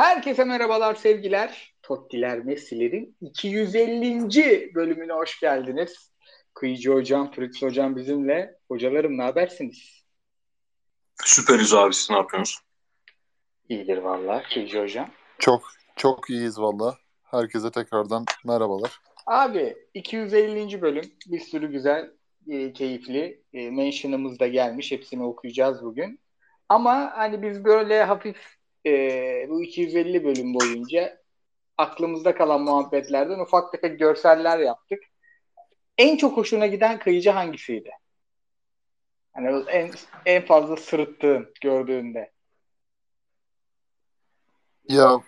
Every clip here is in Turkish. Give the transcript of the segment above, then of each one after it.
Herkese merhabalar sevgiler. Tottiler Messi'lerin 250. bölümüne hoş geldiniz. Kıyıcı Hocam, Fritz Hocam bizimle. Hocalarım ne habersiniz? Süperiz abi siz ne yapıyorsunuz? İyidir valla Kıyıcı Hocam. Çok çok iyiyiz valla. Herkese tekrardan merhabalar. Abi 250. bölüm bir sürü güzel, e, keyifli e, mention'ımız da gelmiş. Hepsini okuyacağız bugün. Ama hani biz böyle hafif e, bu 250 bölüm boyunca aklımızda kalan muhabbetlerden ufak tefek görseller yaptık. En çok hoşuna giden kıyıcı hangisiydi? Hani en, en fazla sırıttığın gördüğünde. Ya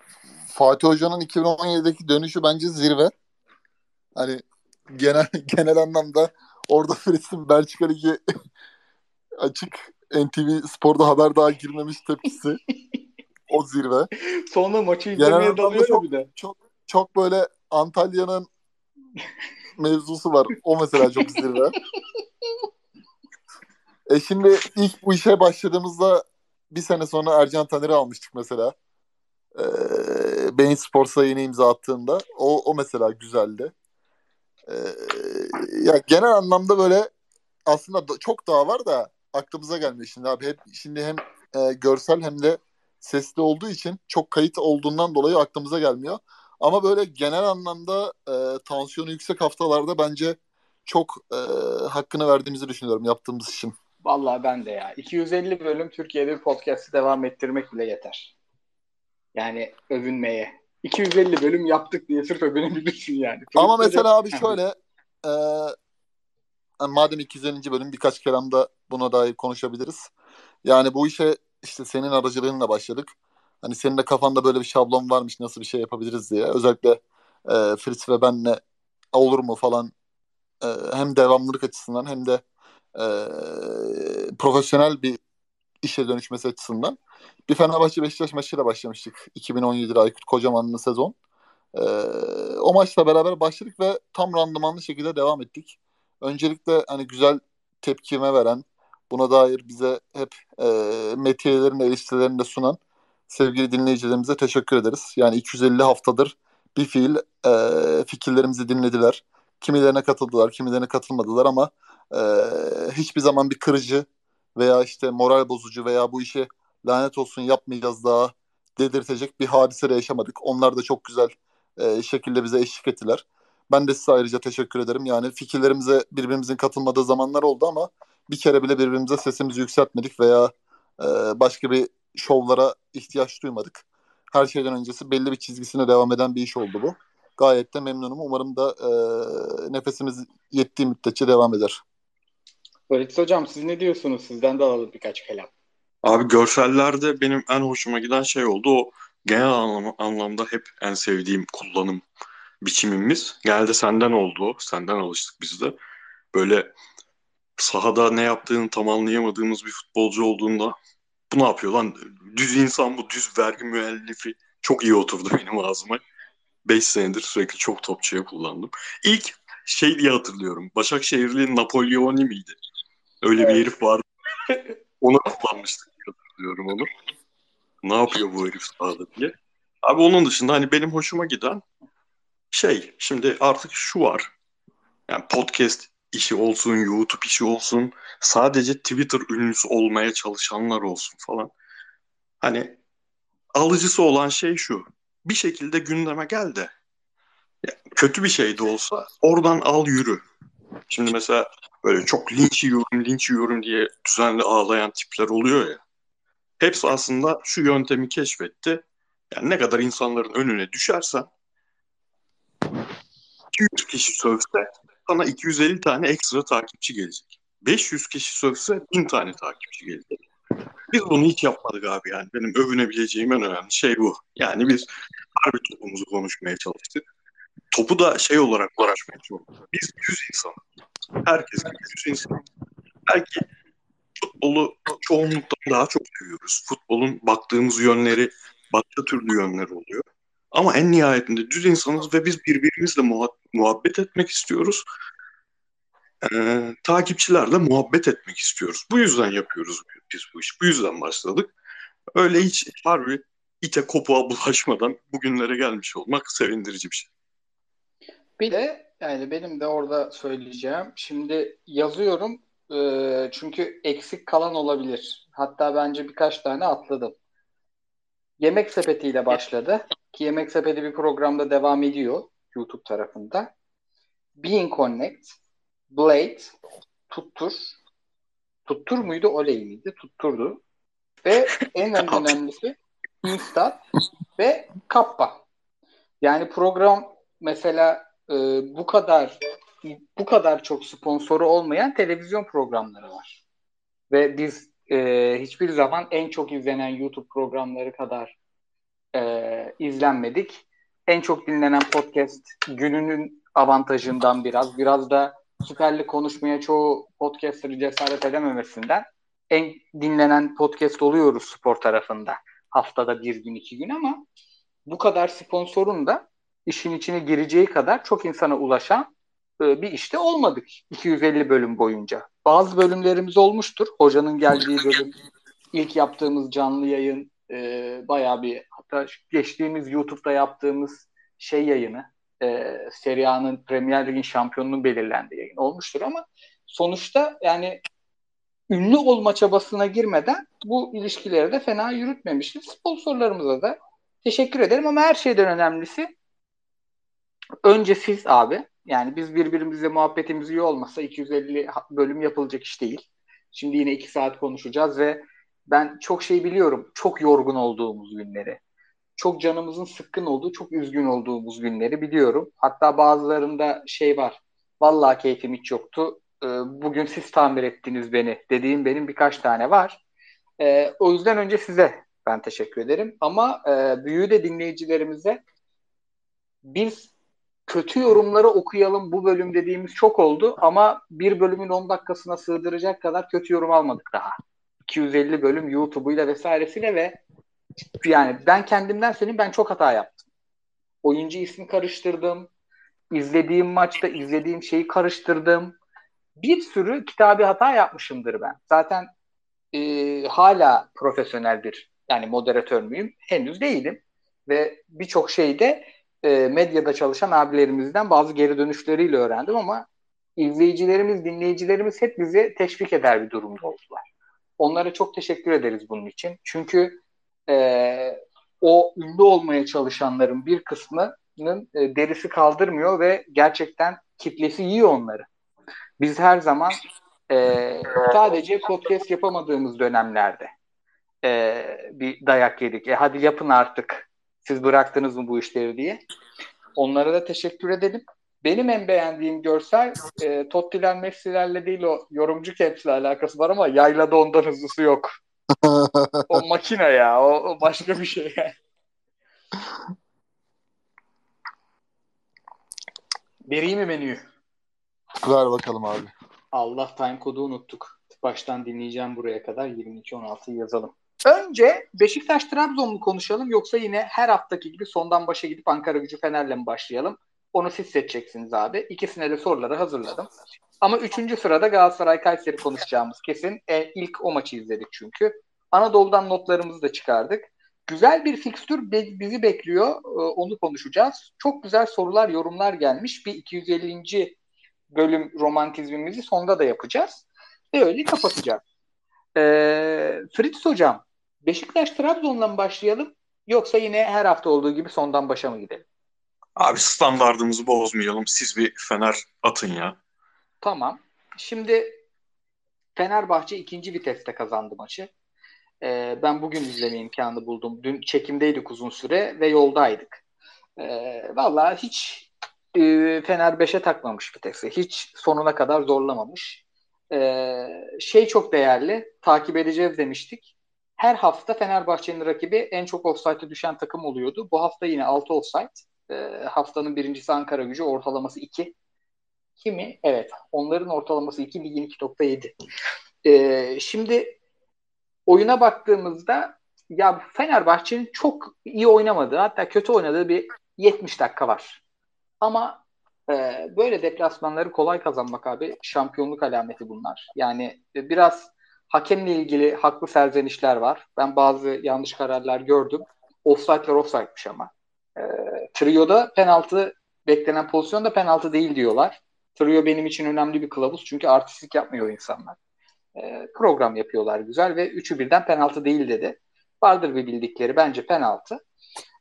Fatih Hoca'nın 2017'deki dönüşü bence zirve. Hani genel genel anlamda orada Fritz'in Belçika Ligi açık NTV Spor'da haber daha girmemiş tepkisi. O zirve. Sonra maçı izlemeye dalıyor çok, bir de. Çok, çok böyle Antalya'nın mevzusu var. O mesela çok zirve. e şimdi ilk bu işe başladığımızda bir sene sonra Ercan Taner'i almıştık mesela. Ee, Beyin Sports'a yeni imza attığında. O, o mesela güzeldi. Ee, ya genel anlamda böyle aslında çok daha var da aklımıza gelmiyor şimdi abi. Hep şimdi hem e, görsel hem de sesli olduğu için çok kayıt olduğundan dolayı aklımıza gelmiyor. Ama böyle genel anlamda e, tansiyonu yüksek haftalarda bence çok e, hakkını verdiğimizi düşünüyorum yaptığımız işin. Vallahi ben de ya. 250 bölüm Türkiye'de bir podcast'ı devam ettirmek bile yeter. Yani övünmeye. 250 bölüm yaptık diye sırf övünebilirsin yani. Ama mesela abi şöyle e, madem 250. bölüm birkaç kelamda buna dair konuşabiliriz. Yani bu işe işte senin aracılığınla başladık. Hani senin de kafanda böyle bir şablon varmış nasıl bir şey yapabiliriz diye. Özellikle e, Fritz ve benle olur mu falan e, hem devamlılık açısından hem de e, profesyonel bir işe dönüşmesi açısından. Bir Fenerbahçe Beşiktaş maçıyla başlamıştık. 2017'de Aykut Kocaman'ın sezon. E, o maçla beraber başladık ve tam randımanlı şekilde devam ettik. Öncelikle hani güzel tepkime veren, buna dair bize hep e, metiyelerin eleştirilerini de sunan sevgili dinleyicilerimize teşekkür ederiz. Yani 250 haftadır bir fiil e, fikirlerimizi dinlediler. Kimilerine katıldılar, kimilerine katılmadılar ama e, hiçbir zaman bir kırıcı veya işte moral bozucu veya bu işi lanet olsun yapmayacağız daha dedirtecek bir hadise yaşamadık. Onlar da çok güzel e, şekilde bize eşlik ettiler. Ben de size ayrıca teşekkür ederim. Yani fikirlerimize birbirimizin katılmadığı zamanlar oldu ama bir kere bile birbirimize sesimizi yükseltmedik veya e, başka bir şovlara ihtiyaç duymadık. Her şeyden öncesi belli bir çizgisine devam eden bir iş oldu bu. Gayet de memnunum. Umarım da e, nefesimiz yettiği müddetçe devam eder. Fritz Hocam siz ne diyorsunuz? Sizden de alalım birkaç kelam. Abi görsellerde benim en hoşuma giden şey oldu. O genel anlam anlamda hep en sevdiğim kullanım biçimimiz. Genelde senden oldu. Senden alıştık biz de. Böyle sahada ne yaptığını tam anlayamadığımız bir futbolcu olduğunda bu ne yapıyor lan? Düz insan bu, düz vergi müellifi. Çok iyi oturdu benim ağzıma. 5 senedir sürekli çok topçuya kullandım. İlk şey diye hatırlıyorum. Başakşehirli Napolyoni miydi? Öyle evet. bir herif vardı. Onu kullanmıştık hatırlıyorum onu. Ne yapıyor bu herif sahada diye. Abi onun dışında hani benim hoşuma giden şey şimdi artık şu var. Yani podcast işi olsun, YouTube işi olsun, sadece Twitter ünlüsü olmaya çalışanlar olsun falan. Hani alıcısı olan şey şu. Bir şekilde gündeme gel de kötü bir şey de olsa oradan al yürü. Şimdi mesela böyle çok linç yiyorum, linç yiyorum diye düzenli ağlayan tipler oluyor ya. Hepsi aslında şu yöntemi keşfetti. Yani ne kadar insanların önüne düşersen 200 kişi sövse sana 250 tane ekstra takipçi gelecek. 500 kişi sövse 1000 tane takipçi gelecek. Biz bunu hiç yapmadık abi yani. Benim övünebileceğim en önemli şey bu. Yani biz harbi topumuzu konuşmaya çalıştık. Topu da şey olarak uğraşmaya çalıştık. Biz 100 insan. Herkes gibi 100 insan. Belki futbolu çoğunluktan daha çok seviyoruz. Futbolun baktığımız yönleri başka türlü yönler oluyor. Ama en nihayetinde düz insanız ve biz birbirimizle muhabbet etmek istiyoruz. Ee, takipçilerle muhabbet etmek istiyoruz. Bu yüzden yapıyoruz biz bu işi. Bu yüzden başladık. Öyle hiç harbi ite kopuğa bulaşmadan bugünlere gelmiş olmak sevindirici bir şey. Bir de yani benim de orada söyleyeceğim. Şimdi yazıyorum e, çünkü eksik kalan olabilir. Hatta bence birkaç tane atladım. Yemek sepetiyle başladı. Ki Yemek Sepeti bir programda devam ediyor YouTube tarafında. Being Connect, Blade, Tuttur. Tuttur muydu, oley miydi? Tutturdu. Ve en önemlisi Instat ve Kappa. Yani program mesela e, bu kadar bu kadar çok sponsoru olmayan televizyon programları var. Ve biz e, hiçbir zaman en çok izlenen YouTube programları kadar e, izlenmedik. En çok dinlenen podcast gününün avantajından biraz, biraz da Süper konuşmaya çoğu podcaster'ı cesaret edememesinden en dinlenen podcast oluyoruz spor tarafında. Haftada bir gün, iki gün ama bu kadar sponsorun da işin içine gireceği kadar çok insana ulaşan e, bir işte olmadık 250 bölüm boyunca. Bazı bölümlerimiz olmuştur. Hocanın geldiği bölüm, ilk yaptığımız canlı yayın, e, bayağı bir hatta geçtiğimiz YouTube'da yaptığımız şey yayını, e, Serie A'nın Premier Lig'in şampiyonunun belirlendiği yayın olmuştur ama sonuçta yani ünlü olma çabasına girmeden bu ilişkileri de fena yürütmemişiz. Sponsorlarımıza da teşekkür ederim ama her şeyden önemlisi önce siz abi yani biz birbirimizle muhabbetimiz iyi olmasa 250 bölüm yapılacak iş değil. Şimdi yine 2 saat konuşacağız ve ben çok şey biliyorum. Çok yorgun olduğumuz günleri. Çok canımızın sıkkın olduğu, çok üzgün olduğumuz günleri biliyorum. Hatta bazılarında şey var. Vallahi keyfim hiç yoktu. Ee, bugün siz tamir ettiniz beni dediğim benim birkaç tane var. Ee, o yüzden önce size ben teşekkür ederim. Ama e, büyüğü de dinleyicilerimize biz kötü yorumları okuyalım bu bölüm dediğimiz çok oldu ama bir bölümün 10 dakikasına sığdıracak kadar kötü yorum almadık daha. 250 bölüm YouTube'uyla vesairesiyle ve yani ben kendimden söyleyeyim ben çok hata yaptım. Oyuncu ismi karıştırdım. İzlediğim maçta izlediğim şeyi karıştırdım. Bir sürü kitabi hata yapmışımdır ben. Zaten e, hala profesyonel bir yani moderatör müyüm? Henüz değilim. Ve birçok şeyde e, medyada çalışan abilerimizden bazı geri dönüşleriyle öğrendim ama izleyicilerimiz, dinleyicilerimiz hep bizi teşvik eder bir durumda oldular. Onlara çok teşekkür ederiz bunun için. Çünkü e, o ünlü olmaya çalışanların bir kısmının e, derisi kaldırmıyor ve gerçekten kitlesi yiyor onları. Biz her zaman e, sadece podcast yapamadığımız dönemlerde e, bir dayak yedik. E hadi yapın artık. Siz bıraktınız mı bu işleri diye. Onlara da teşekkür edelim. Benim en beğendiğim görsel e, Totti'ler Messi'lerle değil o yorumcu caps'le alakası var ama yaylada ondan hızlısı yok. o makine ya. O, o başka bir şey. Vereyim mi menüyü? Ver bakalım abi. Allah time kodu unuttuk. Baştan dinleyeceğim buraya kadar 22-16'yı yazalım. Önce Beşiktaş Trabzon mu konuşalım yoksa yine her haftaki gibi sondan başa gidip Ankara Gücü Fener'le mi başlayalım? Onu siz seçeceksiniz abi. İkisine de soruları hazırladım. Ama üçüncü sırada Galatasaray Kayseri konuşacağımız kesin. E, ilk o maçı izledik çünkü. Anadolu'dan notlarımızı da çıkardık. Güzel bir fikstür bizi bekliyor. E, onu konuşacağız. Çok güzel sorular, yorumlar gelmiş. Bir 250. bölüm romantizmimizi sonda da yapacağız. Ve öyle kapatacağız. Ee, Fritz Hocam, Beşiktaş Trabzon'la mı başlayalım yoksa yine her hafta olduğu gibi sondan başa mı gidelim? Abi standartımızı bozmayalım. Siz bir Fener atın ya. Tamam. Şimdi Fenerbahçe ikinci viteste kazandı maçı. Ee, ben bugün izleme imkanı buldum. Dün çekimdeydik uzun süre ve yoldaydık. Ee, Valla hiç e, Fener 5'e takmamış vitesi. Hiç sonuna kadar zorlamamış. Ee, şey çok değerli. Takip edeceğiz demiştik. Her hafta Fenerbahçe'nin rakibi en çok offside'e düşen takım oluyordu. Bu hafta yine 6 offside. Ee, haftanın birincisi Ankara gücü ortalaması 2. Kimi? Evet. Onların ortalaması 2, ligin 2.7. Ee, şimdi oyuna baktığımızda ya Fenerbahçe'nin çok iyi oynamadığı hatta kötü oynadığı bir 70 dakika var. Ama e, böyle deplasmanları kolay kazanmak abi şampiyonluk alameti bunlar. Yani e, biraz hakemle ilgili haklı serzenişler var. Ben bazı yanlış kararlar gördüm. Offside'lar offside'miş ama. Trio'da penaltı beklenen pozisyon da penaltı değil diyorlar. Trio benim için önemli bir kılavuz çünkü artistlik yapmıyor insanlar. E, program yapıyorlar güzel ve üçü birden penaltı değil dedi. Vardır bir bildikleri bence penaltı.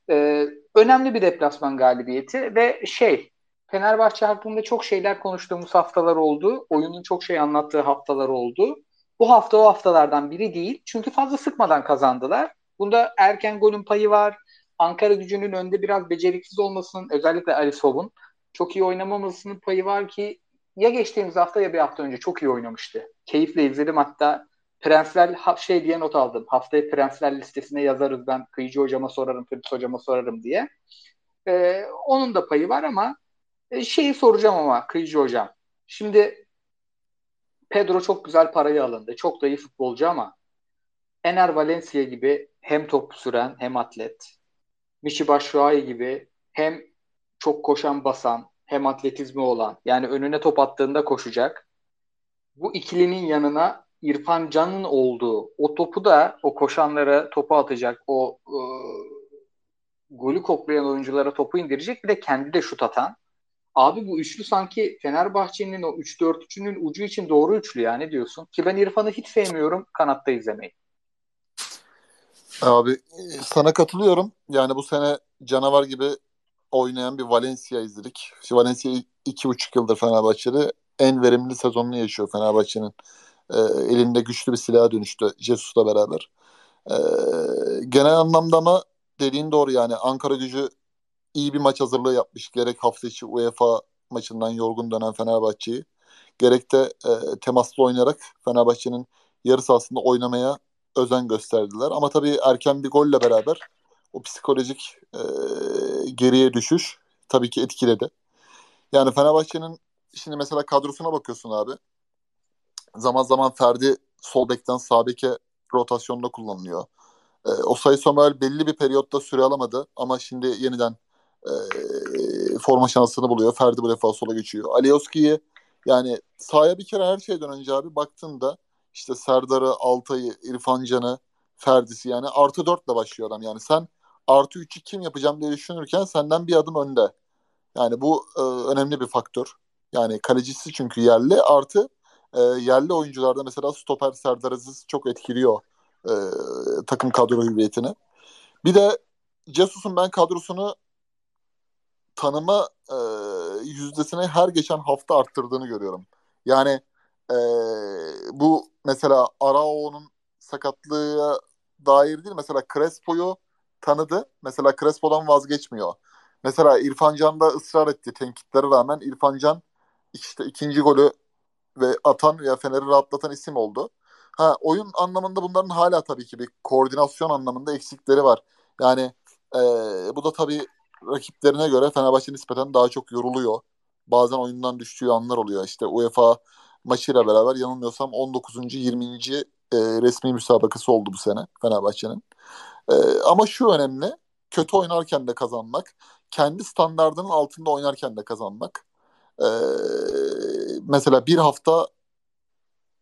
E, önemli bir deplasman galibiyeti ve şey Fenerbahçe hakkında çok şeyler konuştuğumuz haftalar oldu. Oyunun çok şey anlattığı haftalar oldu. Bu hafta o haftalardan biri değil. Çünkü fazla sıkmadan kazandılar. Bunda erken golün payı var. Ankara gücünün önde biraz beceriksiz olmasının özellikle Ali Sob'un çok iyi oynamamasının payı var ki ya geçtiğimiz hafta ya bir hafta önce çok iyi oynamıştı. Keyifle izledim hatta Prensler şey diye not aldım. Haftaya Prensler listesine yazarız ben Kıyıcı hocama sorarım, Fritz hocama sorarım diye. Ee, onun da payı var ama e, şeyi soracağım ama Kıyıcı hocam. Şimdi Pedro çok güzel parayı alındı. Çok da iyi futbolcu ama Ener Valencia gibi hem top süren hem atlet. Michi Batshuayi gibi hem çok koşan basan hem atletizmi olan yani önüne top attığında koşacak. Bu ikilinin yanına İrfan Can'ın olduğu o topu da o koşanlara topu atacak o e, golü koklayan oyunculara topu indirecek bir de kendi de şut atan. Abi bu üçlü sanki Fenerbahçe'nin o 3-4-3'ünün ucu için doğru üçlü ya ne diyorsun? Ki ben İrfan'ı hiç sevmiyorum kanatta izlemeyi. Abi sana katılıyorum. Yani bu sene canavar gibi oynayan bir Valencia izledik. İşte Valencia iki buçuk yıldır Fenerbahçe'de en verimli sezonunu yaşıyor Fenerbahçe'nin. E, elinde güçlü bir silaha dönüştü Jesus'la beraber. E, genel anlamda ama dediğin doğru yani Ankara gücü iyi bir maç hazırlığı yapmış. Gerek hafta içi UEFA maçından yorgun dönen Fenerbahçe'yi gerek de e, temaslı oynayarak Fenerbahçe'nin yarı sahasında oynamaya özen gösterdiler. Ama tabii erken bir golle beraber o psikolojik e, geriye düşüş tabii ki etkiledi. Yani Fenerbahçe'nin şimdi mesela kadrosuna bakıyorsun abi. Zaman zaman Ferdi sol bekten sağ beke rotasyonda kullanılıyor. E, o sayı Somer belli bir periyotta süre alamadı ama şimdi yeniden e, forma şansını buluyor. Ferdi bu defa sola geçiyor. Alioski'yi yani sahaya bir kere her şeyden önce abi baktığında işte Serdar'ı, Altay'ı, İrfan Can'ı, Ferdi'si yani artı dörtle başlıyor adam. Yani sen artı üçü kim yapacağım diye düşünürken senden bir adım önde. Yani bu e, önemli bir faktör. Yani kalecisi çünkü yerli artı e, yerli oyuncularda mesela stoper Serdar Aziz çok etkiliyor e, takım kadro hüviyetini. Bir de Cesus'un ben kadrosunu tanıma e, yüzdesini her geçen hafta arttırdığını görüyorum. Yani e, bu mesela Arao'nun sakatlığı dair değil. Mesela Crespo'yu tanıdı. Mesela Crespo'dan vazgeçmiyor. Mesela İrfan Can da ısrar etti tenkitlere rağmen. İrfan Can işte ikinci golü ve atan veya Fener'i rahatlatan isim oldu. Ha oyun anlamında bunların hala tabii ki bir koordinasyon anlamında eksikleri var. Yani e, bu da tabii rakiplerine göre Fenerbahçe nispeten daha çok yoruluyor. Bazen oyundan düştüğü anlar oluyor. İşte UEFA maçıyla beraber yanılmıyorsam 19. 20. E, resmi müsabakası oldu bu sene Fenerbahçe'nin. E, ama şu önemli. Kötü oynarken de kazanmak. Kendi standartının altında oynarken de kazanmak. E, mesela bir hafta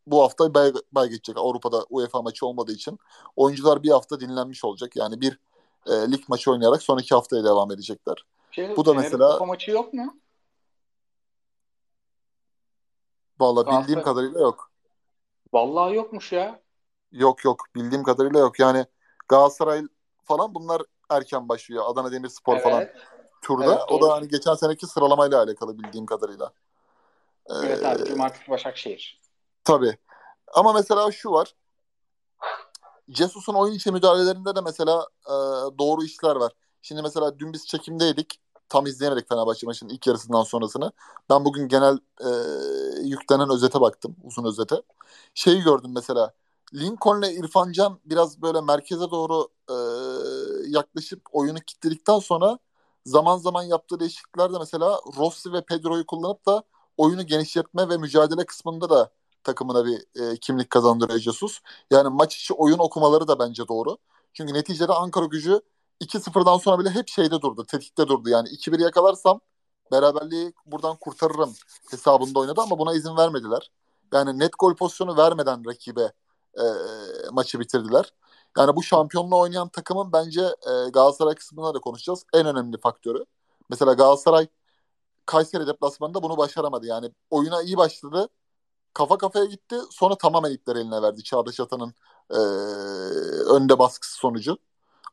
bu hafta bay, bay geçecek. Avrupa'da UEFA maçı olmadığı için. Oyuncular bir hafta dinlenmiş olacak. Yani bir e, lig maçı oynayarak sonraki haftaya devam edecekler. Şey, bu da mesela Kupa maçı yok mu? Valla bildiğim kadarıyla yok. Vallahi yokmuş ya. Yok yok bildiğim kadarıyla yok. Yani Galatasaray falan bunlar erken başlıyor. Adana Demirspor evet. falan turda. Evet, o da hani geçen seneki sıralamayla alakalı bildiğim kadarıyla. Evet abi Cumartesi Başakşehir. Tabii. Ama mesela şu var. Cesus'un oyun içi müdahalelerinde de mesela e, doğru işler var. Şimdi mesela dün biz çekimdeydik. Tam izleyemedik Fenerbahçe maçının ilk yarısından sonrasını. Ben bugün genel e, yüklenen özete baktım. Uzun özete. Şeyi gördüm mesela. Lincoln'le İrfan Can biraz böyle merkeze doğru e, yaklaşıp oyunu kilitledikten sonra zaman zaman yaptığı değişikliklerde mesela Rossi ve Pedro'yu kullanıp da oyunu genişletme ve mücadele kısmında da takımına bir e, kimlik kazandırıyor Jesus. Yani maç içi oyun okumaları da bence doğru. Çünkü neticede Ankara gücü 2-0'dan sonra bile hep şeyde durdu, tetikte durdu. Yani 2-1 yakalarsam beraberliği buradan kurtarırım hesabında oynadı ama buna izin vermediler. Yani net gol pozisyonu vermeden rakibe e, maçı bitirdiler. Yani bu şampiyonluğu oynayan takımın bence e, Galatasaray kısmında da konuşacağız. En önemli faktörü. Mesela Galatasaray Kayseri deplasmanında bunu başaramadı. Yani oyuna iyi başladı. Kafa kafaya gitti. Sonra tamamen ipleri eline verdi. Çağdaş Atan'ın e, önde baskısı sonucu.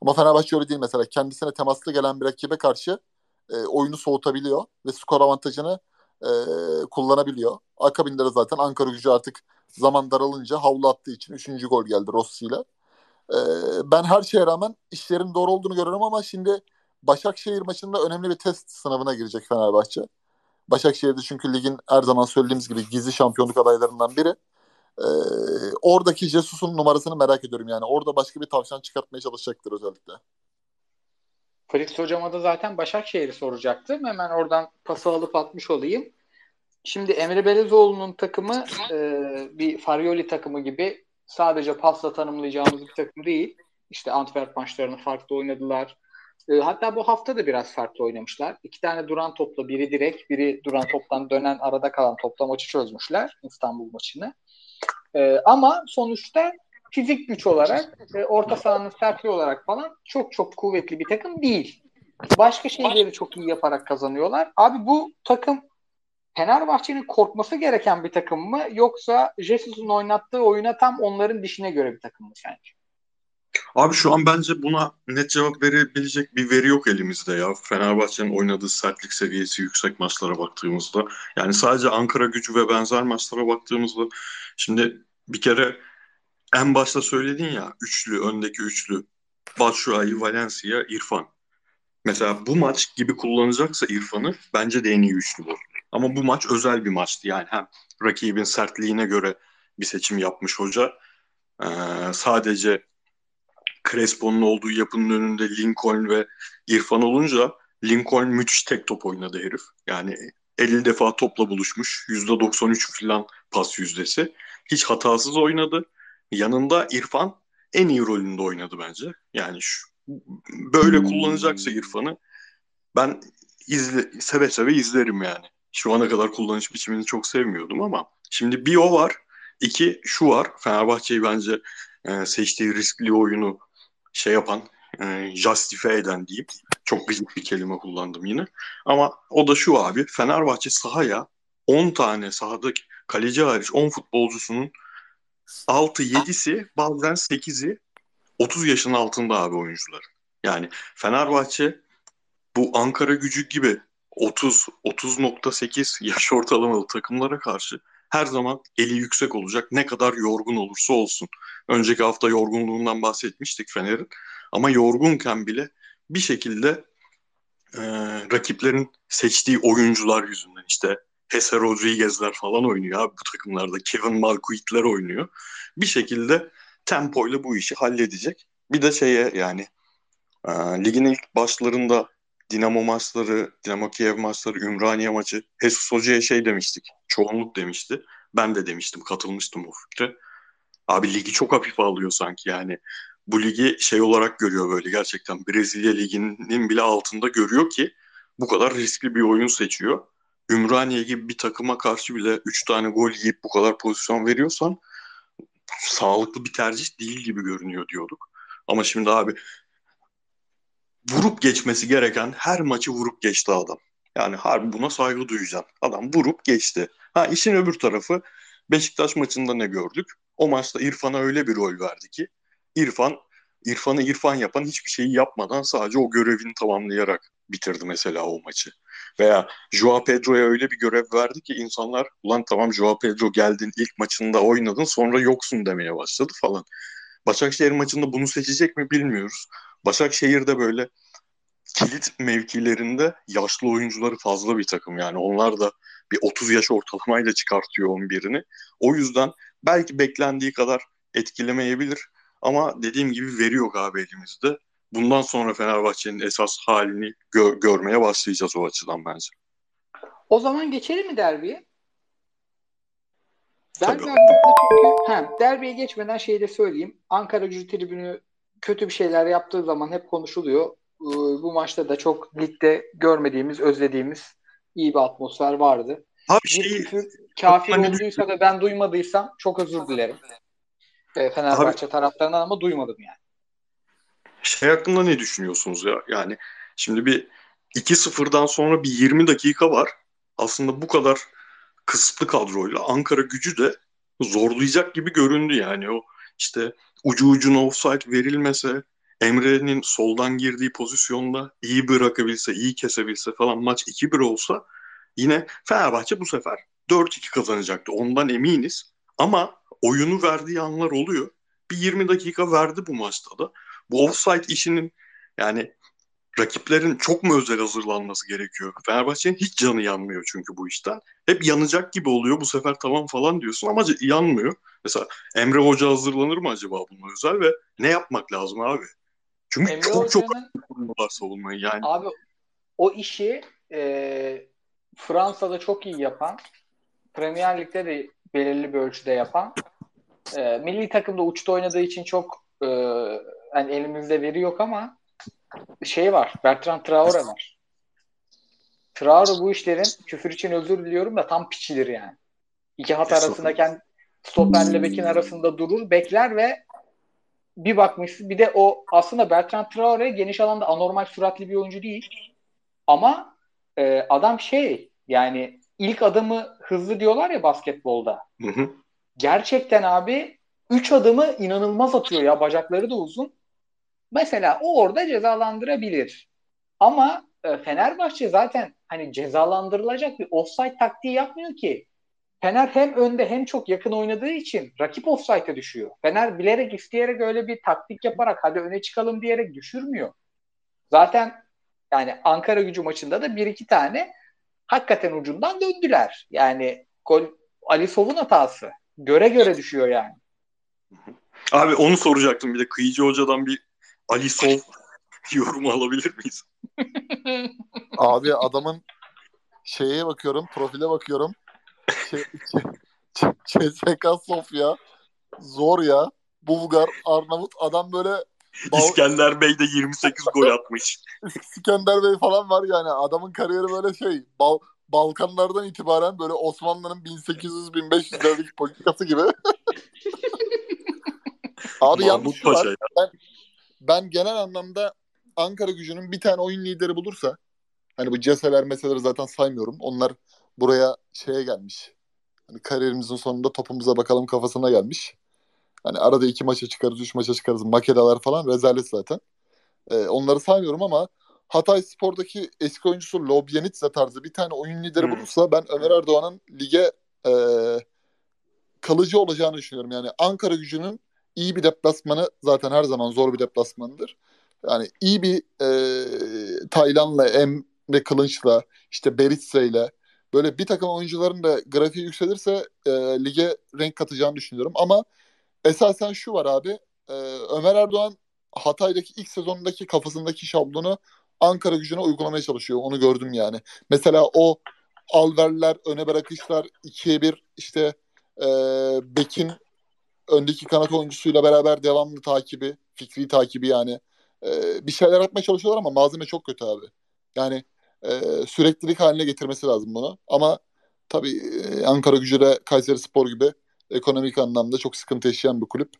Ama Fenerbahçe öyle değil mesela. Kendisine temaslı gelen bir rakibe karşı e, oyunu soğutabiliyor ve skor avantajını e, kullanabiliyor. Akabinde de zaten Ankara gücü artık zaman daralınca havlu attığı için 3. gol geldi Rossi ile. E, ben her şeye rağmen işlerin doğru olduğunu görüyorum ama şimdi Başakşehir maçında önemli bir test sınavına girecek Fenerbahçe. Başakşehir'de çünkü ligin her zaman söylediğimiz gibi gizli şampiyonluk adaylarından biri. Ee, oradaki Jesus'un numarasını merak ediyorum yani. Orada başka bir tavşan çıkartmaya çalışacaktır özellikle. Fritz hocama da zaten Başakşehir'i soracaktım. Hemen oradan pası alıp atmış olayım. Şimdi Emre Belezoğlu'nun takımı e, bir Farioli takımı gibi sadece pasla tanımlayacağımız bir takım değil. İşte Antwerp maçlarını farklı oynadılar. E, hatta bu hafta da biraz farklı oynamışlar. İki tane duran topla biri direkt, biri duran toptan dönen arada kalan topla maçı çözmüşler İstanbul maçını. E, ama sonuçta fizik güç olarak, e, orta sahanın sertliği olarak falan çok çok kuvvetli bir takım değil. Başka şeyleri çok iyi yaparak kazanıyorlar. Abi bu takım Fenerbahçe'nin korkması gereken bir takım mı yoksa Jesus'un oynattığı oyuna tam onların dişine göre bir takım mı sence? Abi şu an bence buna net cevap verebilecek bir veri yok elimizde ya. Fenerbahçe'nin oynadığı sertlik seviyesi yüksek maçlara baktığımızda. Yani sadece Ankara gücü ve benzer maçlara baktığımızda şimdi bir kere en başta söyledin ya üçlü, öndeki üçlü. Batshuayi, Valencia, İrfan. Mesela bu maç gibi kullanacaksa İrfan'ı bence de en iyi üçlü bu. Ama bu maç özel bir maçtı. Yani hem rakibin sertliğine göre bir seçim yapmış hoca. Ee, sadece Crespo'nun olduğu yapının önünde Lincoln ve İrfan olunca Lincoln müthiş tek top oynadı herif. Yani 50 defa topla buluşmuş. %93 falan pas yüzdesi. Hiç hatasız oynadı. Yanında İrfan en iyi rolünde oynadı bence. Yani şu, böyle kullanacaksa İrfan'ı ben izle, seve seve izlerim yani. Şu ana kadar kullanış biçimini çok sevmiyordum ama şimdi bir o var. iki şu var. Fenerbahçe'yi bence e, seçtiği riskli oyunu şey yapan, e, justify eden diyeyim. Çok gıcık bir kelime kullandım yine. Ama o da şu abi. Fenerbahçe sahaya 10 tane sahadaki kaleci hariç 10 futbolcusunun 6-7'si bazen 8'i 30 yaşın altında abi oyuncular. Yani Fenerbahçe bu Ankara gücü gibi 30 30.8 yaş ortalamalı takımlara karşı her zaman eli yüksek olacak. Ne kadar yorgun olursa olsun. Önceki hafta yorgunluğundan bahsetmiştik Fener'in. Ama yorgunken bile bir şekilde e, rakiplerin seçtiği oyuncular yüzünden işte Jesse Rodriguez'ler falan oynuyor abi bu takımlarda. Kevin Malkuit'ler oynuyor. Bir şekilde tempoyla bu işi halledecek. Bir de şeye yani e, ligin ilk başlarında Dinamo maçları, Dinamo Kiev maçları, Ümraniye maçı Jesus Hoca'ya şey demiştik. Çoğunluk demişti. Ben de demiştim, katılmıştım o fikre. Abi ligi çok hafife alıyor sanki yani. Bu ligi şey olarak görüyor böyle gerçekten. Brezilya liginin bile altında görüyor ki bu kadar riskli bir oyun seçiyor. Ümraniye gibi bir takıma karşı bile 3 tane gol yiyip bu kadar pozisyon veriyorsan sağlıklı bir tercih değil gibi görünüyor diyorduk. Ama şimdi abi vurup geçmesi gereken her maçı vurup geçti adam. Yani harbi buna saygı duyacaksın. Adam vurup geçti. Ha işin öbür tarafı Beşiktaş maçında ne gördük? O maçta İrfan'a öyle bir rol verdi ki İrfan İrfan'ı İrfan yapan hiçbir şeyi yapmadan sadece o görevini tamamlayarak bitirdi mesela o maçı. Veya Joao Pedro'ya öyle bir görev verdi ki insanlar ulan tamam Joao Pedro geldin ilk maçında oynadın sonra yoksun demeye başladı falan. Başakşehir maçında bunu seçecek mi bilmiyoruz. Başakşehir'de böyle kilit mevkilerinde yaşlı oyuncuları fazla bir takım yani onlar da bir 30 yaş ortalamayla çıkartıyor 11'ini. O yüzden belki beklendiği kadar etkilemeyebilir ama dediğim gibi veri yok abi elimizde. Bundan sonra Fenerbahçe'nin esas halini gö- görmeye başlayacağız o açıdan bence. O zaman geçelim mi derbiye? Derbi çünkü he, derbiye geçmeden şeyi de söyleyeyim. Ankara gücü tribünü kötü bir şeyler yaptığı zaman hep konuşuluyor. Ee, bu maçta da çok ligde görmediğimiz, özlediğimiz iyi bir atmosfer vardı. Abi bir şey, küfür kafir hani... olduysa da ben duymadıysam çok özür dilerim. Ee, Fenerbahçe Abi, taraftarından ama duymadım yani. şey hakkında ne düşünüyorsunuz ya? Yani şimdi bir 2-0'dan sonra bir 20 dakika var. Aslında bu kadar kısıtlı kadroyla Ankara gücü de zorlayacak gibi göründü yani. O işte ucu ucuna offside verilmese Emre'nin soldan girdiği pozisyonda iyi bırakabilse, iyi kesebilse falan maç 2-1 olsa yine Fenerbahçe bu sefer 4-2 kazanacaktı. Ondan eminiz. Ama oyunu verdiği anlar oluyor. Bir 20 dakika verdi bu maçta da. Bu offside işinin yani rakiplerin çok mu özel hazırlanması gerekiyor? Fenerbahçe'nin hiç canı yanmıyor çünkü bu işten. Hep yanacak gibi oluyor. Bu sefer tamam falan diyorsun ama yanmıyor. Mesela Emre Hoca hazırlanır mı acaba buna özel ve ne yapmak lazım abi? Çünkü Emre çok çok var savunmayı yani. Abi o işi e, Fransa'da çok iyi yapan, Premier Lig'de de belirli bir ölçüde yapan, e, milli takımda uçta oynadığı için çok e, yani elimizde veri yok ama şey var. Bertrand Traore var. Traore bu işlerin küfür için özür diliyorum da tam piçidir yani. İki hat arasındayken stoperle bekin arasında durur, bekler ve bir bakmışsın bir de o aslında Bertrand Traore geniş alanda anormal süratli bir oyuncu değil. Ama e, adam şey yani ilk adımı hızlı diyorlar ya basketbolda. Hı hı. Gerçekten abi 3 adımı inanılmaz atıyor ya. Bacakları da uzun. Mesela o orada cezalandırabilir. Ama e, Fenerbahçe zaten hani cezalandırılacak bir offside taktiği yapmıyor ki. Fener hem önde hem çok yakın oynadığı için rakip offside'e düşüyor. Fener bilerek isteyerek öyle bir taktik yaparak hadi öne çıkalım diyerek düşürmüyor. Zaten yani Ankara gücü maçında da bir iki tane hakikaten ucundan döndüler. Yani gol Ali Sov'un hatası. Göre göre düşüyor yani. Abi onu soracaktım bir de Kıyıcı Hoca'dan bir Ali Sov yorumu alabilir miyiz? Abi adamın şeye bakıyorum, profile bakıyorum. Şey, CSK Sofya zor ya. Bulgar, Arnavut adam böyle İskender Bey de 28 gol atmış. İskender Bey falan var yani. Adamın kariyeri böyle şey Bal Balkanlardan itibaren böyle Osmanlı'nın 1800-1500'lerdeki politikası gibi. Abi yanlış şu var. Ben, ben genel anlamda Ankara gücünün bir tane oyun lideri bulursa hani bu ceseler meseleleri zaten saymıyorum. Onlar buraya şeye gelmiş. Hani kariyerimizin sonunda topumuza bakalım kafasına gelmiş. Hani arada iki maça çıkarız, üç maça çıkarız. Makedalar falan rezalet zaten. Ee, onları saymıyorum ama Hatay Spor'daki eski oyuncusu Lobyanitsa tarzı bir tane oyun lideri hmm. bulursa ben Ömer Erdoğan'ın lige e, kalıcı olacağını düşünüyorum. Yani Ankara gücünün iyi bir deplasmanı zaten her zaman zor bir deplasmanıdır. Yani iyi bir e, Taylan'la, Emre Kılınç'la, işte Beritse'yle böyle bir takım oyuncuların da grafiği yükselirse e, lige renk katacağını düşünüyorum. Ama esasen şu var abi. E, Ömer Erdoğan Hatay'daki ilk sezonundaki kafasındaki şablonu Ankara gücüne uygulamaya çalışıyor. Onu gördüm yani. Mesela o alverler, öne bırakışlar, ikiye bir işte e, Bekin öndeki kanat oyuncusuyla beraber devamlı takibi, fikri takibi yani. E, bir şeyler yapmaya çalışıyorlar ama malzeme çok kötü abi. Yani e, süreklilik haline getirmesi lazım bunu. Ama tabii e, Ankara gücü de Kayseri Spor gibi ekonomik anlamda çok sıkıntı yaşayan bir kulüp.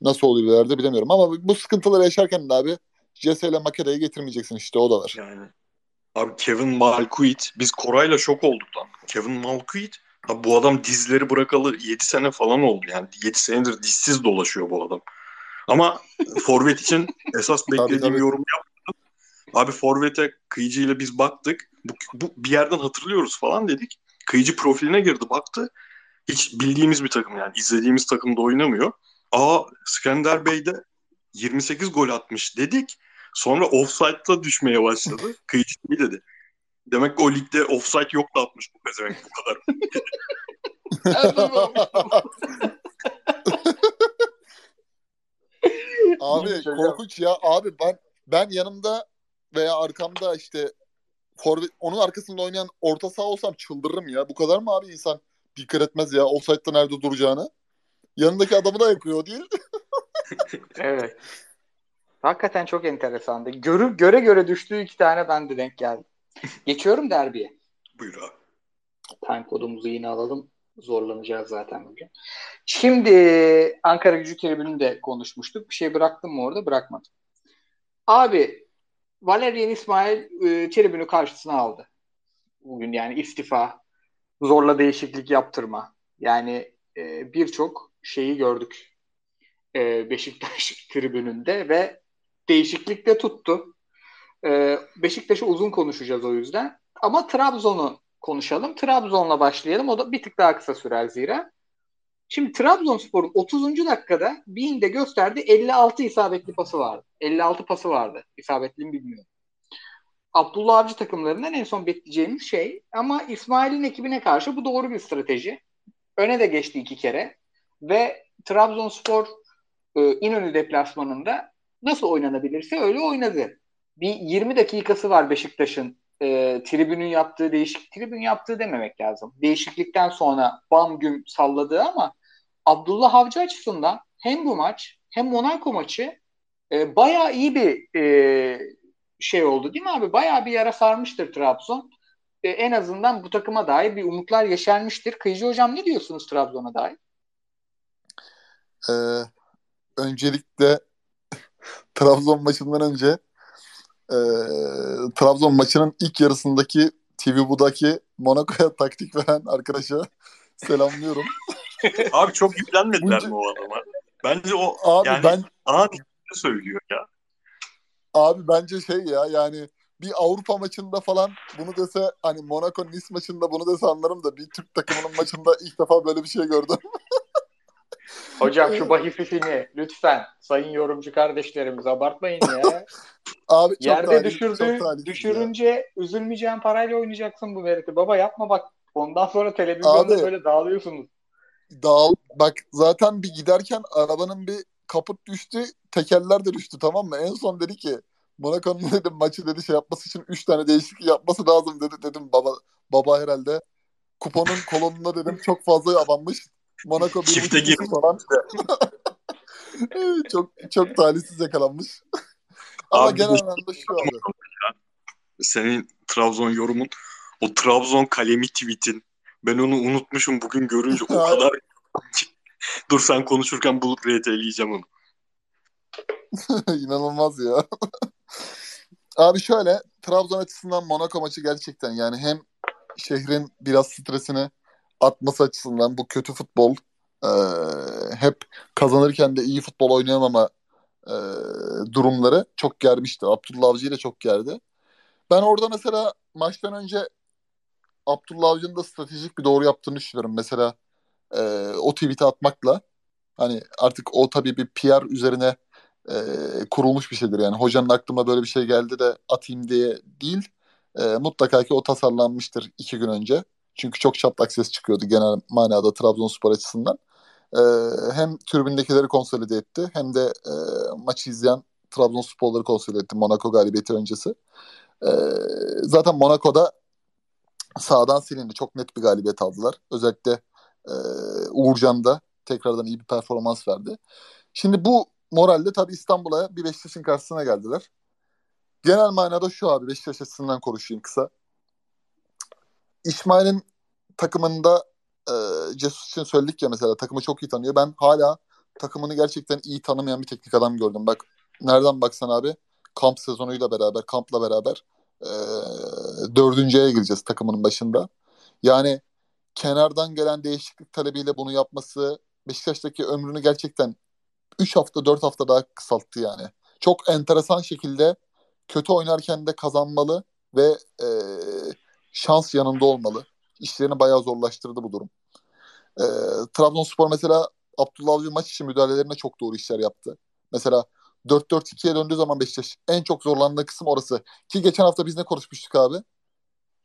Nasıl oluyor ileride bilemiyorum. Ama bu sıkıntıları yaşarken de abi Jesse ile Makeda'yı getirmeyeceksin işte o da var. Yani Abi Kevin Malkuit biz Koray'la şok olduk lan. Kevin Malkuit Abi bu adam dizleri bırakalı 7 sene falan oldu yani. 7 senedir dizsiz dolaşıyor bu adam. Ama Forvet için esas beklediğim tabii, tabii. yorum yaptım. Abi Forvet'e Kıyıcı ile biz baktık. Bu, bu bir yerden hatırlıyoruz falan dedik. Kıyıcı profiline girdi baktı. Hiç bildiğimiz bir takım yani. izlediğimiz takımda oynamıyor. Aa Skender Bey de 28 gol atmış dedik. Sonra offside'la düşmeye başladı. Kıyıcı dedi. Demek ki o ligde offside yok da atmış bu pezevenk bu kadar. abi korkunç ya. Abi ben ben yanımda veya arkamda işte forvet, onun arkasında oynayan orta saha olsam çıldırırım ya. Bu kadar mı abi insan dikkat etmez ya offside'da nerede duracağını? Yanındaki adamı da yakıyor değil. evet. Hakikaten çok enteresandı. Görü, göre göre düştüğü iki tane ben de denk geldim. Geçiyorum derbiye. Buyur abi. Time kodumuzu yine alalım. Zorlanacağız zaten bugün. Şimdi Ankara gücü tribününde konuşmuştuk. Bir şey bıraktım mı orada? Bırakmadım. Abi Valerian İsmail e, tribünü karşısına aldı. Bugün yani istifa, zorla değişiklik yaptırma. Yani e, birçok şeyi gördük e, Beşiktaş tribününde ve değişiklik de tuttu. E, Beşiktaş'ı uzun konuşacağız o yüzden. Ama Trabzon'u konuşalım. Trabzon'la başlayalım. O da bir tık daha kısa sürer zira. Şimdi Trabzonspor'un 30. dakikada Bean'de gösterdi 56 isabetli pası vardı. 56 pası vardı. İsabetli mi bilmiyorum. Abdullah Avcı takımlarından en son bekleyeceğimiz şey ama İsmail'in ekibine karşı bu doğru bir strateji. Öne de geçti iki kere ve Trabzonspor e, İnönü deplasmanında nasıl oynanabilirse öyle oynadı. Bir 20 dakikası var Beşiktaş'ın e, tribünün yaptığı değişik tribün yaptığı dememek lazım. Değişiklikten sonra bam güm salladığı ama Abdullah Avcı açısından hem bu maç hem Monaco maçı e, bayağı iyi bir e, şey oldu değil mi abi? Bayağı bir yara sarmıştır Trabzon. E, en azından bu takıma dair bir umutlar yeşermiştir. Kıyıcı hocam ne diyorsunuz Trabzon'a dair? Ee, öncelikle Trabzon maçından önce e, Trabzon maçının ilk yarısındaki TV Bu'daki Monaco'ya taktik veren arkadaşa selamlıyorum. Abi çok yüklenmediler Bunca... mi o adama? Bence o Abi yani ben an söylüyor ya. Abi bence şey ya yani bir Avrupa maçında falan bunu dese hani Monaco Nice maçında bunu dese anlarım da bir Türk takımının maçında ilk defa böyle bir şey gördüm. Hocam şu bahis lütfen sayın yorumcu kardeşlerimiz abartmayın ya. Abi çok Yerde talih, düşürdü, çok düşürünce ya. üzülmeyeceğin parayla oynayacaksın bu veriti. Baba yapma bak. Ondan sonra televizyonda Abi, böyle dağılıyorsunuz. Dağıl. Bak zaten bir giderken arabanın bir kaput düştü. Tekerler de düştü tamam mı? En son dedi ki Monaco'nun dedim maçı dedi şey yapması için 3 tane değişiklik yapması lazım dedi. Dedim baba baba herhalde kuponun kolonunda dedim çok fazla abanmış. Monaco bir Çifte gir falan. çok çok talihsiz yakalanmış. Ama abi, genel anlamda şu abi. Senin Trabzon yorumun o Trabzon kalemi tweetin ben onu unutmuşum bugün görünce o kadar Dur sen konuşurken bulup RT'leyeceğim onu. İnanılmaz ya. Abi şöyle Trabzon açısından Monaco maçı gerçekten yani hem şehrin biraz stresini atması açısından bu kötü futbol e, hep kazanırken de iyi futbol oynayamama e, durumları çok germişti. Abdullah Avcı'yı da çok gerdi. Ben orada mesela maçtan önce Abdullah Avcı'nın da stratejik bir doğru yaptığını düşünüyorum. Mesela e, o tweet'i atmakla hani artık o tabii bir PR üzerine e, kurulmuş bir şeydir. Yani hocanın aklıma böyle bir şey geldi de atayım diye değil. E, mutlaka ki o tasarlanmıştır iki gün önce. Çünkü çok çatlak ses çıkıyordu genel manada Trabzonspor açısından. E, hem tribündekileri konsolide etti hem de e, maçı izleyen Trabzonsporları konsolide etti Monaco galibiyeti öncesi. E, zaten Monaco'da sağdan silindi. Çok net bir galibiyet aldılar. Özellikle e, Uğurcan da tekrardan iyi bir performans verdi. Şimdi bu moralde tabii İstanbul'a bir Beşiktaş'ın karşısına geldiler. Genel manada şu abi Beşiktaş açısından konuşayım kısa. İsmail'in takımında e, Cesus için söyledik ya mesela takımı çok iyi tanıyor. Ben hala takımını gerçekten iyi tanımayan bir teknik adam gördüm. Bak nereden baksan abi kamp sezonuyla beraber, kampla beraber e, dördüncüye gireceğiz takımının başında. Yani kenardan gelen değişiklik talebiyle bunu yapması Beşiktaş'taki ömrünü gerçekten 3 hafta 4 hafta daha kısalttı yani. Çok enteresan şekilde kötü oynarken de kazanmalı ve e, şans yanında olmalı. İşlerini bayağı zorlaştırdı bu durum. E, Trabzonspor mesela Abdullah Avcı maç için müdahalelerine çok doğru işler yaptı. Mesela 4-4-2'ye döndüğü zaman Beşiktaş en çok zorlandığı kısım orası. Ki geçen hafta biz ne konuşmuştuk abi?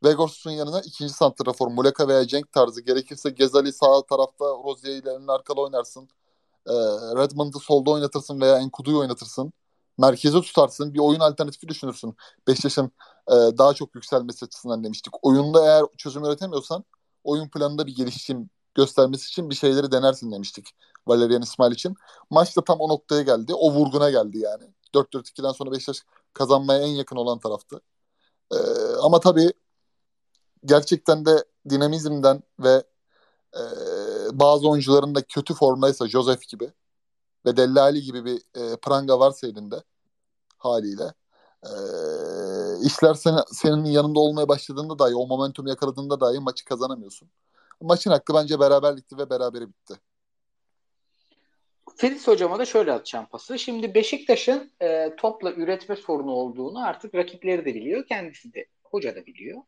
Vegors'un yanına ikinci santrafor Muleka veya Cenk tarzı gerekirse Gezali sağ tarafta Rozier ile arkada oynarsın. E, Redmond'u solda oynatırsın veya Enkudu'yu oynatırsın. Merkeze tutarsın. Bir oyun alternatifi düşünürsün. Beşiktaş'ın e, daha çok yükselmesi açısından demiştik. Oyunda eğer çözüm üretemiyorsan oyun planında bir gelişim göstermesi için bir şeyleri denersin demiştik. Valerian İsmail için. Maç da tam o noktaya geldi. O vurguna geldi yani. 4-4-2'den sonra Beşiktaş kazanmaya en yakın olan taraftı. Ee, ama tabii gerçekten de dinamizmden ve e, bazı oyuncuların da kötü formdaysa Joseph gibi ve Dellali gibi bir e, pranga varsa elinde haliyle. Ee, işler sen, senin yanında olmaya başladığında dahi o momentum yakaladığında dahi maçı kazanamıyorsun. Maçın hakkı bence beraberlikti ve berabere bitti. Filiz hocama da şöyle atacağım pası. Şimdi Beşiktaş'ın e, topla üretme sorunu olduğunu artık rakipleri de biliyor. Kendisi de hoca da biliyor.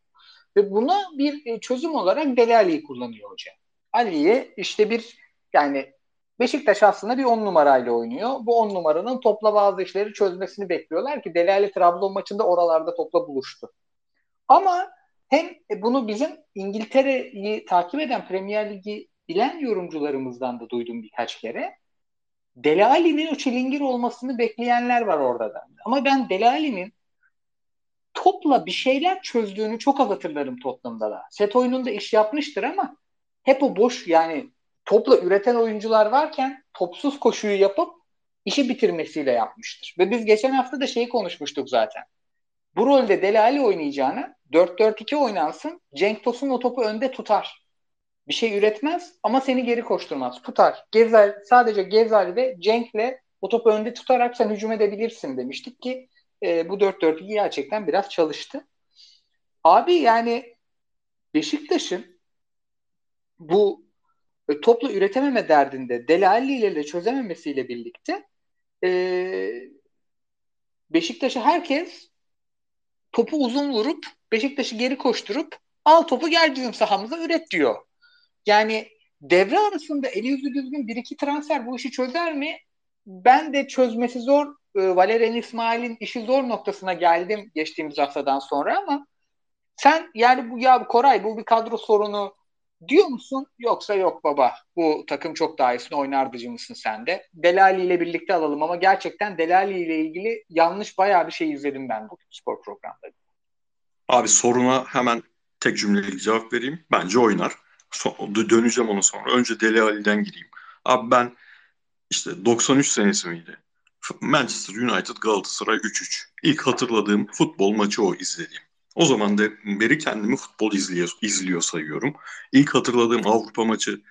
Ve buna bir e, çözüm olarak Delali'yi kullanıyor hoca. Ali'ye işte bir yani Beşiktaş aslında bir on numarayla oynuyor. Bu on numaranın topla bazı işleri çözmesini bekliyorlar ki Delali Trabzon maçında oralarda topla buluştu. Ama hem e, bunu bizim İngiltere'yi takip eden Premier Ligi bilen yorumcularımızdan da duydum birkaç kere. Delali'nin o çilingir olmasını bekleyenler var orada da. Ama ben Delali'nin topla bir şeyler çözdüğünü çok az hatırlarım Tottenham'da da. Set oyununda iş yapmıştır ama hep o boş yani topla üreten oyuncular varken topsuz koşuyu yapıp işi bitirmesiyle yapmıştır. Ve biz geçen hafta da şeyi konuşmuştuk zaten. Bu rolde Delali oynayacağına 4-4-2 oynansın. Cenk Tosun o topu önde tutar. Bir şey üretmez ama seni geri koşturmaz. Tutar. Gezel, sadece Gezal ve Cenk'le o topu önde tutarak sen hücum edebilirsin demiştik ki e, bu 4-4-2 gerçekten biraz çalıştı. Abi yani Beşiktaş'ın bu e, toplu üretememe derdinde Delali ile de çözememesiyle birlikte e, Beşiktaş'a herkes topu uzun vurup Beşiktaş'ı geri koşturup al topu gel bizim sahamıza üret diyor. Yani devre arasında eli yüzü düzgün bir iki transfer bu işi çözer mi? Ben de çözmesi zor. E, Valerian İsmail'in işi zor noktasına geldim geçtiğimiz haftadan sonra ama sen yani bu ya Koray bu bir kadro sorunu diyor musun yoksa yok baba bu takım çok daha iyisini oynardıcı mısın sen de? Delali ile birlikte alalım ama gerçekten Delali ile ilgili yanlış bayağı bir şey izledim ben bu spor programda. Abi soruna hemen tek cümleyle cevap vereyim. Bence oynar. So- döneceğim ona sonra. Önce Deli Ali'den gireyim. Abi ben işte 93 senesi miydi? Manchester United Galatasaray 3-3. İlk hatırladığım futbol maçı o izlediğim. O zaman da beri kendimi futbol izliyor, izliyor sayıyorum. İlk hatırladığım Avrupa maçı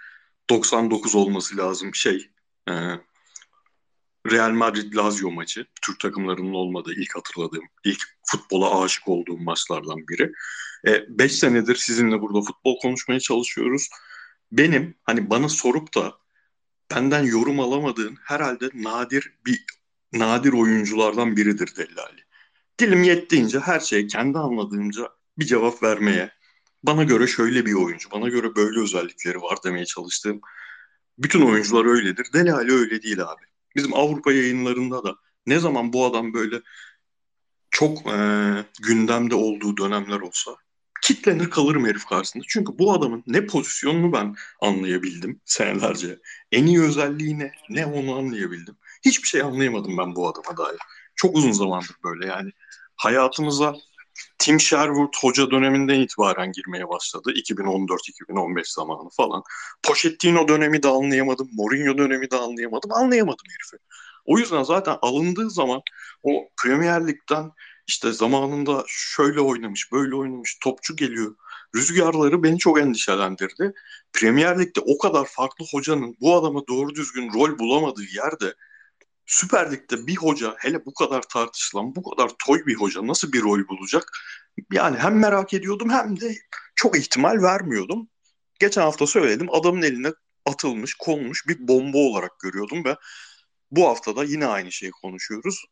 99 olması lazım şey. E, Real Madrid Lazio maçı. Türk takımlarının olmadığı ilk hatırladığım, ilk futbola aşık olduğum maçlardan biri. 5 e, senedir sizinle burada futbol konuşmaya çalışıyoruz. Benim hani bana sorup da benden yorum alamadığın herhalde nadir bir nadir oyunculardan biridir Dellali. Dilim yettiğince her şeye kendi anladığımca bir cevap vermeye, bana göre şöyle bir oyuncu, bana göre böyle özellikleri var demeye çalıştığım bütün oyuncular öyledir. Deli öyle değil abi. Bizim Avrupa yayınlarında da ne zaman bu adam böyle çok e, gündemde olduğu dönemler olsa kitlenir kalırım herif karşısında. Çünkü bu adamın ne pozisyonunu ben anlayabildim senelerce. En iyi özelliği ne? Ne onu anlayabildim. Hiçbir şey anlayamadım ben bu adama dair. Çok uzun zamandır böyle yani. Hayatımıza Tim Sherwood hoca döneminden itibaren girmeye başladı. 2014-2015 zamanı falan. Pochettino dönemi de anlayamadım. Mourinho dönemi de anlayamadım. Anlayamadım herifi. O yüzden zaten alındığı zaman o Premier Lig'den işte zamanında şöyle oynamış, böyle oynamış, topçu geliyor. Rüzgarları beni çok endişelendirdi. Premier Lig'de o kadar farklı hocanın bu adama doğru düzgün rol bulamadığı yerde Süper Lig'de bir hoca hele bu kadar tartışılan, bu kadar toy bir hoca nasıl bir rol bulacak? Yani hem merak ediyordum hem de çok ihtimal vermiyordum. Geçen hafta söyledim adamın eline atılmış, konmuş bir bomba olarak görüyordum ve bu hafta da yine aynı şeyi konuşuyoruz.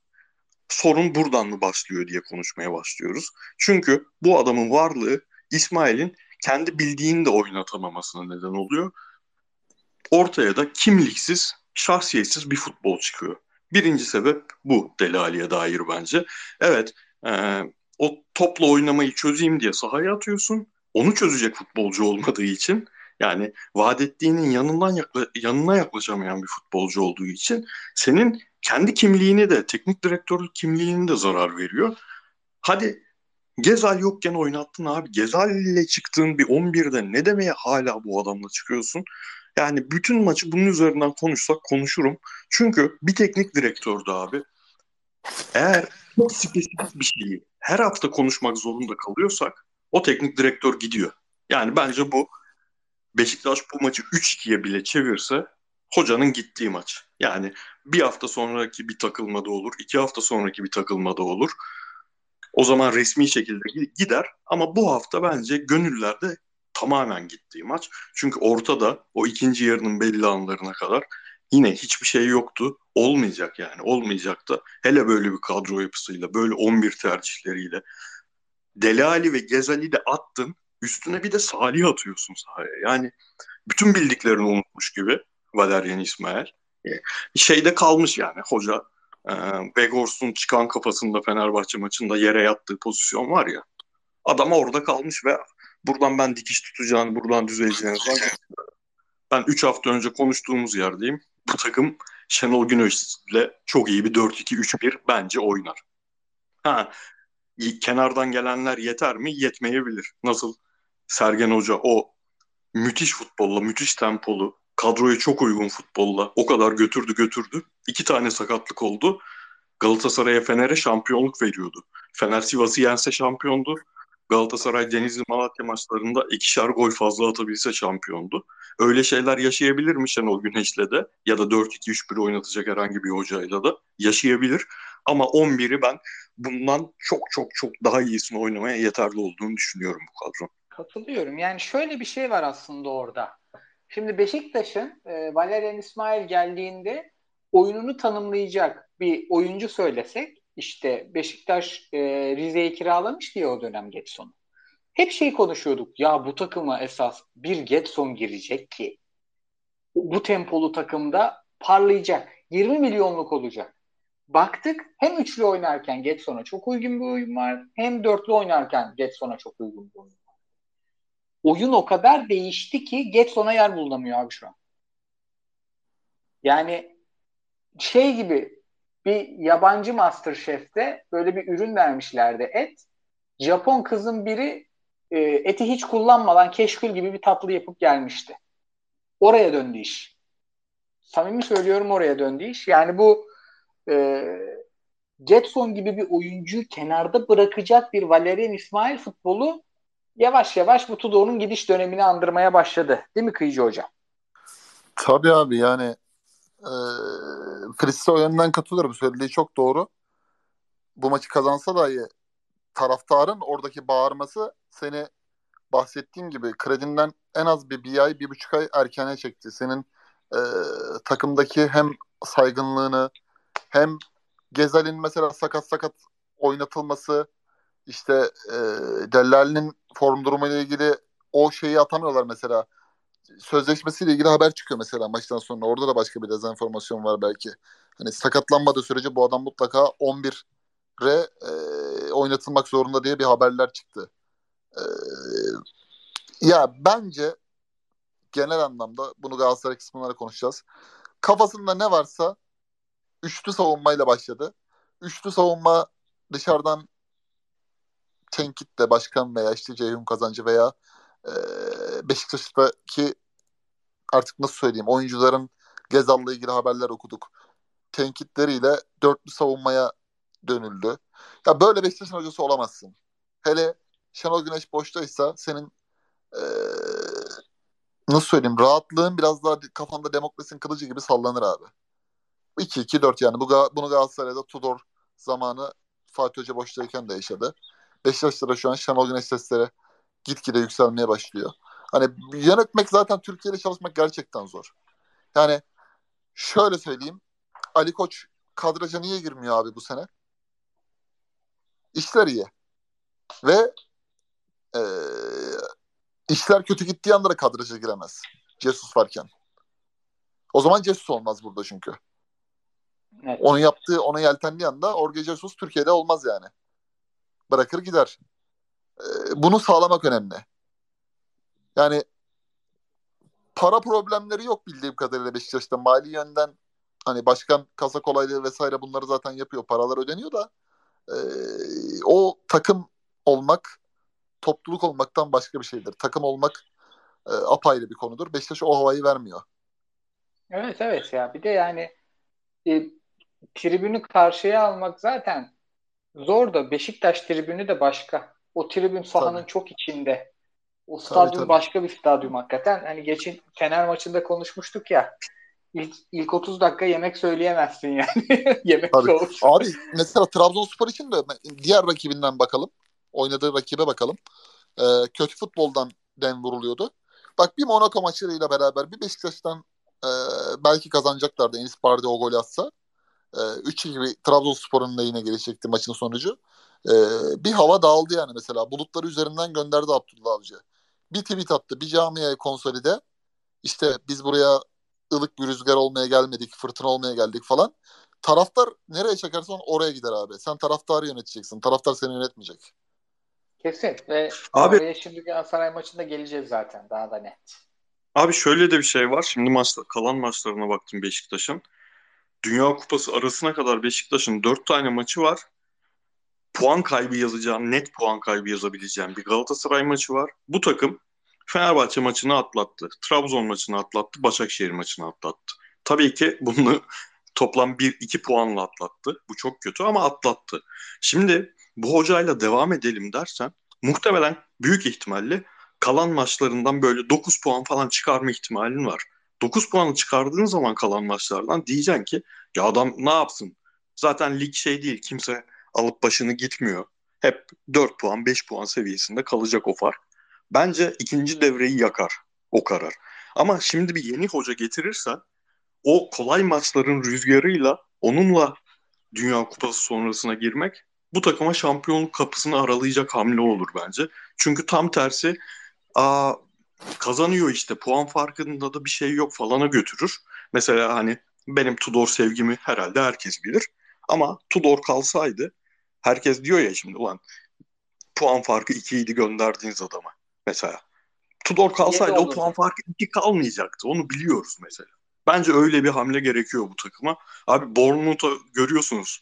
Sorun buradan mı başlıyor diye konuşmaya başlıyoruz. Çünkü bu adamın varlığı İsmail'in kendi bildiğini de oynatamamasına neden oluyor. Ortaya da kimliksiz, şahsiyetsiz bir futbol çıkıyor. Birinci sebep bu Delali'ye dair bence. Evet e, o topla oynamayı çözeyim diye sahaya atıyorsun. Onu çözecek futbolcu olmadığı için yani vaat ettiğinin yanından yakla, yanına yaklaşamayan bir futbolcu olduğu için senin kendi kimliğini de teknik direktörlük kimliğini de zarar veriyor. Hadi Gezal yokken oynattın abi. Gezal ile çıktığın bir 11'de ne demeye hala bu adamla çıkıyorsun? Yani bütün maçı bunun üzerinden konuşsak konuşurum. Çünkü bir teknik direktördü abi. Eğer çok spesifik bir şeyi her hafta konuşmak zorunda kalıyorsak o teknik direktör gidiyor. Yani bence bu Beşiktaş bu maçı 3-2'ye bile çevirse hocanın gittiği maç. Yani bir hafta sonraki bir takılmada olur, iki hafta sonraki bir takılmada olur. O zaman resmi şekilde gider ama bu hafta bence gönüllerde tamamen gittiği maç. Çünkü ortada o ikinci yarının belli anlarına kadar yine hiçbir şey yoktu. Olmayacak yani olmayacak da hele böyle bir kadro yapısıyla böyle 11 tercihleriyle Deli Ali ve Gezali de attın üstüne bir de Salih atıyorsun sahaya. Yani bütün bildiklerini unutmuş gibi Valerian İsmail. E, şeyde kalmış yani hoca e, Begors'un çıkan kafasında Fenerbahçe maçında yere yattığı pozisyon var ya. Adam orada kalmış ve buradan ben dikiş tutacağını, buradan düzeleceğini ben 3 hafta önce konuştuğumuz yerdeyim. Bu takım Şenol Güneş'le çok iyi bir 4-2-3-1 bence oynar. Ha, kenardan gelenler yeter mi? Yetmeyebilir. Nasıl Sergen Hoca o müthiş futbolla, müthiş tempolu, kadroya çok uygun futbolla o kadar götürdü götürdü. İki tane sakatlık oldu. Galatasaray'a Fener'e şampiyonluk veriyordu. Fener Sivas'ı yense şampiyondu. Galatasaray Denizli Malatya maçlarında ikişer gol fazla atabilse şampiyondu. Öyle şeyler yaşayabilir mi Şenol Güneş'le de ya da 4-2-3-1 oynatacak herhangi bir hocayla da yaşayabilir. Ama 11'i ben bundan çok çok çok daha iyisini oynamaya yeterli olduğunu düşünüyorum bu kadro. Katılıyorum. Yani şöyle bir şey var aslında orada. Şimdi Beşiktaş'ın e, Valerian İsmail geldiğinde oyununu tanımlayacak bir oyuncu söylesek işte Beşiktaş e, Rize'yi kiralamış diye o dönem Getson'u. Hep şey konuşuyorduk. Ya bu takıma esas bir Getson girecek ki bu tempolu takımda parlayacak. 20 milyonluk olacak. Baktık hem üçlü oynarken Getson'a çok uygun bir oyun var. Hem dörtlü oynarken Getson'a çok uygun bir oyun var. Oyun o kadar değişti ki Getson'a yer bulunamıyor abi şu an. Yani şey gibi bir yabancı Masterchef'te böyle bir ürün vermişlerdi et. Japon kızın biri e, eti hiç kullanmadan keşkül gibi bir tatlı yapıp gelmişti. Oraya döndü iş. Samimi söylüyorum oraya döndü iş. Yani bu e, Getson gibi bir oyuncuyu kenarda bırakacak bir Valerian İsmail futbolu yavaş yavaş bu Tudor'un gidiş dönemini andırmaya başladı. Değil mi Kıyıcı Hocam? Tabii abi yani e, Fris'e o yönden katılıyorum. Söylediği çok doğru. Bu maçı kazansa dahi taraftarın oradaki bağırması seni bahsettiğim gibi kredinden en az bir, bir ay, bir buçuk ay erkene çekti. Senin e, takımdaki hem saygınlığını hem Gezal'in mesela sakat sakat oynatılması işte e, Dellali'nin form durumuyla ilgili o şeyi atamıyorlar mesela. Sözleşmesiyle ilgili haber çıkıyor mesela maçtan sonra. Orada da başka bir dezenformasyon var belki. Hani sakatlanmadığı sürece bu adam mutlaka 11 re e, oynatılmak zorunda diye bir haberler çıktı. E, ya bence genel anlamda bunu Galatasaray kısmında konuşacağız. Kafasında ne varsa üçlü savunmayla başladı. Üçlü savunma dışarıdan tenkitle başkan veya işte Ceyhun Kazancı veya e, Beşiktaş'taki artık nasıl söyleyeyim oyuncuların Gezal'la ilgili haberler okuduk. Tenkitleriyle dörtlü savunmaya dönüldü. Ya böyle Beşiktaş'ın hocası olamazsın. Hele Şenol Güneş boştaysa senin ee, nasıl söyleyeyim rahatlığın biraz daha kafanda demokrasinin kılıcı gibi sallanır abi. 2-2-4 yani bu, bunu Galatasaray'da Tudor zamanı Fatih Hoca boştayken de yaşadı. Beşiktaş'ta da şu an Şenol Güneş sesleri gitgide yükselmeye başlıyor. Hani yönetmek zaten Türkiye'de çalışmak gerçekten zor. Yani şöyle söyleyeyim. Ali Koç kadraja niye girmiyor abi bu sene? İşler iyi. Ve e, işler kötü gittiği anda da kadraja giremez. Jesus varken. O zaman Jesus olmaz burada çünkü. Evet. Onun yaptığı, ona yeltendiği anda Orge Jesus Türkiye'de olmaz yani. Bırakır gider. Ee, bunu sağlamak önemli. Yani para problemleri yok bildiğim kadarıyla Beşiktaş'ta. Mali yönden hani başkan kasa kolaylığı vesaire bunları zaten yapıyor. Paralar ödeniyor da e, o takım olmak topluluk olmaktan başka bir şeydir. Takım olmak e, apayrı bir konudur. Beşiktaş o havayı vermiyor. Evet evet ya bir de yani e, tribünü karşıya almak zaten zor da Beşiktaş tribünü de başka. O tribün sahanın tabii. çok içinde. O stadyum tabii, tabii. başka bir stadyum hakikaten. Hani geçen Fener maçında konuşmuştuk ya. ilk, ilk 30 dakika yemek söyleyemezsin yani. yemek Tabii. soğuk. Abi mesela Trabzonspor için de diğer rakibinden bakalım. Oynadığı rakibe bakalım. Ee, kötü futboldan den vuruluyordu. Bak bir Monaco maçlarıyla beraber bir Beşiktaş'tan e, belki kazanacaklardı Enis Bardi o golü atsa. E, 3 gibi Trabzonspor'un lehine gelecekti maçın sonucu. E, bir hava dağıldı yani mesela. Bulutları üzerinden gönderdi Abdullah Avcı. Bir tweet attı. Bir camiye konsolide. İşte biz buraya ılık bir rüzgar olmaya gelmedik. Fırtına olmaya geldik falan. Taraftar nereye çekersen oraya gider abi. Sen taraftarı yöneteceksin. Taraftar seni yönetmeyecek. Kesin. Ve Abi- oraya şimdi Galatasaray maçında geleceğiz zaten. Daha da net. Abi şöyle de bir şey var. Şimdi maçta, kalan maçlarına baktım Beşiktaş'ın. Dünya Kupası arasına kadar Beşiktaş'ın 4 tane maçı var. Puan kaybı yazacağım, net puan kaybı yazabileceğim bir Galatasaray maçı var. Bu takım Fenerbahçe maçını atlattı. Trabzon maçını atlattı. Başakşehir maçını atlattı. Tabii ki bunu toplam 1-2 puanla atlattı. Bu çok kötü ama atlattı. Şimdi bu hocayla devam edelim dersen muhtemelen büyük ihtimalle kalan maçlarından böyle 9 puan falan çıkarma ihtimalin var. 9 puanı çıkardığın zaman kalan maçlardan diyeceksin ki ya adam ne yapsın? Zaten lig şey değil kimse alıp başını gitmiyor. Hep 4 puan 5 puan seviyesinde kalacak o fark. Bence ikinci devreyi yakar o karar. Ama şimdi bir yeni hoca getirirsen o kolay maçların rüzgarıyla onunla Dünya Kupası sonrasına girmek bu takıma şampiyonluk kapısını aralayacak hamle olur bence. Çünkü tam tersi aa, kazanıyor işte puan farkında da bir şey yok falana götürür. Mesela hani benim Tudor sevgimi herhalde herkes bilir. Ama Tudor kalsaydı herkes diyor ya şimdi ulan puan farkı 2 idi gönderdiğiniz adama mesela. Tudor kalsaydı o puan farkı 2 kalmayacaktı. Onu biliyoruz mesela. Bence öyle bir hamle gerekiyor bu takıma. Abi Bournemouth'u görüyorsunuz.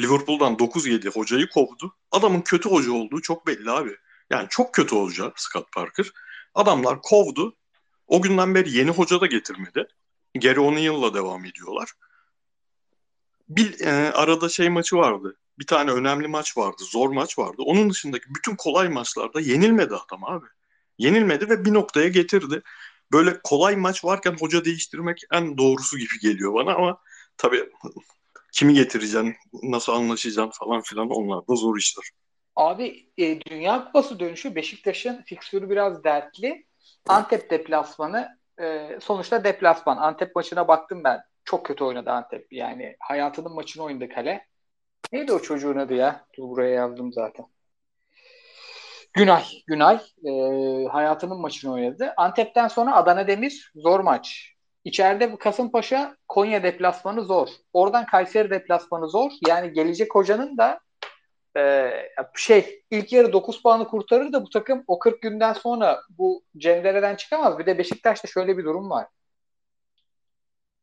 Liverpool'dan 9 yedi hocayı kovdu. Adamın kötü hoca olduğu çok belli abi. Yani çok kötü hoca Scott Parker. Adamlar kovdu. O günden beri yeni hoca da getirmedi. Gary O'Neill'la devam ediyorlar. Bir e, arada şey maçı vardı. Bir tane önemli maç vardı. Zor maç vardı. Onun dışındaki bütün kolay maçlarda yenilmedi adam abi. Yenilmedi ve bir noktaya getirdi. Böyle kolay maç varken hoca değiştirmek en doğrusu gibi geliyor bana ama tabii kimi getireceksin, nasıl anlaşacaksın falan filan onlar da zor işler. Abi e, Dünya Kupası dönüşü Beşiktaş'ın fikstürü biraz dertli. Antep deplasmanı e, sonuçta deplasman. Antep maçına baktım ben. Çok kötü oynadı Antep. Yani hayatının maçını oynadı kale. Neydi o çocuğun adı ya? Dur buraya yazdım zaten. Günay. Günay e, hayatının maçını oynadı. Antep'ten sonra Adana Demir zor maç. İçeride Kasımpaşa Konya deplasmanı zor. Oradan Kayseri deplasmanı zor. Yani gelecek hocanın da e, şey ilk yarı 9 puanı kurtarır da bu takım o 40 günden sonra bu cendereden çıkamaz. Bir de Beşiktaş'ta şöyle bir durum var.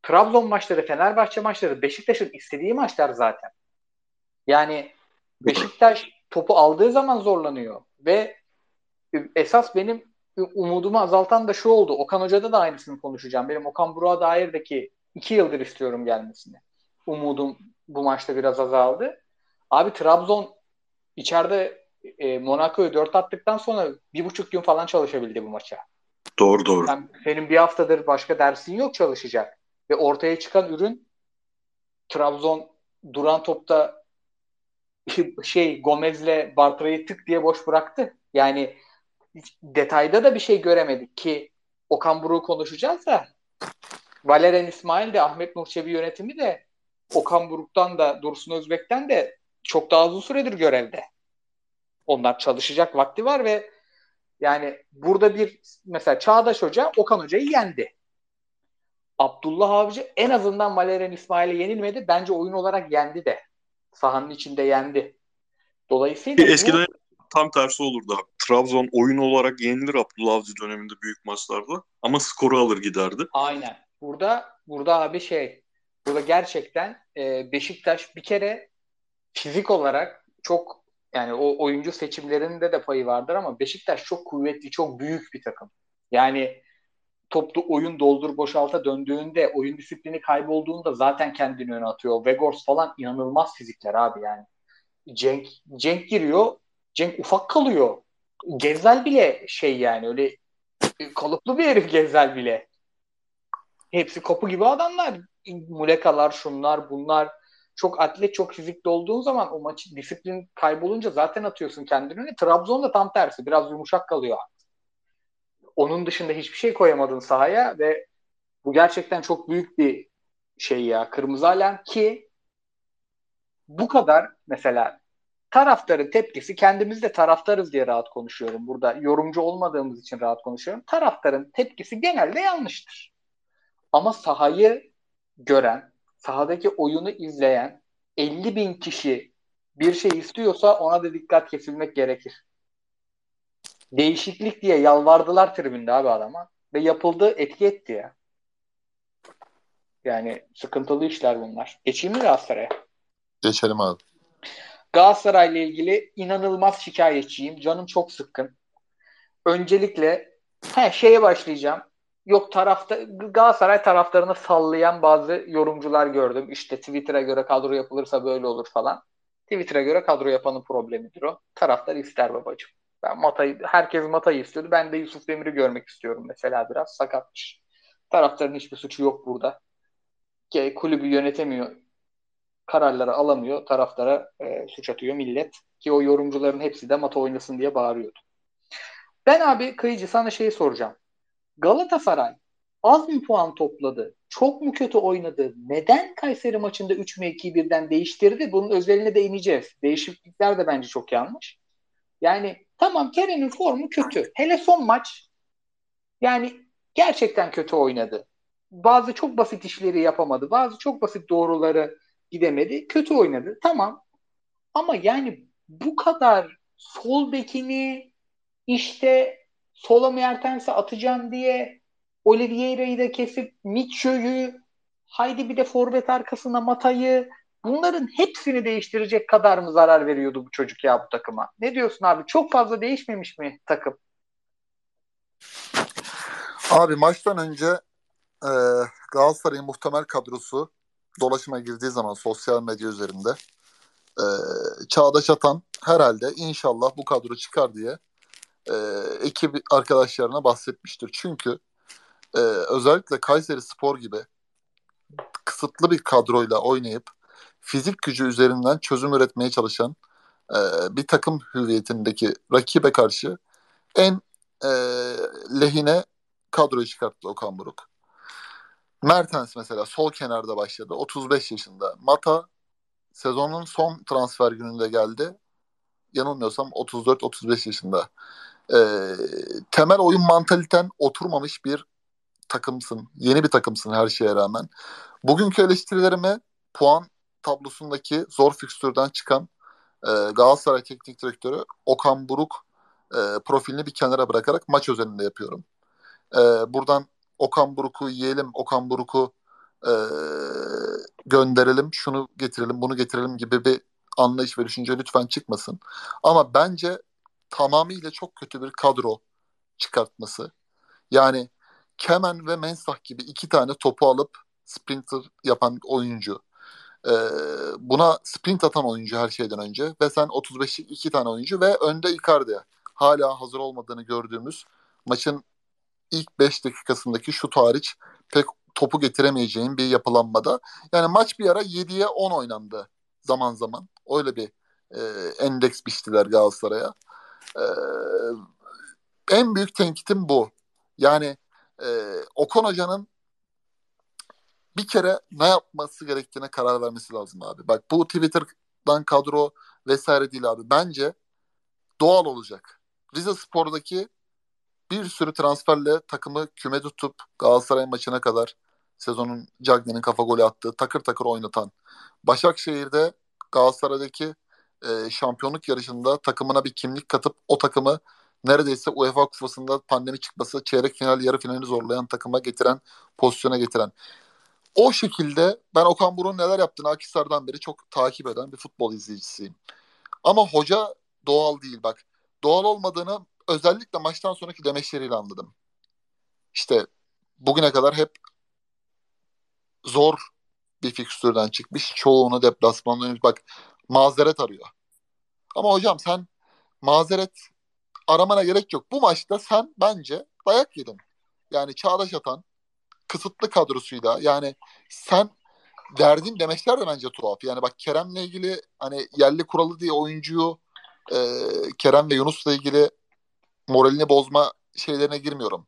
Trabzon maçları, Fenerbahçe maçları Beşiktaş'ın istediği maçlar zaten. Yani Beşiktaş topu aldığı zaman zorlanıyor ve esas benim umudumu azaltan da şu oldu. Okan Hoca'da da aynısını konuşacağım. Benim Okan Burak'a dair de ki iki yıldır istiyorum gelmesini. Umudum bu maçta biraz azaldı. Abi Trabzon içeride e, Monaco'yu dört attıktan sonra bir buçuk gün falan çalışabildi bu maça. Doğru doğru. Sen, senin bir haftadır başka dersin yok çalışacak. Ve ortaya çıkan ürün Trabzon duran topta şey Gomez'le Bartra'yı tık diye boş bıraktı. Yani detayda da bir şey göremedik ki Okan Buruk'u konuşacağız da Valerian İsmail de Ahmet Nurçevi yönetimi de Okan Buruk'tan da Dursun Özbek'ten de çok daha uzun süredir görevde. Onlar çalışacak vakti var ve yani burada bir mesela Çağdaş Hoca Okan Hoca'yı yendi. Abdullah Avcı en azından Valerian İsmail'e yenilmedi. Bence oyun olarak yendi de. Sahanın içinde yendi. Dolayısıyla Ki eskiden bu, tam tersi olurdu abi. Trabzon oyun olarak yenilir Abdullah Avcı döneminde büyük maçlarda ama skoru alır giderdi. aynen. Burada burada abi şey burada gerçekten e, Beşiktaş bir kere fizik olarak çok yani o oyuncu seçimlerinde de payı vardır ama Beşiktaş çok kuvvetli, çok büyük bir takım. Yani toplu oyun doldur boşalta döndüğünde, oyun disiplini kaybolduğunda zaten kendini öne atıyor. Vegors falan inanılmaz fizikler abi yani. Cenk, Cenk giriyor. Cenk ufak kalıyor. Gezel bile şey yani öyle kalıplı bir herif Gezel bile. Hepsi kopu gibi adamlar. Mulekalar, şunlar, bunlar. Çok atlet, çok fizikli olduğun zaman o maçı disiplin kaybolunca zaten atıyorsun kendini. Trabzon'da tam tersi. Biraz yumuşak kalıyor. Onun dışında hiçbir şey koyamadın sahaya ve bu gerçekten çok büyük bir şey ya. Kırmızı alarm ki bu kadar mesela taraftarın tepkisi kendimiz de taraftarız diye rahat konuşuyorum. Burada yorumcu olmadığımız için rahat konuşuyorum. Taraftarın tepkisi genelde yanlıştır. Ama sahayı gören, sahadaki oyunu izleyen 50 bin kişi bir şey istiyorsa ona da dikkat kesilmek gerekir. Değişiklik diye yalvardılar tribünde abi adama ve yapıldı etki etti ya. Yani sıkıntılı işler bunlar. Geçeyim mi Galatasaray'a? Geçelim abi. Galatasaray'la ilgili inanılmaz şikayetçiyim. Canım çok sıkkın. Öncelikle he, şeye başlayacağım. Yok tarafta Galatasaray taraftarını sallayan bazı yorumcular gördüm. İşte Twitter'a göre kadro yapılırsa böyle olur falan. Twitter'a göre kadro yapanın problemidir o. Taraftar ister babacığım. Ben Mata'yı, herkes Mata'yı istiyordu. Ben de Yusuf Demir'i görmek istiyorum mesela biraz. Sakatmış. Taraftarın hiçbir suçu yok burada. Ki kulübü yönetemiyor. Kararları alamıyor. Taraftara e, suç atıyor millet. Ki o yorumcuların hepsi de Mata oynasın diye bağırıyordu. Ben abi Kıyıcı sana şeyi soracağım. Galatasaray az mı puan topladı? Çok mu kötü oynadı? Neden Kayseri maçında 3 mevkiyi birden değiştirdi? Bunun özeline değineceğiz. Değişiklikler de bence çok yanlış. Yani tamam Kerem'in formu kötü. Hele son maç yani gerçekten kötü oynadı. Bazı çok basit işleri yapamadı. Bazı çok basit doğruları gidemedi. Kötü oynadı. Tamam. Ama yani bu kadar sol bekini işte sola Mertens'e atacağım diye Oliveira'yı da kesip Mitcho'yu haydi bir de forvet arkasına Mata'yı bunların hepsini değiştirecek kadar mı zarar veriyordu bu çocuk ya bu takıma? Ne diyorsun abi? Çok fazla değişmemiş mi takım? Abi maçtan önce e, Galatasaray'ın muhtemel kadrosu dolaşıma girdiği zaman sosyal medya üzerinde e, Çağdaş Atan herhalde inşallah bu kadro çıkar diye e, ekip arkadaşlarına bahsetmiştir. Çünkü e, özellikle Kayseri Spor gibi kısıtlı bir kadroyla oynayıp fizik gücü üzerinden çözüm üretmeye çalışan e, bir takım hüviyetindeki rakibe karşı en e, lehine kadroyu çıkarttı Okan Buruk. Mertens mesela sol kenarda başladı. 35 yaşında. Mata sezonun son transfer gününde geldi. Yanılmıyorsam 34-35 yaşında. Ee, temel oyun mantaliten oturmamış bir takımsın. Yeni bir takımsın her şeye rağmen. Bugünkü eleştirilerime puan tablosundaki zor fikstürden çıkan e, Galatasaray Teknik Direktörü Okan Buruk e, profilini bir kenara bırakarak maç özelinde yapıyorum. E, buradan Okan Buruk'u yiyelim, Okan Buruk'u e, gönderelim, şunu getirelim, bunu getirelim gibi bir anlayış ve düşünce lütfen çıkmasın. Ama bence tamamıyla çok kötü bir kadro çıkartması. Yani Kemen ve Mensah gibi iki tane topu alıp sprinter yapan oyuncu. Ee, buna sprint atan oyuncu her şeyden önce ve sen 35'lik iki tane oyuncu ve önde Icardi hala hazır olmadığını gördüğümüz maçın ilk 5 dakikasındaki şut hariç pek topu getiremeyeceğin bir yapılanmada. Yani maç bir ara 7'ye 10 oynandı zaman zaman. Öyle bir e, endeks biçtiler Galatasaray'a. E, en büyük tenkitim bu. Yani e, Okan Hoca'nın bir kere ne yapması gerektiğine karar vermesi lazım abi. Bak bu Twitter'dan kadro vesaire değil abi. Bence doğal olacak. Rize Spor'daki bir sürü transferle takımı küme tutup Galatasaray maçına kadar sezonun Cagney'in kafa golü attığı takır takır oynatan Başakşehir'de Galatasaray'daki e, şampiyonluk yarışında takımına bir kimlik katıp o takımı neredeyse UEFA kupasında pandemi çıkması çeyrek final yarı finali zorlayan takıma getiren pozisyona getiren o şekilde ben Okan Buruk'un neler yaptığını Akisar'dan beri çok takip eden bir futbol izleyicisiyim. Ama hoca doğal değil bak. Doğal olmadığını özellikle maçtan sonraki demeçleriyle anladım. İşte bugüne kadar hep zor bir fikstürden çıkmış. Çoğunu deplasmandan bak mazeret arıyor. Ama hocam sen mazeret aramana gerek yok. Bu maçta sen bence dayak yedin. Yani Çağdaş Atan kısıtlı kadrosuyla yani sen derdin demeçler de bence tuhaf. Yani bak Kerem'le ilgili hani yerli kuralı diye oyuncuyu e, Kerem ve Yunus'la ilgili moralini bozma şeylerine girmiyorum.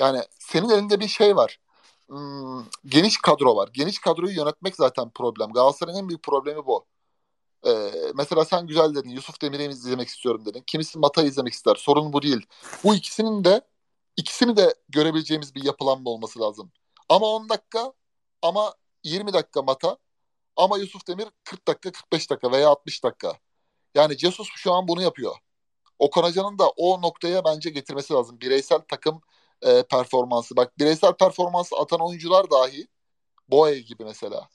Yani senin elinde bir şey var. Hmm, geniş kadro var. Geniş kadroyu yönetmek zaten problem. Galatasaray'ın en büyük problemi bu. Ee, mesela sen güzel dedin. Yusuf Demir'i izlemek istiyorum dedin. Kimisi Mata izlemek ister. Sorun bu değil. Bu ikisinin de ikisini de görebileceğimiz bir yapılanma olması lazım. Ama 10 dakika ama 20 dakika Mata ama Yusuf Demir 40 dakika 45 dakika veya 60 dakika. Yani Jesus şu an bunu yapıyor. Okan Hoca'nın da o noktaya bence getirmesi lazım. Bireysel takım e, performansı. Bak bireysel performansı atan oyuncular dahi Boye gibi mesela.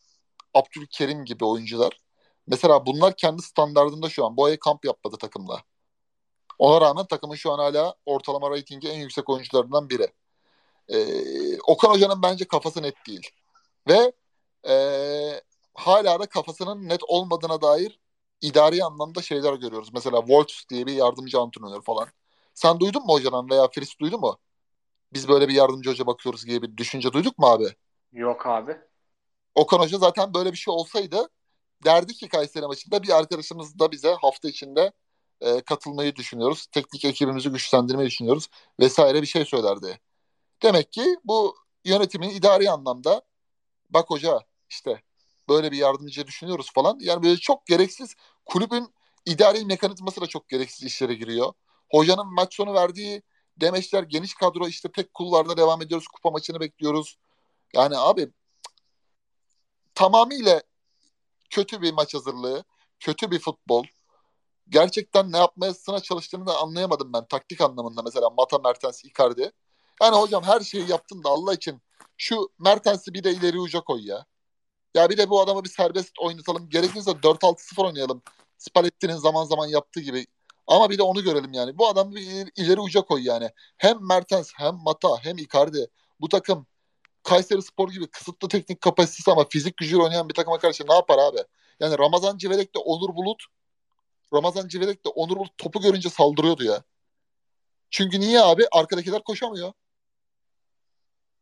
Abdülkerim gibi oyuncular. Mesela bunlar kendi standartında şu an. Boye kamp yapmadı takımla. Ona rağmen takımın şu an hala ortalama reytingi en yüksek oyuncularından biri. Ee, Okan Hoca'nın bence kafası net değil. Ve e, hala da kafasının net olmadığına dair idari anlamda şeyler görüyoruz. Mesela Woltz diye bir yardımcı antrenör falan. Sen duydun mu hocadan veya Fritz duydu mu? Biz böyle bir yardımcı hoca bakıyoruz diye bir düşünce duyduk mu abi? Yok abi. Okan Hoca zaten böyle bir şey olsaydı derdi ki Kayseri maçında bir arkadaşımız da bize hafta içinde e, katılmayı düşünüyoruz. Teknik ekibimizi güçlendirmeyi düşünüyoruz vesaire bir şey söylerdi. Demek ki bu yönetimin idari anlamda bak hoca işte böyle bir yardımcı düşünüyoruz falan. Yani böyle çok gereksiz kulübün idari mekanizması da çok gereksiz işlere giriyor. Hocanın maç sonu verdiği demeçler geniş kadro işte tek kullarda devam ediyoruz. Kupa maçını bekliyoruz. Yani abi tamamıyla kötü bir maç hazırlığı, kötü bir futbol. Gerçekten ne yapmasına çalıştığını da anlayamadım ben taktik anlamında mesela Mata Mertens Icardi. Yani hocam her şeyi yaptın da Allah için şu Mertens'i bir de ileri uca koy ya. Ya bir de bu adamı bir serbest oynatalım. Gerekirse 4-6-0 oynayalım. Spalletti'nin zaman zaman yaptığı gibi. Ama bir de onu görelim yani. Bu adamı bir ileri uca koy yani. Hem Mertens hem Mata hem Icardi. Bu takım Kayseri Spor gibi kısıtlı teknik kapasitesi ama fizik gücüyle oynayan bir takıma karşı ne yapar abi? Yani Ramazan Civelek de Onur Bulut Ramazan Civelek de Onur Bulut topu görünce saldırıyordu ya. Çünkü niye abi? Arkadakiler koşamıyor.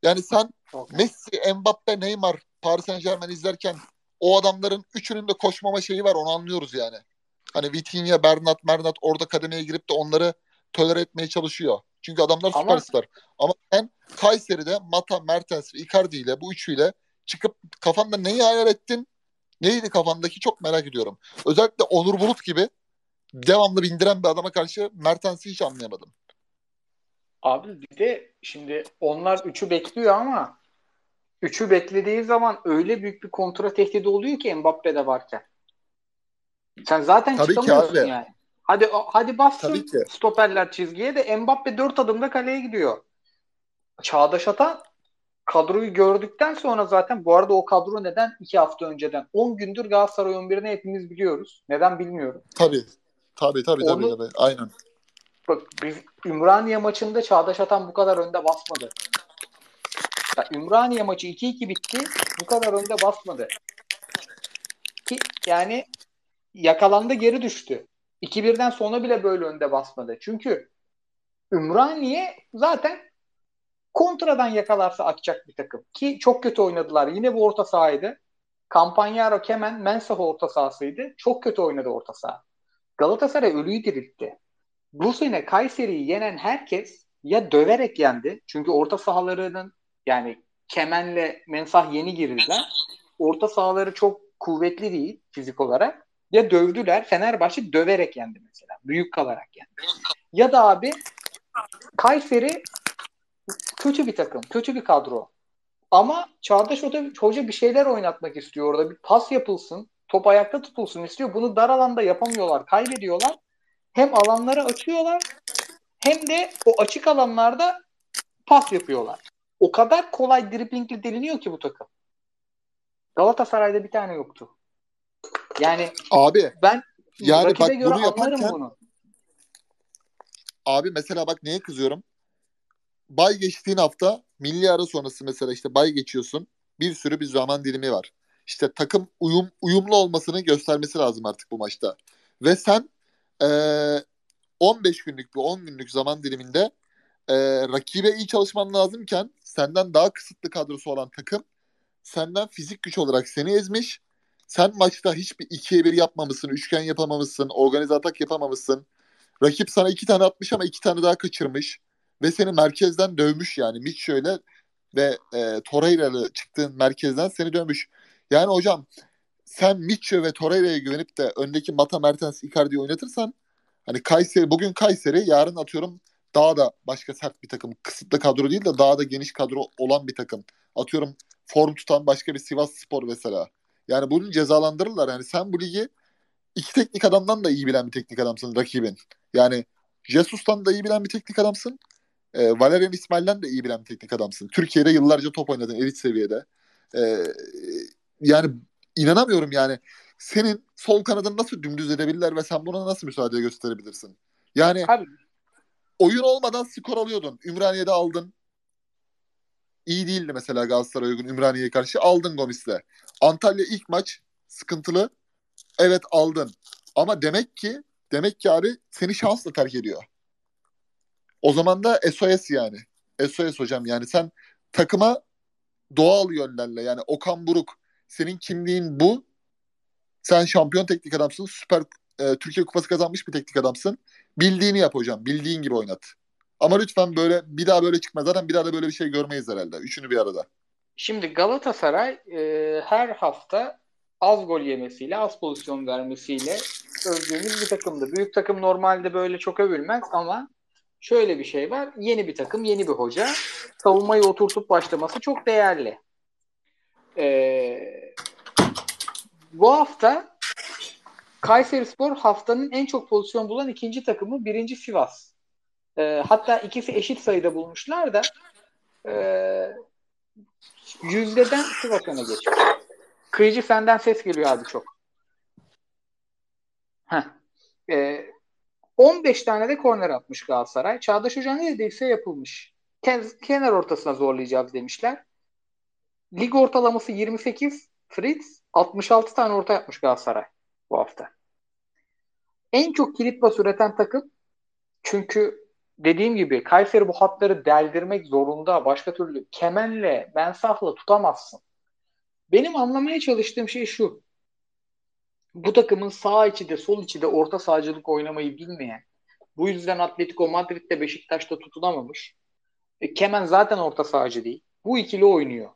Yani sen Messi, Mbappe, Neymar, Paris Saint Germain izlerken o adamların üçünün de koşmama şeyi var onu anlıyoruz yani. Hani Vitinha, Bernat, Mernat orada kademeye girip de onları tolere etmeye çalışıyor. Çünkü adamlar Ama... süperstar. Ama sen Kayseri'de Mata, Mertens ve Icardi ile bu üçüyle çıkıp kafanda neyi hayal ettin? Neydi kafandaki çok merak ediyorum. Özellikle Onur Bulut gibi devamlı bindiren bir adama karşı Mertens'i hiç anlayamadım. Abi bir de şimdi onlar üçü bekliyor ama üçü beklediği zaman öyle büyük bir kontra tehdidi oluyor ki Mbappe'de varken. Sen zaten Tabii çıkamıyorsun ki abi. yani. Hadi hadi bassın stoperler çizgiye de Mbappe dört adımda kaleye gidiyor. Çağdaş Atan kadroyu gördükten sonra zaten bu arada o kadro neden iki hafta önceden 10 gündür Galatasaray 11'ini hepimiz biliyoruz. Neden bilmiyorum. Tabii. Tabii tabii Onu, tabii, tabii. Aynen. Bak biz Ümraniye maçında Çağdaş Atan bu kadar önde basmadı. Ya, Ümraniye maçı 2-2 bitti. Bu kadar önde basmadı. Ki yani yakalandı geri düştü. 2-1'den sonra bile böyle önde basmadı. Çünkü Ümraniye zaten kontradan yakalarsa atacak bir takım. Ki çok kötü oynadılar. Yine bu orta sahaydı. Campagnaro, Kemen, Mensah orta sahasıydı. Çok kötü oynadı orta saha. Galatasaray ölüyü diriltti. Bu sene Kayseri'yi yenen herkes ya döverek yendi. Çünkü orta sahalarının yani Kemen'le Mensah yeni girdiler. Orta sahaları çok kuvvetli değil fizik olarak. Ya dövdüler. Fenerbahçe döverek yendi mesela. Büyük kalarak yendi. Ya da abi Kayseri kötü bir takım. Kötü bir kadro. Ama Çağdaş Hoca bir şeyler oynatmak istiyor orada. Bir pas yapılsın. Top ayakta tutulsun istiyor. Bunu dar alanda yapamıyorlar. Kaybediyorlar. Hem alanları açıyorlar hem de o açık alanlarda pas yapıyorlar. O kadar kolay driblingli deliniyor ki bu takım. Galatasaray'da bir tane yoktu. Yani abi ben yani bak göre bunu yaparken bunu. Abi mesela bak neye kızıyorum? Bay geçtiğin hafta milli ara sonrası mesela işte bay geçiyorsun. Bir sürü bir zaman dilimi var. İşte takım uyum uyumlu olmasını göstermesi lazım artık bu maçta. Ve sen e, 15 günlük bir 10 günlük zaman diliminde e, rakibe iyi çalışman lazımken senden daha kısıtlı kadrosu olan takım senden fizik güç olarak seni ezmiş. Sen maçta hiçbir ikiye bir yapmamışsın, üçgen yapamamışsın, organize atak yapamamışsın. Rakip sana iki tane atmış ama iki tane daha kaçırmış. Ve seni merkezden dövmüş yani. Mitch şöyle ve e, Torreira'lı çıktığın merkezden seni dövmüş. Yani hocam sen Mitchell ve Torreira'ya güvenip de öndeki Mata Mertens Icardi'yi oynatırsan hani Kayseri bugün Kayseri yarın atıyorum daha da başka sert bir takım. Kısıtlı kadro değil de daha da geniş kadro olan bir takım. Atıyorum form tutan başka bir Sivas Spor mesela. Yani bunu cezalandırırlar. Yani sen bu ligi iki teknik adamdan da iyi bilen bir teknik adamsın rakibin. Yani Jesus'tan da iyi bilen bir teknik adamsın. E, Valerian İsmail'den de iyi bilen bir teknik adamsın. Türkiye'de yıllarca top oynadın elit seviyede. E, yani inanamıyorum yani. Senin sol kanadını nasıl dümdüz edebilirler ve sen buna nasıl müsaade gösterebilirsin? Yani Abi. oyun olmadan skor alıyordun. Ümraniye'de aldın. İyi değildi mesela Galatasaray uygun Ümraniye'ye karşı. Aldın Gomis'le. Antalya ilk maç sıkıntılı. Evet aldın. Ama demek ki demek ki abi seni şansla terk ediyor. O zaman da SOS yani. SOS hocam yani sen takıma doğal yönlerle yani Okan Buruk senin kimliğin bu. Sen şampiyon teknik adamsın. Süper e, Türkiye Kupası kazanmış bir teknik adamsın. Bildiğini yap hocam. Bildiğin gibi oynat. Ama lütfen böyle bir daha böyle çıkma. Zaten bir daha da böyle bir şey görmeyiz herhalde. Üçünü bir arada. Şimdi Galatasaray e, her hafta az gol yemesiyle, az pozisyon vermesiyle övdüğümüz bir takımdı. Büyük takım normalde böyle çok övülmez ama şöyle bir şey var. Yeni bir takım, yeni bir hoca. Savunmayı oturtup başlaması çok değerli. Ee, bu hafta Kayseri Spor haftanın en çok pozisyon bulan ikinci takımı birinci Sivas. Ee, hatta ikisi eşit sayıda bulmuşlar da e, yüzdeden Sivas öne geçiyor. Kıyıcı senden ses geliyor abi çok. Heh. Ee, 15 tane de korner atmış Galatasaray. Çağdaş Hoca neredeyse yapılmış. Kenar ortasına zorlayacağız demişler. Lig ortalaması 28. Fritz 66 tane orta yapmış Galatasaray bu hafta. En çok kilit bas üreten takım çünkü dediğim gibi Kayseri bu hatları deldirmek zorunda. Başka türlü kemenle, mensahla tutamazsın. Benim anlamaya çalıştığım şey şu. Bu takımın sağ içi de sol içi de orta sahacılık oynamayı bilmeyen, bu yüzden Atletico Madrid'de Beşiktaş'ta tutunamamış. E, Kemen zaten orta sahacı değil. Bu ikili oynuyor.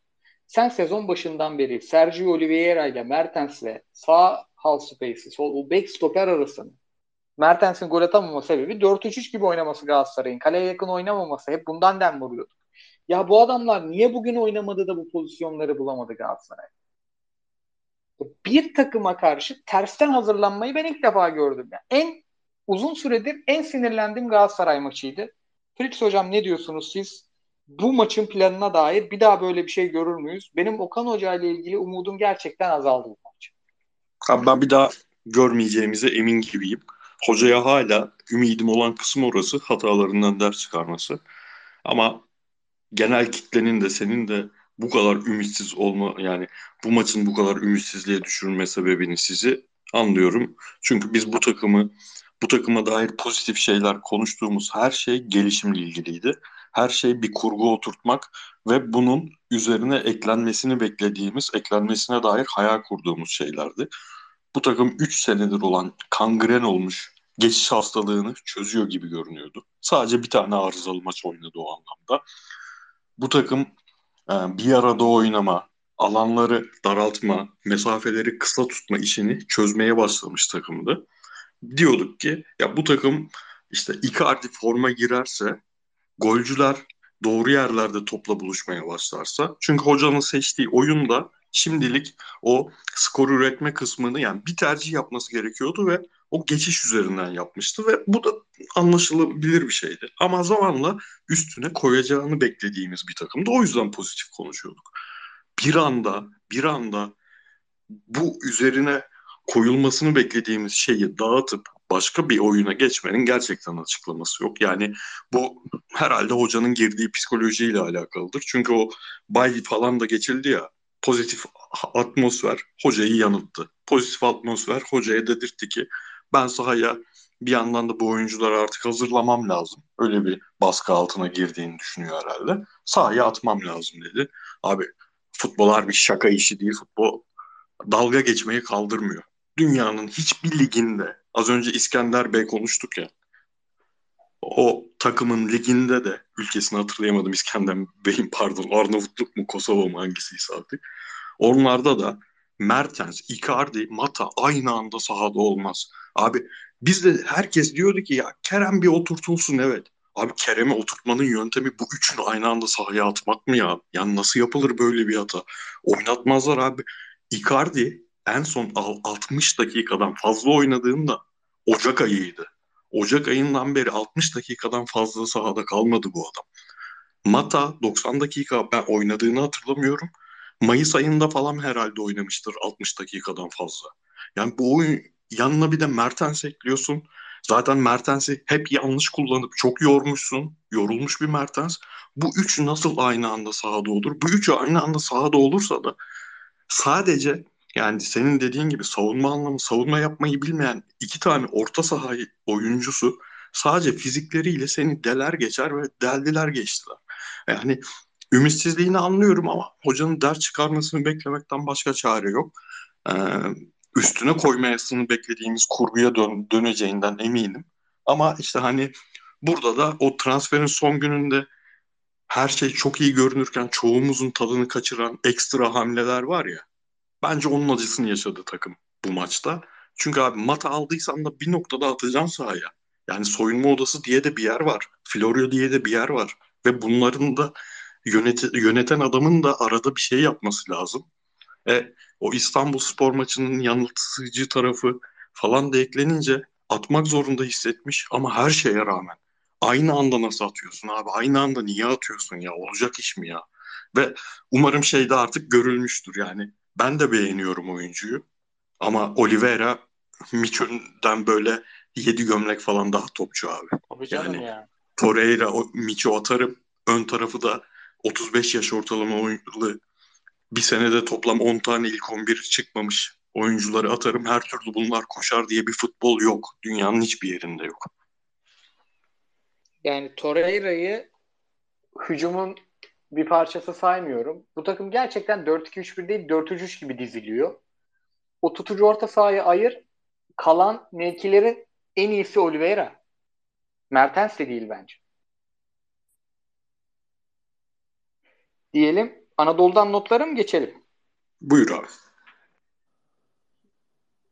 Sen sezon başından beri Sergio Oliveira ile Mertens'le sağ half space'i, sol back stoper arasını Mertens'in gol atamama sebebi 4-3-3 gibi oynaması Galatasaray'ın. Kaleye yakın oynamaması. Hep bundan dem vuruyorduk. Ya bu adamlar niye bugün oynamadı da bu pozisyonları bulamadı Galatasaray? Bir takıma karşı tersten hazırlanmayı ben ilk defa gördüm. Yani en uzun süredir en sinirlendiğim Galatasaray maçıydı. Fritz hocam ne diyorsunuz siz? Bu maçın planına dair bir daha böyle bir şey görür müyüz? Benim Okan Hoca ile ilgili umudum gerçekten azaldı bu maç. Abi ben bir daha görmeyeceğimize emin gibiyim. Hocaya hala ümidim olan kısım orası hatalarından ders çıkarması. Ama genel kitlenin de senin de bu kadar ümitsiz olma yani bu maçın bu kadar ümitsizliğe düşürme sebebini sizi anlıyorum. Çünkü biz bu takımı bu takıma dair pozitif şeyler konuştuğumuz her şey gelişimle ilgiliydi. Her şey bir kurgu oturtmak ve bunun üzerine eklenmesini beklediğimiz, eklenmesine dair hayal kurduğumuz şeylerdi. Bu takım 3 senedir olan kangren olmuş geçiş hastalığını çözüyor gibi görünüyordu. Sadece bir tane arızalı maç oynadı o anlamda. Bu takım e, bir arada oynama, alanları daraltma, mesafeleri kısa tutma işini çözmeye başlamış takımdı. Diyorduk ki ya bu takım işte Icardi forma girerse golcüler doğru yerlerde topla buluşmaya başlarsa çünkü hocanın seçtiği oyunda şimdilik o skor üretme kısmını yani bir tercih yapması gerekiyordu ve o geçiş üzerinden yapmıştı ve bu da anlaşılabilir bir şeydi. Ama zamanla üstüne koyacağını beklediğimiz bir takımdı. O yüzden pozitif konuşuyorduk. Bir anda, bir anda bu üzerine koyulmasını beklediğimiz şeyi dağıtıp başka bir oyuna geçmenin gerçekten açıklaması yok. Yani bu herhalde hocanın girdiği psikolojiyle alakalıdır. Çünkü o bay falan da geçildi ya pozitif atmosfer hocayı yanılttı. Pozitif atmosfer hocaya dedirtti ki ben sahaya Bir yandan da bu oyuncuları artık hazırlamam lazım. Öyle bir baskı altına girdiğini düşünüyor herhalde. Sahaya atmam lazım dedi. Abi futbol bir şaka işi değil. Futbol dalga geçmeyi kaldırmıyor. Dünyanın hiçbir liginde az önce İskender Bey konuştuk ya o takımın liginde de ülkesini hatırlayamadım İskender Bey'in pardon Arnavutluk mu Kosova mı hangisiyse artık. Onlarda da Mertens, Icardi, Mata aynı anda sahada olmaz. Abi biz de herkes diyordu ki ya Kerem bir oturtulsun evet. Abi Kerem'i oturtmanın yöntemi bu üçünü aynı anda sahaya atmak mı ya? Yani nasıl yapılır böyle bir hata? Oynatmazlar abi. Icardi en son 60 dakikadan fazla oynadığında Ocak ayıydı. Ocak ayından beri 60 dakikadan fazla sahada kalmadı bu adam. Mata 90 dakika ben oynadığını hatırlamıyorum. Mayıs ayında falan herhalde oynamıştır 60 dakikadan fazla. Yani bu oyun yanına bir de Mertens ekliyorsun. Zaten Mertens'i hep yanlış kullanıp çok yormuşsun. Yorulmuş bir Mertens. Bu üç nasıl aynı anda sahada olur? Bu üç aynı anda sahada olursa da sadece yani senin dediğin gibi savunma anlamı, savunma yapmayı bilmeyen iki tane orta saha oyuncusu sadece fizikleriyle seni deler geçer ve deldiler geçtiler. Yani ümitsizliğini anlıyorum ama hocanın ders çıkarmasını beklemekten başka çare yok. Ee, üstüne koymayasını beklediğimiz kurguya dön döneceğinden eminim. Ama işte hani burada da o transferin son gününde her şey çok iyi görünürken çoğumuzun tadını kaçıran ekstra hamleler var ya. Bence onun acısını yaşadı takım bu maçta. Çünkü abi mata aldıysan da bir noktada atacaksın sahaya. Yani soyunma odası diye de bir yer var. Florio diye de bir yer var. Ve bunların da yönet yöneten adamın da arada bir şey yapması lazım. E, o İstanbul spor maçının yanıltıcı tarafı falan da eklenince atmak zorunda hissetmiş ama her şeye rağmen aynı anda nasıl atıyorsun abi? Aynı anda niye atıyorsun ya? Olacak iş mi ya? Ve umarım şey de artık görülmüştür yani. Ben de beğeniyorum oyuncuyu. Ama Oliveira Miço'dan böyle yedi gömlek falan daha topçu abi. Tabii canım yani ya. Torreira, Miço atarım. Ön tarafı da 35 yaş ortalama oyuncu bir senede toplam 10 tane ilk 11 çıkmamış oyuncuları atarım. Her türlü bunlar koşar diye bir futbol yok. Dünyanın hiçbir yerinde yok. Yani Torreira'yı hücumun bir parçası saymıyorum. Bu takım gerçekten 4-2-3-1 değil 4-3-3 gibi diziliyor. O tutucu orta sahayı ayır. Kalan mevkilerin en iyisi Oliveira. Mertens de değil bence. Diyelim Anadolu'dan notlara mı geçelim? Buyur abi.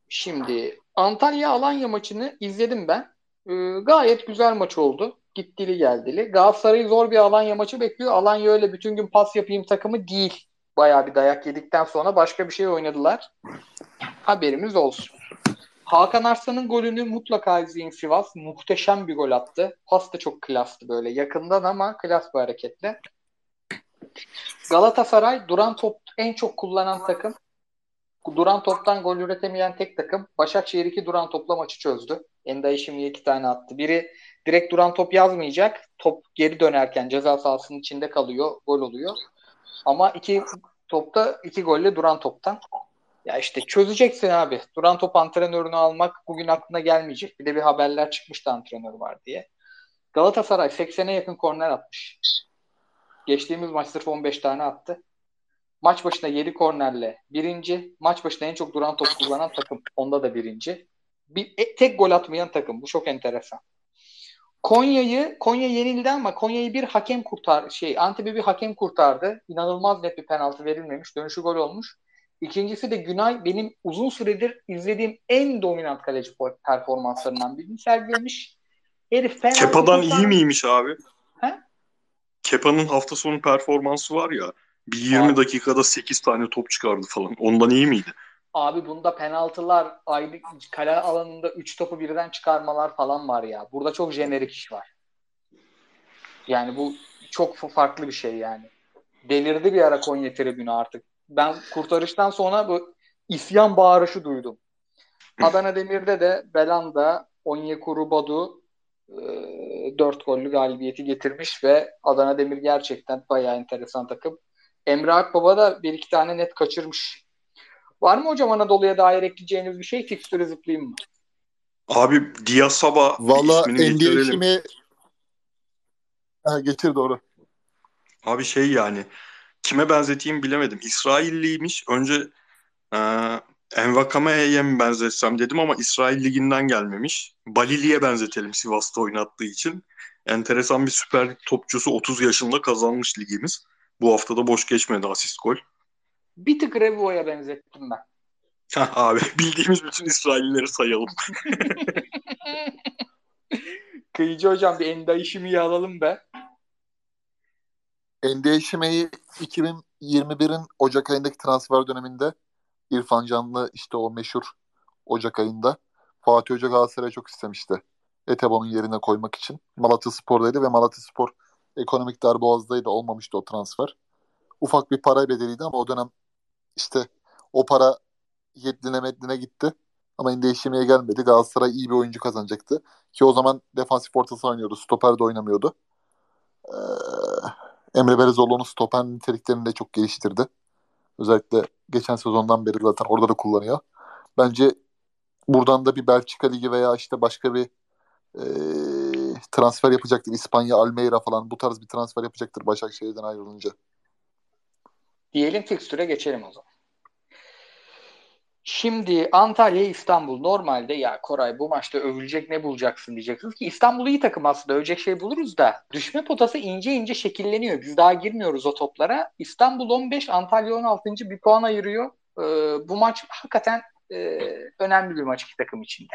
Şimdi Antalya-Alanya maçını izledim ben. Ee, gayet güzel maç oldu. Gittili geldili. Galatasaray'ı zor bir Alanya maçı bekliyor. Alanya öyle bütün gün pas yapayım takımı değil. Bayağı bir dayak yedikten sonra başka bir şey oynadılar. Haberimiz olsun. Hakan Arslan'ın golünü mutlaka izleyin Sivas. Muhteşem bir gol attı. Pas da çok klastı böyle. Yakından ama klas bir hareketle. Galatasaray duran top en çok kullanan takım. Duran toptan gol üretemeyen tek takım. Başakşehir iki duran topla maçı çözdü. Enday şimdi iki tane attı. Biri direkt duran top yazmayacak. Top geri dönerken ceza sahasının içinde kalıyor. Gol oluyor. Ama iki topta iki golle duran toptan. Ya işte çözeceksin abi. Duran top antrenörünü almak bugün aklına gelmeyecek. Bir de bir haberler çıkmıştı antrenör var diye. Galatasaray 80'e yakın korner atmış. Geçtiğimiz maç sırf 15 tane attı. Maç başına 7 kornerle birinci. Maç başına en çok duran top kullanan takım. Onda da birinci. Bir, e, tek gol atmayan takım. Bu çok enteresan. Konya'yı Konya yenildi ama Konya'yı bir hakem kurtar şey Antep'i bir hakem kurtardı. İnanılmaz net bir penaltı verilmemiş. Dönüşü gol olmuş. İkincisi de Günay benim uzun süredir izlediğim en dominant kaleci performanslarından birini sergilemiş. Herif penaltı Kepa'dan kurtar... iyi miymiş abi? He? Kepa'nın hafta sonu performansı var ya bir 20 abi. dakikada 8 tane top çıkardı falan. Ondan iyi miydi? Abi bunda penaltılar, aylık kale alanında 3 topu birden çıkarmalar falan var ya. Burada çok jenerik iş var. Yani bu çok farklı bir şey yani. Delirdi bir ara Konya tribünü artık. Ben kurtarıştan sonra bu isyan bağırışı duydum. Adana Demir'de de Belanda, Onyekuru Badu e, 4 gollü galibiyeti getirmiş ve Adana Demir gerçekten bayağı enteresan takım. Emre Akbaba da bir iki tane net kaçırmış. Var mı hocam Anadolu'ya dair ekleyeceğiniz bir şey? Fikstürü zıplayayım mı? Abi Diasaba Valla NBA işimi ha, getir doğru. Abi şey yani kime benzeteyim bilemedim. İsrailliymiş. Önce e, Envakame'ye mi benzetsem dedim ama İsrail Ligi'nden gelmemiş. Balili'ye benzetelim Sivas'ta oynattığı için. Enteresan bir süper topçusu 30 yaşında kazanmış ligimiz. Bu hafta da boş geçmedi asist gol. Bir tık Revo'ya benzettim ben. Heh, abi bildiğimiz bütün İsraillileri sayalım. Kıyıcı hocam bir enda işimi alalım be. NBA işimi 2021'in Ocak ayındaki transfer döneminde İrfan Canlı işte o meşhur Ocak ayında Fatih Hoca Galatasaray'a çok istemişti. Etebo'nun yerine koymak için. Malatya Spor'daydı ve Malatya Spor ekonomik darboğazdaydı. Olmamıştı o transfer. Ufak bir para bedeliydi ama o dönem işte o para yedline medline gitti. Ama değişmeye gelmedi. Galatasaray iyi bir oyuncu kazanacaktı. Ki o zaman defansif orta saha oynuyordu. Stoper de oynamıyordu. Ee, Emre Belezoğlu'nun stoper niteliklerini de çok geliştirdi. Özellikle geçen sezondan beri zaten orada da kullanıyor. Bence buradan da bir Belçika Ligi veya işte başka bir e, transfer yapacaktır. İspanya, Almeida falan bu tarz bir transfer yapacaktır Başakşehir'den ayrılınca. Diyelim fikstüre geçelim o zaman. Şimdi Antalya İstanbul normalde ya Koray bu maçta övülecek ne bulacaksın diyeceksiniz ki İstanbul iyi takım aslında övecek şey buluruz da düşme potası ince ince şekilleniyor. Biz daha girmiyoruz o toplara. İstanbul 15 Antalya 16. bir puan ayırıyor. Ee, bu maç hakikaten e, önemli bir maç iki takım içinde.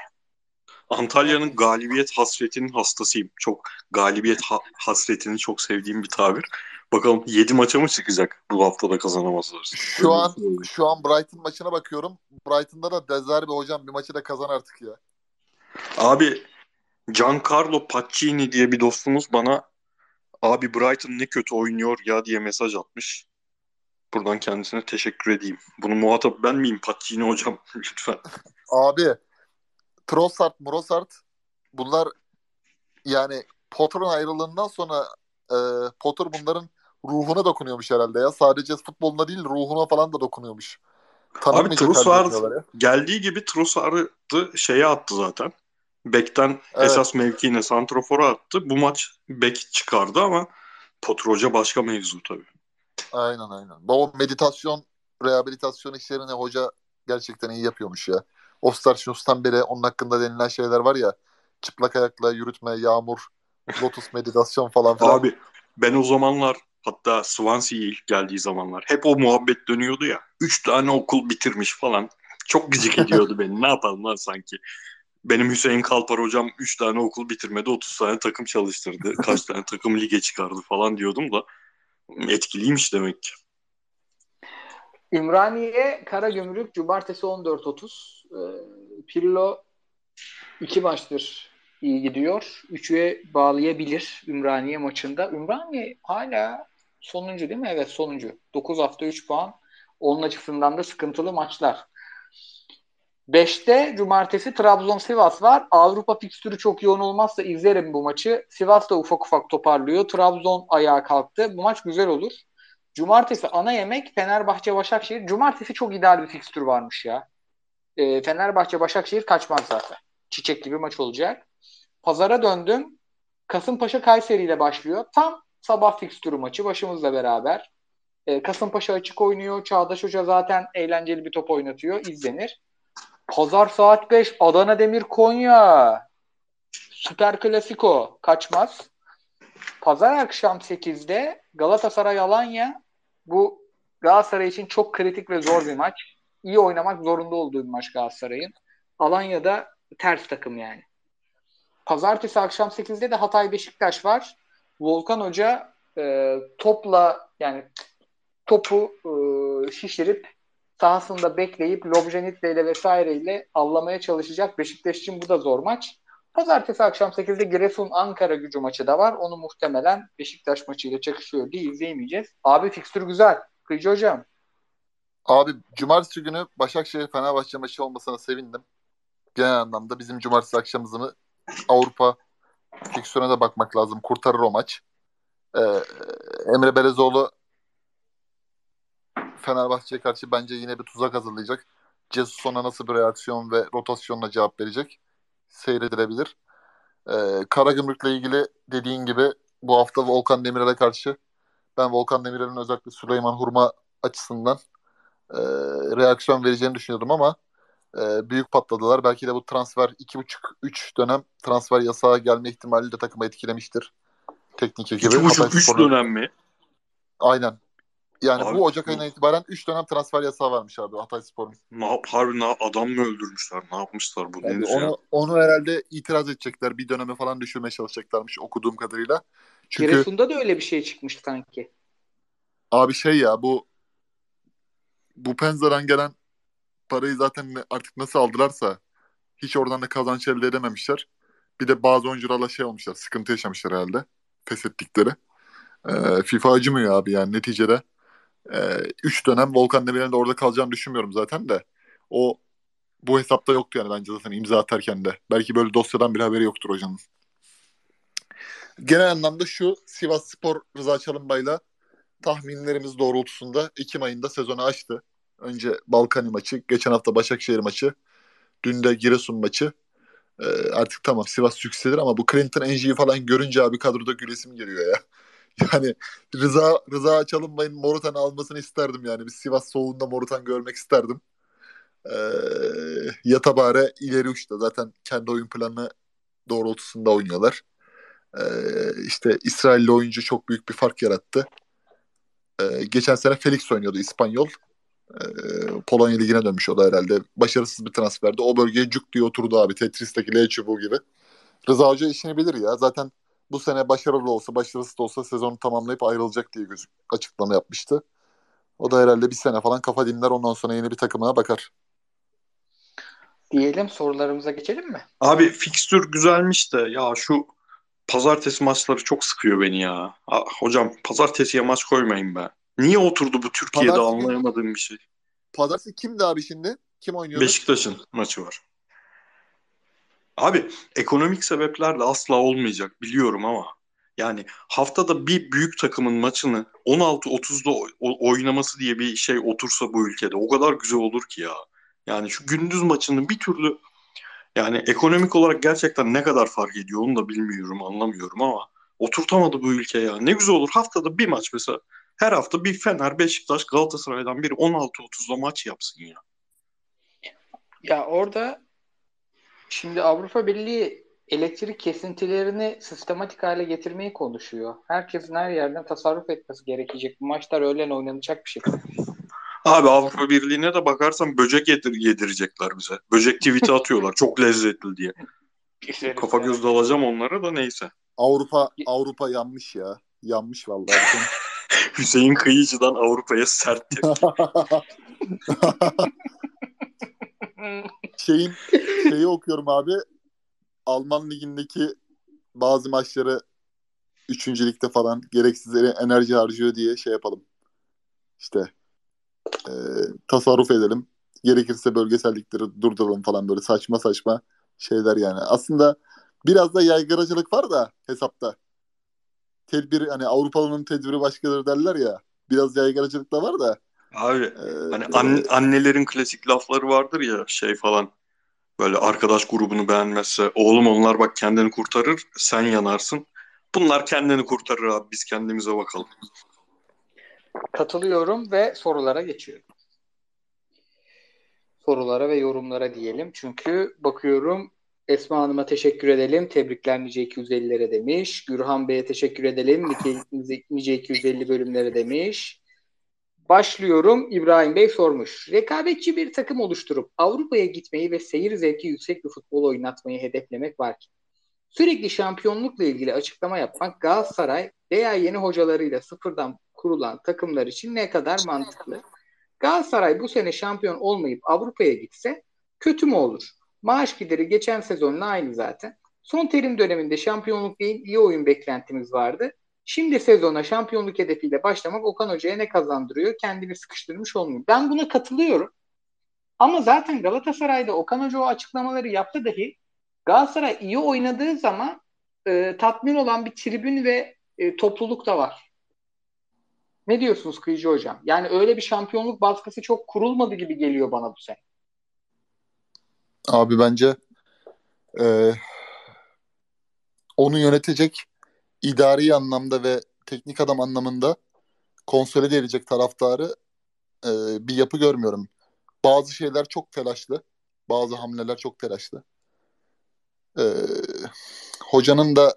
Antalya'nın galibiyet hasretinin hastasıyım. Çok galibiyet ha- hasretini çok sevdiğim bir tabir. Bakalım 7 maça mı çıkacak bu haftada kazanamazlar? Şu an şu an Brighton maçına bakıyorum. Brighton'da da Dezerbi hocam bir maçı da kazan artık ya. Abi Giancarlo Pacini diye bir dostumuz bana abi Brighton ne kötü oynuyor ya diye mesaj atmış. Buradan kendisine teşekkür edeyim. Bunu muhatap ben miyim Pacini hocam? Lütfen. Abi Trossard, Murosard bunlar yani Potter'ın ayrılığından sonra e, Potter bunların ruhuna dokunuyormuş herhalde ya. Sadece futboluna değil ruhuna falan da dokunuyormuş. Abi Trossard geldiği gibi Trossard'ı şeye attı zaten. Bek'ten evet. esas mevkiine Santrofor'a attı. Bu maç Bek çıkardı ama Potter Hoca başka mevzu tabii. Aynen aynen. O meditasyon, rehabilitasyon işlerini hoca gerçekten iyi yapıyormuş ya. Ostarsiyos'tan beri onun hakkında denilen şeyler var ya. Çıplak ayakla yürütme, yağmur, lotus meditasyon falan filan. Abi ben o zamanlar hatta Swansea'ya ilk geldiği zamanlar hep o muhabbet dönüyordu ya. Üç tane okul bitirmiş falan. Çok gıcık ediyordu beni. Ne yapalım lan sanki. Benim Hüseyin Kalpar hocam 3 tane okul bitirmedi 30 tane takım çalıştırdı. Kaç tane takım lige çıkardı falan diyordum da etkiliymiş demek ki. Ümraniye Karagümrük Cumartesi 14.30. Ee, Pirlo iki maçtır iyi gidiyor. Üçüye bağlayabilir Ümraniye maçında. Ümraniye hala sonuncu değil mi? Evet sonuncu. 9 hafta 3 puan. Onun açısından da sıkıntılı maçlar. 5'te cumartesi Trabzon-Sivas var. Avrupa fikstürü çok yoğun olmazsa izlerim bu maçı. Sivas da ufak ufak toparlıyor. Trabzon ayağa kalktı. Bu maç güzel olur. Cumartesi ana yemek Fenerbahçe-Başakşehir. Cumartesi çok ideal bir fikstür varmış ya. E, Fenerbahçe-Başakşehir kaçmaz zaten. Çiçek gibi maç olacak. Pazara döndüm. Kasımpaşa Kayseri ile başlıyor. Tam sabah fikstürü maçı başımızla beraber. E, Kasımpaşa açık oynuyor. Çağdaş Hoca zaten eğlenceli bir top oynatıyor. İzlenir. Pazar saat 5 Adana Demir Konya. Süper Klasiko kaçmaz. Pazar akşam 8'de Galatasaray Alanya bu Galatasaray için çok kritik ve zor bir maç. İyi oynamak zorunda olduğu bir maç Galatasaray'ın. Alanya'da ters takım yani. Pazartesi akşam 8'de de Hatay Beşiktaş var. Volkan Hoca e, topla yani topu e, şişirip sahasında bekleyip Lobjanitle ile vesaireyle avlamaya çalışacak. Beşiktaş için bu da zor maç. Pazartesi akşam 8'de Giresun Ankara gücü maçı da var. Onu muhtemelen Beşiktaş maçıyla çakışıyor diye izleyemeyeceğiz. Abi fikstür güzel. Kıyıcı hocam. Abi cumartesi günü Başakşehir Fenerbahçe maçı olmasına sevindim. Genel anlamda bizim cumartesi akşamımızı Avrupa fikstürüne de bakmak lazım. Kurtarır o maç. Ee, Emre Belezoğlu Fenerbahçe'ye karşı bence yine bir tuzak hazırlayacak. Jesus ona nasıl bir reaksiyon ve rotasyonla cevap verecek? Seyredilebilir. Ee, Karagümrük'le ilgili dediğin gibi bu hafta Volkan Demirel'e karşı ben Volkan Demirel'in özellikle Süleyman Hurma açısından e, reaksiyon vereceğini düşünüyordum ama e, büyük patladılar. Belki de bu transfer 2,5-3 dönem transfer yasağı gelme ihtimali de takımı etkilemiştir. Teknik ekibi. 2,5-3 dönem mi? Aynen. Yani Abi, bu Ocak ayına itibaren 3 dönem transfer yasağı varmış abi Hatay Spor'un. Ne yap, harbi ne, adam mı öldürmüşler? Ne yapmışlar bu? Yani onu, ya? onu herhalde itiraz edecekler. Bir döneme falan düşürmeye çalışacaklarmış okuduğum kadarıyla. Çünkü Giresun'da da öyle bir şey çıkmış sanki. abi şey ya bu bu Penza'dan gelen parayı zaten artık nasıl aldılarsa hiç oradan da kazanç elde edememişler. Bir de bazı oyuncularla şey olmuşlar. Sıkıntı yaşamışlar herhalde. Feshettikleri. Ee, FIFA acımıyor abi yani neticede. 3 dönem Volkan Demirel'in de orada kalacağını düşünmüyorum zaten de. O bu hesapta yoktu yani bence zaten imza atarken de. Belki böyle dosyadan bir haberi yoktur hocanın. Genel anlamda şu Sivas Spor Rıza Çalınbay'la tahminlerimiz doğrultusunda Ekim ayında sezonu açtı. Önce Balkani maçı, geçen hafta Başakşehir maçı, dün de Giresun maçı. Ee, artık tamam Sivas yükselir ama bu Clinton Enji'yi falan görünce abi kadroda gülesim geliyor ya. Yani Rıza Rıza Çalınbay'ın Morutan almasını isterdim yani. Bir Sivas soğuğunda Morutan görmek isterdim. Ee, Yatabare ileri uçta. Zaten kendi oyun planı doğrultusunda oynuyorlar. Ee, işte İsrailli oyuncu çok büyük bir fark yarattı. Ee, geçen sene Felix oynuyordu İspanyol. Ee, Polonya Ligi'ne dönmüş o da herhalde. Başarısız bir transferdi. O bölgeye cuk diye oturdu abi. Tetris'teki L çubuğu gibi. Rıza Hoca işini bilir ya. Zaten bu sene başarılı olsa, başarısız da olsa sezonu tamamlayıp ayrılacak diye gözük açıklama yapmıştı. O da herhalde bir sene falan kafa dinler ondan sonra yeni bir takımına bakar. Diyelim sorularımıza geçelim mi? Abi fikstür güzelmiş de ya şu pazartesi maçları çok sıkıyor beni ya. Ah, hocam pazartesiye maç koymayın be. Niye oturdu bu Türkiye'de Pazartesi- anlayamadığım bir şey. Pazartesi kimdi abi şimdi? Kim oynuyordu? Beşiktaş'ın maçı var. Abi ekonomik sebeplerle asla olmayacak biliyorum ama yani haftada bir büyük takımın maçını 16-30'da o- o- oynaması diye bir şey otursa bu ülkede o kadar güzel olur ki ya. Yani şu gündüz maçının bir türlü yani ekonomik olarak gerçekten ne kadar fark ediyor onu da bilmiyorum anlamıyorum ama oturtamadı bu ülke ya. Ne güzel olur haftada bir maç mesela her hafta bir Fener, Beşiktaş, Galatasaray'dan biri 16-30'da maç yapsın ya. Ya orada şimdi Avrupa Birliği elektrik kesintilerini sistematik hale getirmeyi konuşuyor. Herkesin her yerden tasarruf etmesi gerekecek. Bu maçlar öğlen oynanacak bir şey. Abi Avrupa Birliği'ne de bakarsan böcek yedir yedirecekler bize. Böcek tweet'i atıyorlar çok lezzetli diye. Kafa göz dalacağım onlara da neyse. Avrupa Avrupa yanmış ya. Yanmış vallahi. Hüseyin Kıyıcı'dan Avrupa'ya sert tepki. Şeyin şeyi okuyorum abi. Alman ligindeki bazı maçları üçüncülükte falan gereksiz enerji harcıyor diye şey yapalım. İşte e, tasarruf edelim. Gerekirse bölgesellikleri durduralım falan böyle saçma saçma şeyler yani. Aslında biraz da yaygaracılık var da hesapta. Tedbir hani Avrupalı'nın tedbiri başkadır derler ya. Biraz yaygaracılık da var da. Abi e, hani an- annelerin klasik lafları vardır ya şey falan. Böyle arkadaş grubunu beğenmezse oğlum onlar bak kendini kurtarır sen yanarsın. Bunlar kendini kurtarır abi biz kendimize bakalım. Katılıyorum ve sorulara geçiyorum. Sorulara ve yorumlara diyelim. Çünkü bakıyorum Esma Hanım'a teşekkür edelim. Tebrikler nice 250'lere demiş. Gürhan Bey'e teşekkür edelim. Nice 250 bölümlere demiş. Başlıyorum. İbrahim Bey sormuş. Rekabetçi bir takım oluşturup Avrupa'ya gitmeyi ve seyir zevki yüksek bir futbol oynatmayı hedeflemek var ki. Sürekli şampiyonlukla ilgili açıklama yapmak Galatasaray veya yeni hocalarıyla sıfırdan kurulan takımlar için ne kadar mantıklı? Galatasaray bu sene şampiyon olmayıp Avrupa'ya gitse kötü mü olur? Maaş gideri geçen sezonla aynı zaten. Son terim döneminde şampiyonluk değil iyi oyun beklentimiz vardı. Şimdi sezona şampiyonluk hedefiyle başlamak Okan Hoca'ya ne kazandırıyor? Kendini sıkıştırmış olmuyor. Ben buna katılıyorum. Ama zaten Galatasaray'da Okan Hoca o açıklamaları yaptı dahi Galatasaray iyi oynadığı zaman e, tatmin olan bir tribün ve e, topluluk da var. Ne diyorsunuz Kıyıcı Hocam? Yani öyle bir şampiyonluk baskısı çok kurulmadı gibi geliyor bana bu sene. Abi bence Ee, onu yönetecek idari anlamda ve teknik adam anlamında konsolide edecek taraftarı e, bir yapı görmüyorum. Bazı şeyler çok telaşlı. Bazı hamleler çok telaşlı. Ee, hocanın da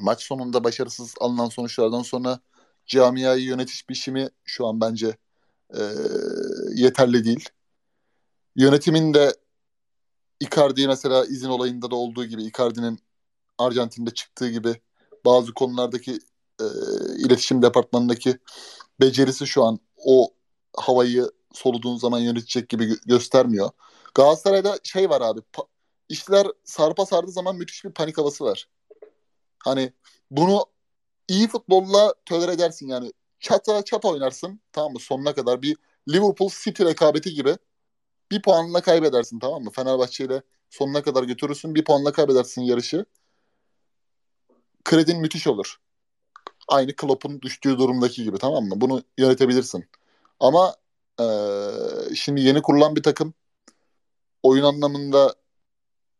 maç sonunda başarısız alınan sonuçlardan sonra camiayı yönetiş biçimi şu an bence e, yeterli değil. Yönetimin de Icardi mesela izin olayında da olduğu gibi Icardi'nin Arjantin'de çıktığı gibi bazı konulardaki e, iletişim departmanındaki becerisi şu an o havayı soluduğun zaman yönetecek gibi gö- göstermiyor. Galatasaray'da şey var abi. Pa- işler sarpa sardığı zaman müthiş bir panik havası var. Hani bunu iyi futbolla tolere edersin yani. Çata çata oynarsın tamam mı sonuna kadar bir Liverpool City rekabeti gibi bir puanla kaybedersin tamam mı? Fenerbahçe ile sonuna kadar götürürsün bir puanla kaybedersin yarışı. Kredin müthiş olur. Aynı Klopp'un düştüğü durumdaki gibi tamam mı? Bunu yönetebilirsin. Ama ee, şimdi yeni kurulan bir takım oyun anlamında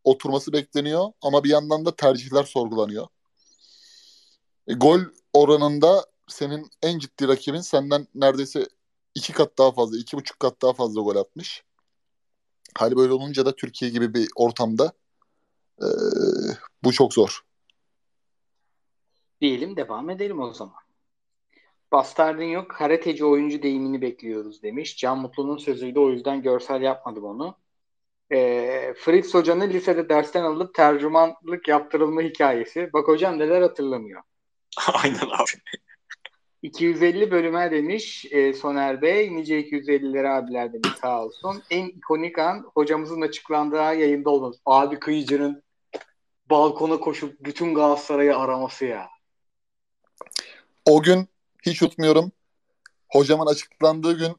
oturması bekleniyor ama bir yandan da tercihler sorgulanıyor. E, gol oranında senin en ciddi rakibin senden neredeyse iki kat daha fazla, iki buçuk kat daha fazla gol atmış. Hali böyle olunca da Türkiye gibi bir ortamda e, bu çok zor. Diyelim devam edelim o zaman. Bastardın yok, karateci oyuncu deyimini bekliyoruz demiş. Can Mutlu'nun sözüydü o yüzden görsel yapmadım onu. E, Fritz Hoca'nın lisede dersten alıp tercümanlık yaptırılma hikayesi. Bak hocam neler hatırlamıyor. Aynen abi. 250 bölüme demiş e, Soner Bey. Nice 250'leri abiler demiş sağ olsun. En ikonik an hocamızın açıklandığı yayında olması. Abi Kıyıcı'nın balkona koşup bütün Galatasaray'ı araması ya. O gün hiç unutmuyorum. Hocamın açıklandığı gün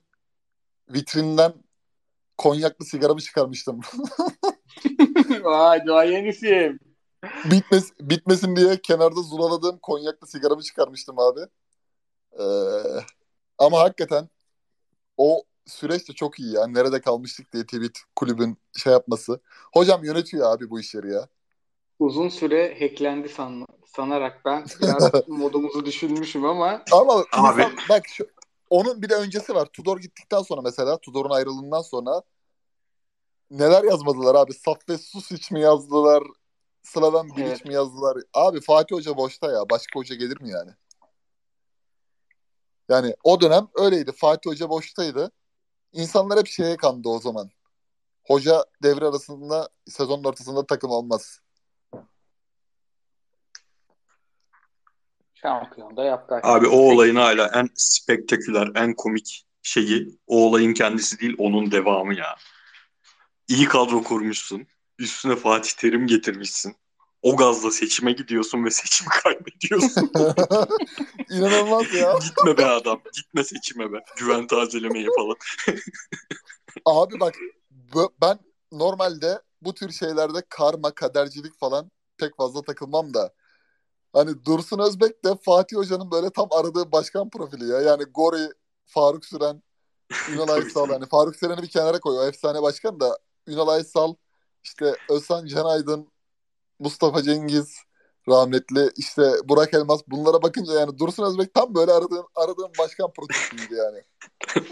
vitrinden konyaklı sigaramı çıkarmıştım. Vay duayen isim. Bitmes, bitmesin diye kenarda zulaladığım konyaklı sigaramı çıkarmıştım abi. Ee, ama hakikaten o süreç de çok iyi ya. Nerede kalmıştık diye tweet kulübün şey yapması. Hocam yönetiyor abi bu işleri ya. Uzun süre hacklendi san, sanarak ben biraz modumuzu düşünmüşüm ama Ama Abi. insan- bak şu, onun bir de öncesi var. Tudor gittikten sonra mesela Tudor'un ayrılığından sonra neler yazmadılar abi? Saffet Susic mi yazdılar? Slaven Bilic Evet. mi yazdılar? Abi Fatih Hoca boşta ya. Başka hoca gelir mi yani? Yani o dönem öyleydi. Fatih Hoca boştaydı. İnsanlar hep şeye kandı o zaman. Hoca devre arasında sezonun ortasında takım olmaz. Şampiyonda yaptı. Abi o olayın hala en spektaküler, en komik şeyi o olayın kendisi değil onun devamı ya. İyi kadro kurmuşsun. Üstüne Fatih Terim getirmişsin. O gazla seçime gidiyorsun ve seçimi kaybediyorsun. İnanılmaz ya. Gitme be adam. Gitme seçime be. Güven tazelemeye falan. Abi bak ben normalde bu tür şeylerde karma, kadercilik falan pek fazla takılmam da. Hani Dursun Özbek de Fatih Hoca'nın böyle tam aradığı başkan profili ya. Yani Gori, Faruk Süren, Ünal Aysal. Hani Faruk Süren'i bir kenara koy. O efsane başkan da Ünal Aysal, işte Özhan Canaydın, Mustafa Cengiz, rahmetli işte Burak Elmas. Bunlara bakınca yani Dursun Özbek tam böyle aradığım, aradığım başkan profiliydi yani.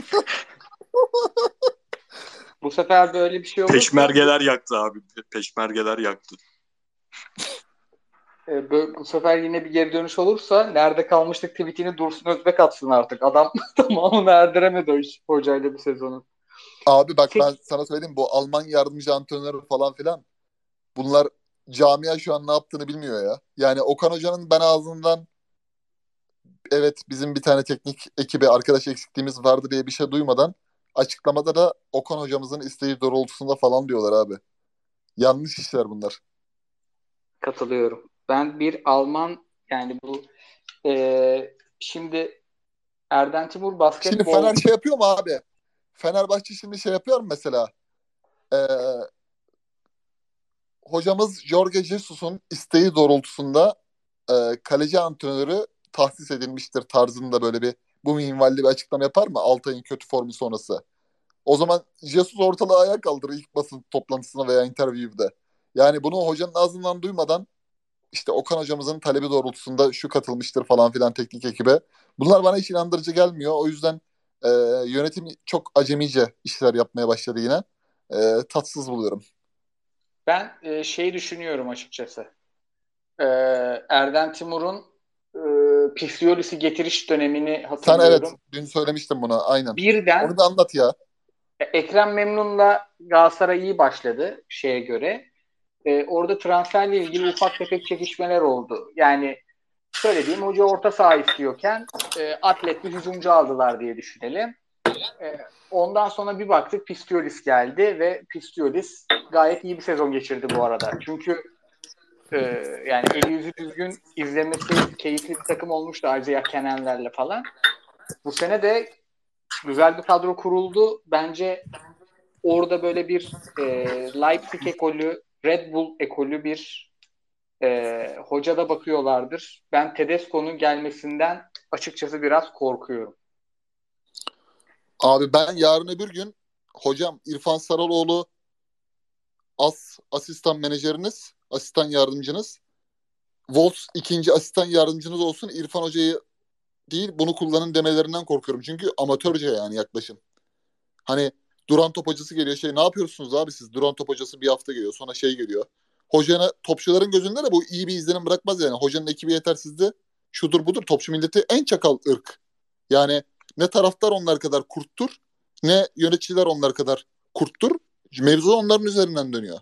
Bu sefer böyle bir şey olursa Peşmergeler yaktı abi. Peşmergeler yaktı. e, bu sefer yine bir geri dönüş olursa nerede kalmıştık tweetini Dursun Özbek atsın artık. Adam tamamını erdiremedi o iş hocayla bir sezonu. Abi bak ben sana söyleyeyim bu Alman yardımcı antrenörü falan filan bunlar camia şu an ne yaptığını bilmiyor ya. Yani Okan Hoca'nın ben ağzından evet bizim bir tane teknik ekibi arkadaş eksikliğimiz vardı diye bir şey duymadan açıklamada da Okan Hocamızın isteği doğrultusunda falan diyorlar abi. Yanlış işler bunlar. Katılıyorum. Ben bir Alman yani bu e, şimdi Erden Timur Şimdi basketbol Fener şey yapıyor mu abi? Fenerbahçe şimdi şey yapıyor mu mesela? Ee, hocamız Jorge Jesus'un isteği doğrultusunda e, kaleci antrenörü tahsis edilmiştir tarzında böyle bir bu minvalli bir açıklama yapar mı Altay'ın kötü formu sonrası? O zaman Jesus ortalığı ayağa kaldırır ilk basın toplantısına veya interview'de. Yani bunu hocanın ağzından duymadan işte Okan hocamızın talebi doğrultusunda şu katılmıştır falan filan teknik ekibe. Bunlar bana hiç inandırıcı gelmiyor. O yüzden e, yönetim çok acemice işler yapmaya başladı yine. E, tatsız buluyorum. Ben e, şey düşünüyorum açıkçası. E, Erdem Timur'un e, Pifiolis'i getiriş dönemini hatırlıyorum. Sen evet dün söylemiştin bunu aynen. Birden Onu da anlat ya. Ekrem Memnun'la Galatasaray iyi başladı şeye göre. E, orada transferle ilgili ufak tefek çekişmeler oldu. Yani şöyle diyeyim hoca orta saha istiyorken e, atlet bir hücumcu aldılar diye düşünelim. E, ondan sonra bir baktık Pistiolis geldi ve Pistiolis gayet iyi bir sezon geçirdi bu arada. Çünkü e, yani eli yüzü düzgün izlemesi keyifli bir takım olmuştu Isaiah Kenan'lerle falan. Bu sene de güzel bir kadro kuruldu. Bence orada böyle bir e, Leipzig ekolü, Red Bull ekolü bir e, hoca da bakıyorlardır. Ben Tedesco'nun gelmesinden açıkçası biraz korkuyorum. Abi ben yarın öbür gün hocam İrfan Saraloğlu as asistan menajeriniz, asistan yardımcınız. Wolves ikinci asistan yardımcınız olsun. İrfan Hoca'yı değil bunu kullanın demelerinden korkuyorum. Çünkü amatörce yani yaklaşım. Hani duran top hocası geliyor şey ne yapıyorsunuz abi siz? Duran top hocası bir hafta geliyor sonra şey geliyor. Hocana topçuların gözünde de bu iyi bir izlenim bırakmaz yani. Hocanın ekibi yetersizdi. Şudur budur topçu milleti en çakal ırk. Yani ne taraftar onlar kadar kurttur ne yöneticiler onlar kadar kurttur. Mevzu onların üzerinden dönüyor.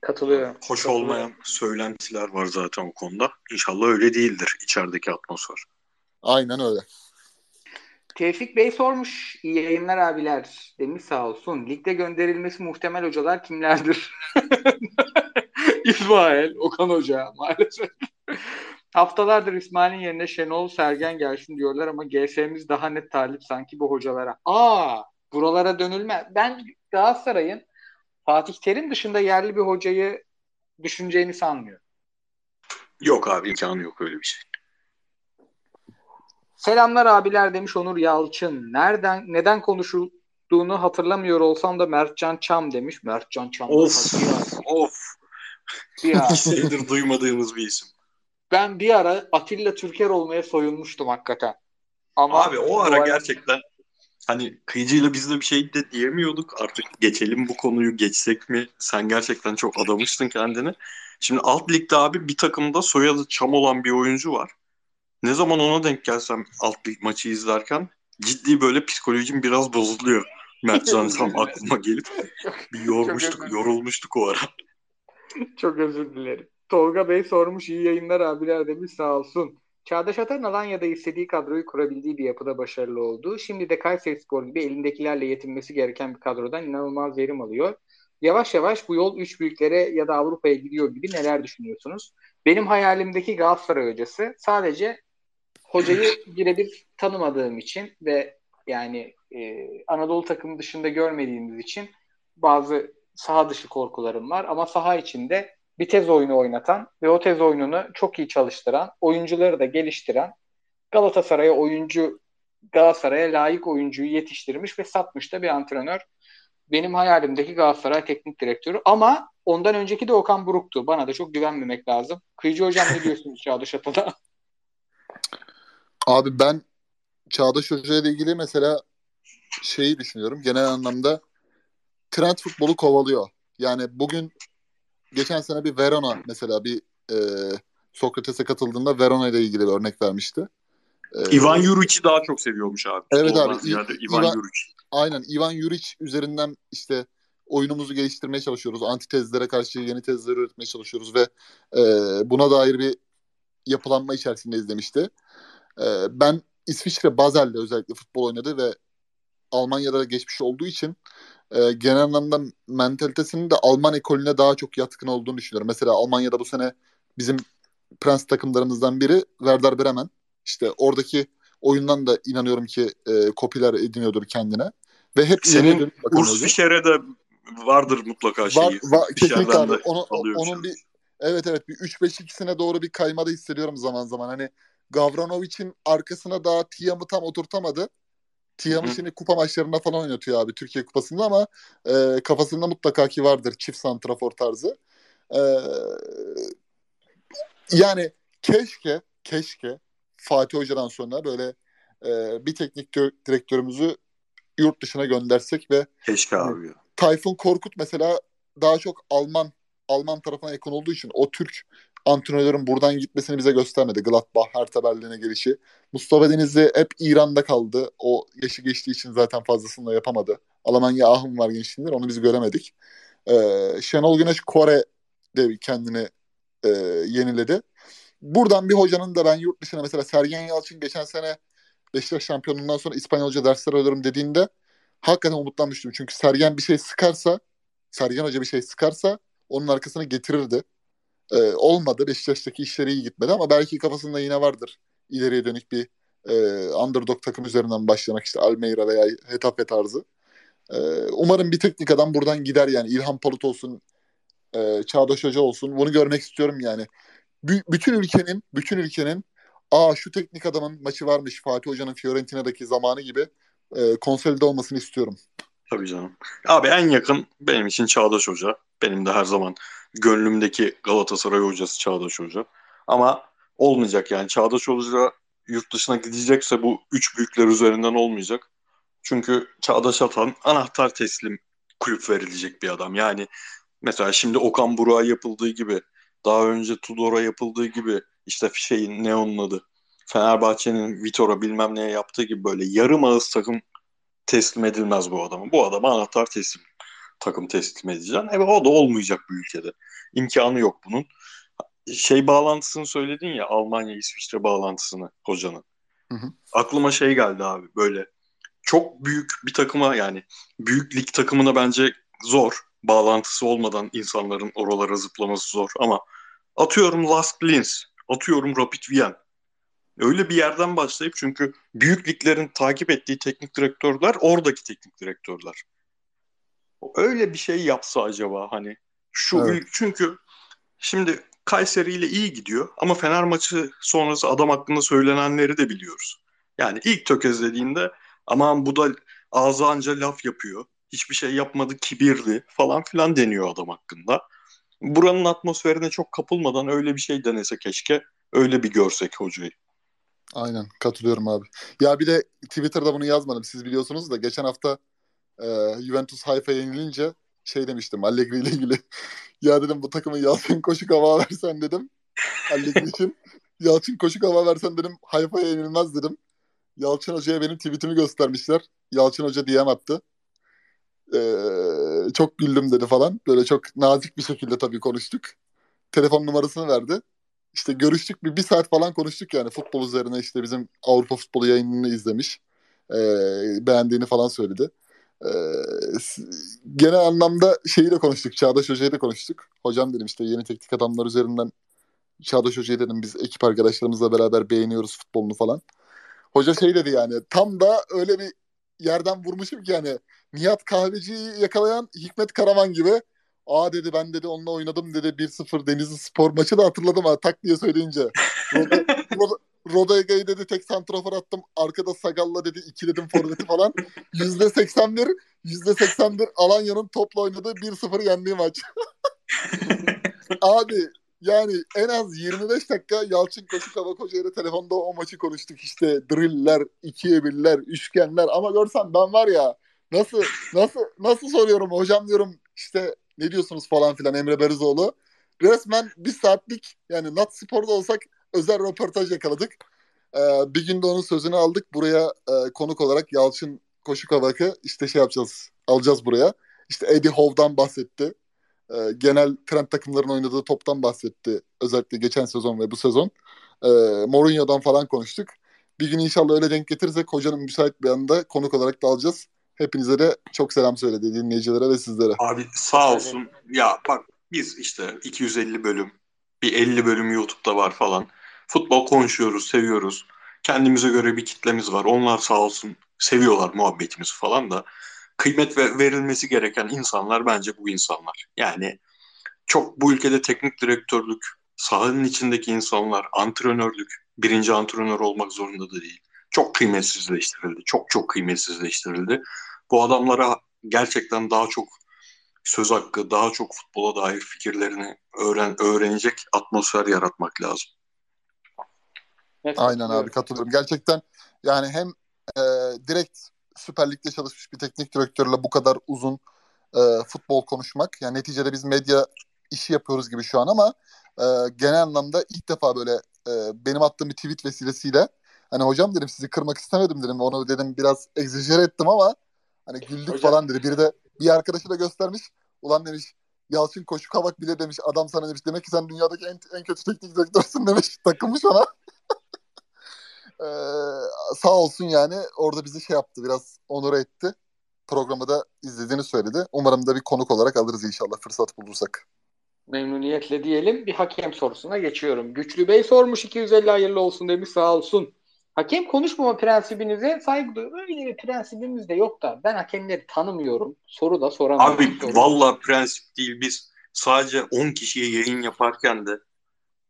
Katılıyorum. Hoş Katılıyorum. olmayan söylentiler var zaten o konuda. İnşallah öyle değildir içerideki atmosfer. Aynen öyle. Tevfik Bey sormuş. İyi yayınlar abiler demiş sağ olsun. Ligde gönderilmesi muhtemel hocalar kimlerdir? İsmail, Okan Hoca maalesef. Haftalardır İsmail'in yerine Şenol Sergen gelsin diyorlar ama GS'miz daha net talip sanki bu hocalara. Aa, buralara dönülme. Ben Galatasaray'ın Fatih Terim dışında yerli bir hocayı düşüneceğini sanmıyorum. Yok abi imkanı yok öyle bir şey. Selamlar abiler demiş Onur Yalçın. Nereden neden konuşulduğunu hatırlamıyor olsam da Mertcan Çam demiş. Mertcan Çam. Of of. Bir ara. Duymadığımız bir isim. Ben bir ara Atilla Türker olmaya soyunmuştum hakikaten. Ama Abi o ara gerçekten hani kıyıcıyla biz de bir şey de diyemiyorduk. Artık geçelim bu konuyu geçsek mi? Sen gerçekten çok adamıştın kendini. Şimdi alt ligde abi bir takımda soyadı Çam olan bir oyuncu var. Ne zaman ona denk gelsem alt lig maçı izlerken ciddi böyle psikolojim biraz bozuluyor. Mertcan Sam aklıma gelip bir yormuştuk, yorulmuştuk o ara. Çok özür dilerim. Tolga Bey sormuş iyi yayınlar abiler demiş sağ olsun. Çağdaş Atan Alanya'da istediği kadroyu kurabildiği bir yapıda başarılı oldu. Şimdi de Kayseri Spor gibi elindekilerle yetinmesi gereken bir kadrodan inanılmaz verim alıyor. Yavaş yavaş bu yol üç büyüklere ya da Avrupa'ya gidiyor gibi neler düşünüyorsunuz? Benim hayalimdeki Galatasaray hocası sadece hocayı birebir tanımadığım için ve yani e, Anadolu takımı dışında görmediğimiz için bazı saha dışı korkularım var ama saha içinde bir tez oyunu oynatan ve o tez oyununu çok iyi çalıştıran, oyuncuları da geliştiren Galatasaray'a oyuncu Galatasaray'a layık oyuncuyu yetiştirmiş ve satmış da bir antrenör. Benim hayalimdeki Galatasaray teknik direktörü ama ondan önceki de Okan Buruk'tu. Bana da çok güvenmemek lazım. Kıyıcı hocam ne diyorsunuz Çağdaş Atan'a? Abi ben Çağdaş Hoca ile ilgili mesela şeyi düşünüyorum. Genel anlamda trend futbolu kovalıyor. Yani bugün geçen sene bir Verona mesela bir e, Sokrates'e katıldığında Verona ile ilgili bir örnek vermişti. E, Ivan Juric'i daha çok seviyormuş abi. Evet abi. Ziyade Ivan, Ivan Juric. Aynen. Ivan Juric üzerinden işte oyunumuzu geliştirmeye çalışıyoruz. Antitezlere karşı yeni tezler üretmeye çalışıyoruz ve e, buna dair bir yapılanma içerisindeyiz demişti. E, ben İsviçre Basel'de özellikle futbol oynadı ve Almanya'da geçmiş olduğu için e, genel anlamda mentalitesinin de Alman ekolüne daha çok yatkın olduğunu düşünüyorum. Mesela Almanya'da bu sene bizim prens takımlarımızdan biri Werder Bremen. İşte oradaki oyundan da inanıyorum ki e, kopiler ediniyordur kendine. Ve hep senin Urs Fischer'e vardır mutlaka şeyi. Var, var, kesinlikle abi. Onu, onun bir evet evet bir 3-5-2'sine doğru bir kaymada hissediyorum zaman zaman. Hani Gavranovic'in arkasına daha Tiam'ı tam oturtamadı. Tiam'ı şimdi kupa maçlarında falan oynatıyor abi Türkiye Kupası'nda ama e, kafasında mutlaka ki vardır çift santrafor tarzı. E, yani keşke keşke Fatih Hoca'dan sonra böyle e, bir teknik direktörümüzü yurt dışına göndersek ve keşke abi ya. Tayfun Korkut mesela daha çok Alman Alman tarafına yakın olduğu için o Türk antrenörlerin buradan gitmesini bize göstermedi. Gladbach, Hertha Berlin'e gelişi. Mustafa Denizli hep İran'da kaldı. O yaşı geçtiği için zaten fazlasını da yapamadı. Almanya ahım var gençliğinde onu biz göremedik. Ee, Şenol Güneş Kore'de kendini e, yeniledi. Buradan bir hocanın da ben yurt dışına mesela Sergen Yalçın geçen sene Beşiktaş şampiyonundan sonra İspanyolca dersler alırım dediğinde hakikaten umutlanmıştım. Çünkü Sergen bir şey sıkarsa Sergen Hoca bir şey sıkarsa onun arkasını getirirdi. Ee, olmadı. Beşiktaş'taki işleri iyi gitmedi ama belki kafasında yine vardır. ileriye dönük bir e, underdog takım üzerinden başlamak işte Almeida veya Hetafe tarzı. E, umarım bir teknik adam buradan gider yani. İlhan Palut olsun, e, Çağdaş Hoca olsun. Bunu görmek istiyorum yani. B- bütün ülkenin, bütün ülkenin aa şu teknik adamın maçı varmış Fatih Hoca'nın Fiorentina'daki zamanı gibi e, konsolide olmasını istiyorum. Tabii canım. Abi en yakın benim için Çağdaş Hoca. Benim de her zaman gönlümdeki Galatasaray hocası Çağdaş Hoca. Ama olmayacak yani. Çağdaş Hoca yurt dışına gidecekse bu üç büyükler üzerinden olmayacak. Çünkü Çağdaş Atan anahtar teslim kulüp verilecek bir adam. Yani mesela şimdi Okan Burak'a yapıldığı gibi daha önce Tudor'a yapıldığı gibi işte şeyin ne onun adı Fenerbahçe'nin Vitor'a bilmem neye yaptığı gibi böyle yarım ağız takım teslim edilmez bu adama. Bu adama anahtar teslim takım teslim edeceksin. Evet o da olmayacak bu ülkede. İmkanı yok bunun. Şey bağlantısını söyledin ya Almanya İsviçre bağlantısını hocanın. Hı hı. Aklıma şey geldi abi böyle çok büyük bir takıma yani büyük lig takımına bence zor. Bağlantısı olmadan insanların oralara zıplaması zor ama atıyorum Lask Linz, atıyorum Rapid Wien. Öyle bir yerden başlayıp çünkü büyük liglerin takip ettiği teknik direktörler oradaki teknik direktörler. Öyle bir şey yapsa acaba hani şu evet. çünkü şimdi Kayseri ile iyi gidiyor ama Fener maçı sonrası adam hakkında söylenenleri de biliyoruz. Yani ilk tökezlediğinde aman bu da ağzı anca laf yapıyor. Hiçbir şey yapmadı kibirli falan filan deniyor adam hakkında. Buranın atmosferine çok kapılmadan öyle bir şey denese keşke. Öyle bir görsek hocayı. Aynen katılıyorum abi. Ya bir de Twitter'da bunu yazmadım siz biliyorsunuz da geçen hafta e, Juventus Haifa'ya yenilince şey demiştim Allegri ile ilgili. ya dedim bu takımı Yalçın Koşuk hava versen dedim. Allegri için. Yalçın Koşuk hava versen dedim Haifa'ya yenilmez dedim. Yalçın Hoca'ya benim tweetimi göstermişler. Yalçın Hoca DM attı. Ee, çok güldüm dedi falan. Böyle çok nazik bir şekilde tabii konuştuk. Telefon numarasını verdi. İşte görüştük bir, bir saat falan konuştuk yani futbol üzerine işte bizim Avrupa futbolu yayınını izlemiş. Ee, beğendiğini falan söyledi. Ee, genel anlamda şeyi de konuştuk. Çağdaş Hoca'yı da konuştuk. Hocam dedim işte yeni teknik adamlar üzerinden Çağdaş Hoca'yı dedim biz ekip arkadaşlarımızla beraber beğeniyoruz futbolunu falan. Hoca şey dedi yani tam da öyle bir yerden vurmuşum ki yani Nihat Kahveci'yi yakalayan Hikmet Karaman gibi. Aa dedi ben dedi onunla oynadım dedi 1-0 Denizli Spor maçı da hatırladım ha tak diye söyleyince. Roda, Roda, Rodega'yı dedi tek santrafor attım. Arkada Sagalla dedi iki dedim forveti falan. Yüzde 81 yüzde 81 Alanya'nın topla oynadığı 1-0 yendiği maç. Abi yani en az 25 dakika Yalçın Koşuk Hava Koca ile telefonda o maçı konuştuk işte driller, ikiye birler, üçgenler ama görsen ben var ya nasıl nasıl nasıl soruyorum hocam diyorum işte ne diyorsunuz falan filan Emre Berizoğlu. Resmen bir saatlik yani Nat Spor'da olsak özel röportaj yakaladık. Ee, bir günde onun sözünü aldık. Buraya e, konuk olarak Yalçın Koşuk Havak'ı işte şey yapacağız. Alacağız buraya. İşte Eddie Howe'dan bahsetti e, genel trend takımların oynadığı toptan bahsetti. Özellikle geçen sezon ve bu sezon. E, Mourinho'dan falan konuştuk. Bir gün inşallah öyle denk getirirsek hocanın müsait bir anda konuk olarak da alacağız. Hepinize de çok selam söyledi dinleyicilere ve sizlere. Abi sağ olsun. Ya bak biz işte 250 bölüm, bir 50 bölüm YouTube'da var falan. Futbol konuşuyoruz, seviyoruz. Kendimize göre bir kitlemiz var. Onlar sağ olsun seviyorlar muhabbetimizi falan da kıymet verilmesi gereken insanlar bence bu insanlar. Yani çok bu ülkede teknik direktörlük, sahanın içindeki insanlar, antrenörlük, birinci antrenör olmak zorunda da değil. Çok kıymetsizleştirildi. Çok çok kıymetsizleştirildi. Bu adamlara gerçekten daha çok söz hakkı, daha çok futbola dair fikirlerini öğren öğrenecek atmosfer yaratmak lazım. Evet, Aynen abi katılıyorum. Gerçekten yani hem e, direkt Süper Lig'de çalışmış bir teknik direktörle bu kadar uzun e, futbol konuşmak. Yani neticede biz medya işi yapıyoruz gibi şu an ama e, genel anlamda ilk defa böyle e, benim attığım bir tweet vesilesiyle hani hocam dedim sizi kırmak istemedim dedim. Onu dedim biraz egzajere ettim ama hani güldük hocam. falan dedi. Biri de bir arkadaşı da göstermiş. Ulan demiş Yalçın Koşu Kavak bile demiş adam sana demiş demek ki sen dünyadaki en, en kötü teknik direktörsün demiş. Takılmış ona. ee, sağ olsun yani orada bizi şey yaptı biraz onur etti. Programı da izlediğini söyledi. Umarım da bir konuk olarak alırız inşallah fırsat bulursak. Memnuniyetle diyelim. Bir hakem sorusuna geçiyorum. Güçlü Bey sormuş 250 hayırlı olsun demiş sağ olsun. Hakem konuşmama prensibinize saygı duyuyorum. Öyle bir prensibimiz de yok da ben hakemleri tanımıyorum. Soru da soramam. Abi valla prensip değil biz sadece 10 kişiye yayın yaparken de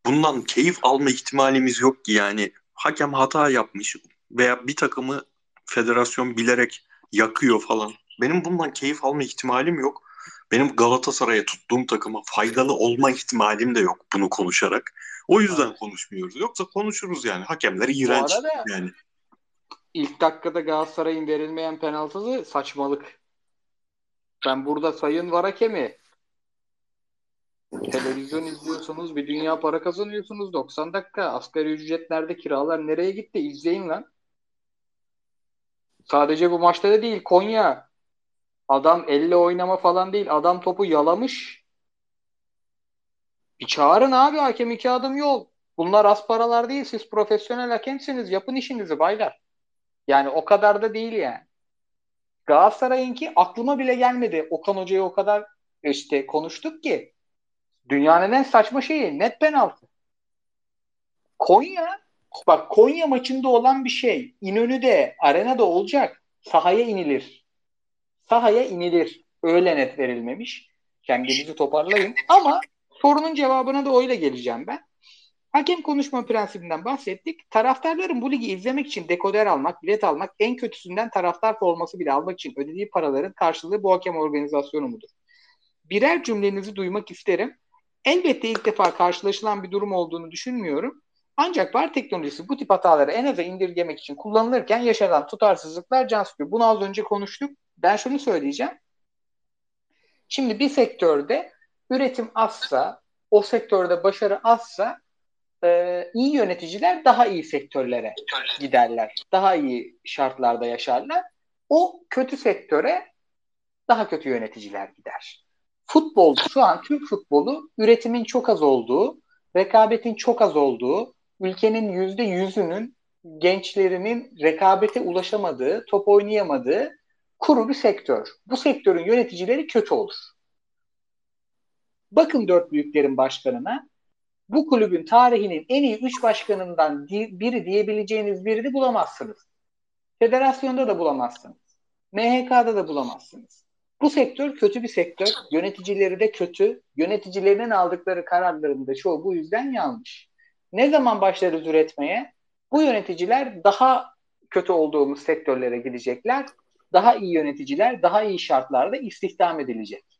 bundan keyif alma ihtimalimiz yok ki yani. Hakem hata yapmış veya bir takımı federasyon bilerek yakıyor falan. Benim bundan keyif alma ihtimalim yok. Benim Galatasaray'a tuttuğum takıma faydalı olma ihtimalim de yok bunu konuşarak. O yüzden konuşmuyoruz. Yoksa konuşuruz yani. Hakemler iğrenç yani. İlk dakikada Galatasaray'ın verilmeyen penaltısı saçmalık. Ben burada sayın var hakemi televizyon izliyorsunuz, bir dünya para kazanıyorsunuz 90 dakika. Asgari ücretlerde kiralar nereye gitti? İzleyin lan. Sadece bu maçta da değil. Konya adam elle oynama falan değil. Adam topu yalamış. Bir çağırın abi hakem iki adım yol. Bunlar az paralar değil. Siz profesyonel hakemsiniz. Yapın işinizi baylar. Yani o kadar da değil yani. Galatasaray'ınki aklıma bile gelmedi. Okan Hoca'yı o kadar işte konuştuk ki dünyanın en saçma şeyi net penaltı. Konya bak Konya maçında olan bir şey İnönü'de arenada olacak. Sahaya inilir. Sahaya inilir. Öyle net verilmemiş. Kendinizi toparlayın. Ama Sorunun cevabına da öyle geleceğim ben. Hakem konuşma prensibinden bahsettik. Taraftarların bu ligi izlemek için dekoder almak, bilet almak, en kötüsünden taraftar forması bile almak için ödediği paraların karşılığı bu hakem organizasyonu mudur? Birer cümlenizi duymak isterim. Elbette ilk defa karşılaşılan bir durum olduğunu düşünmüyorum. Ancak var teknolojisi bu tip hataları en aza indirgemek için kullanılırken yaşanan tutarsızlıklar can sıkıyor. Bunu az önce konuştuk. Ben şunu söyleyeceğim. Şimdi bir sektörde üretim azsa, o sektörde başarı azsa e, iyi yöneticiler daha iyi sektörlere giderler. Daha iyi şartlarda yaşarlar. O kötü sektöre daha kötü yöneticiler gider. Futbol şu an Türk futbolu üretimin çok az olduğu, rekabetin çok az olduğu, ülkenin yüzde yüzünün gençlerinin rekabete ulaşamadığı, top oynayamadığı kuru bir sektör. Bu sektörün yöneticileri kötü olur. Bakın dört büyüklerin başkanına. Bu kulübün tarihinin en iyi üç başkanından biri diyebileceğiniz birini bulamazsınız. Federasyonda da bulamazsınız. MHK'da da bulamazsınız. Bu sektör kötü bir sektör. Yöneticileri de kötü. Yöneticilerinin aldıkları kararların da çoğu bu yüzden yanlış. Ne zaman başlarız üretmeye? Bu yöneticiler daha kötü olduğumuz sektörlere gidecekler. Daha iyi yöneticiler, daha iyi şartlarda istihdam edilecek.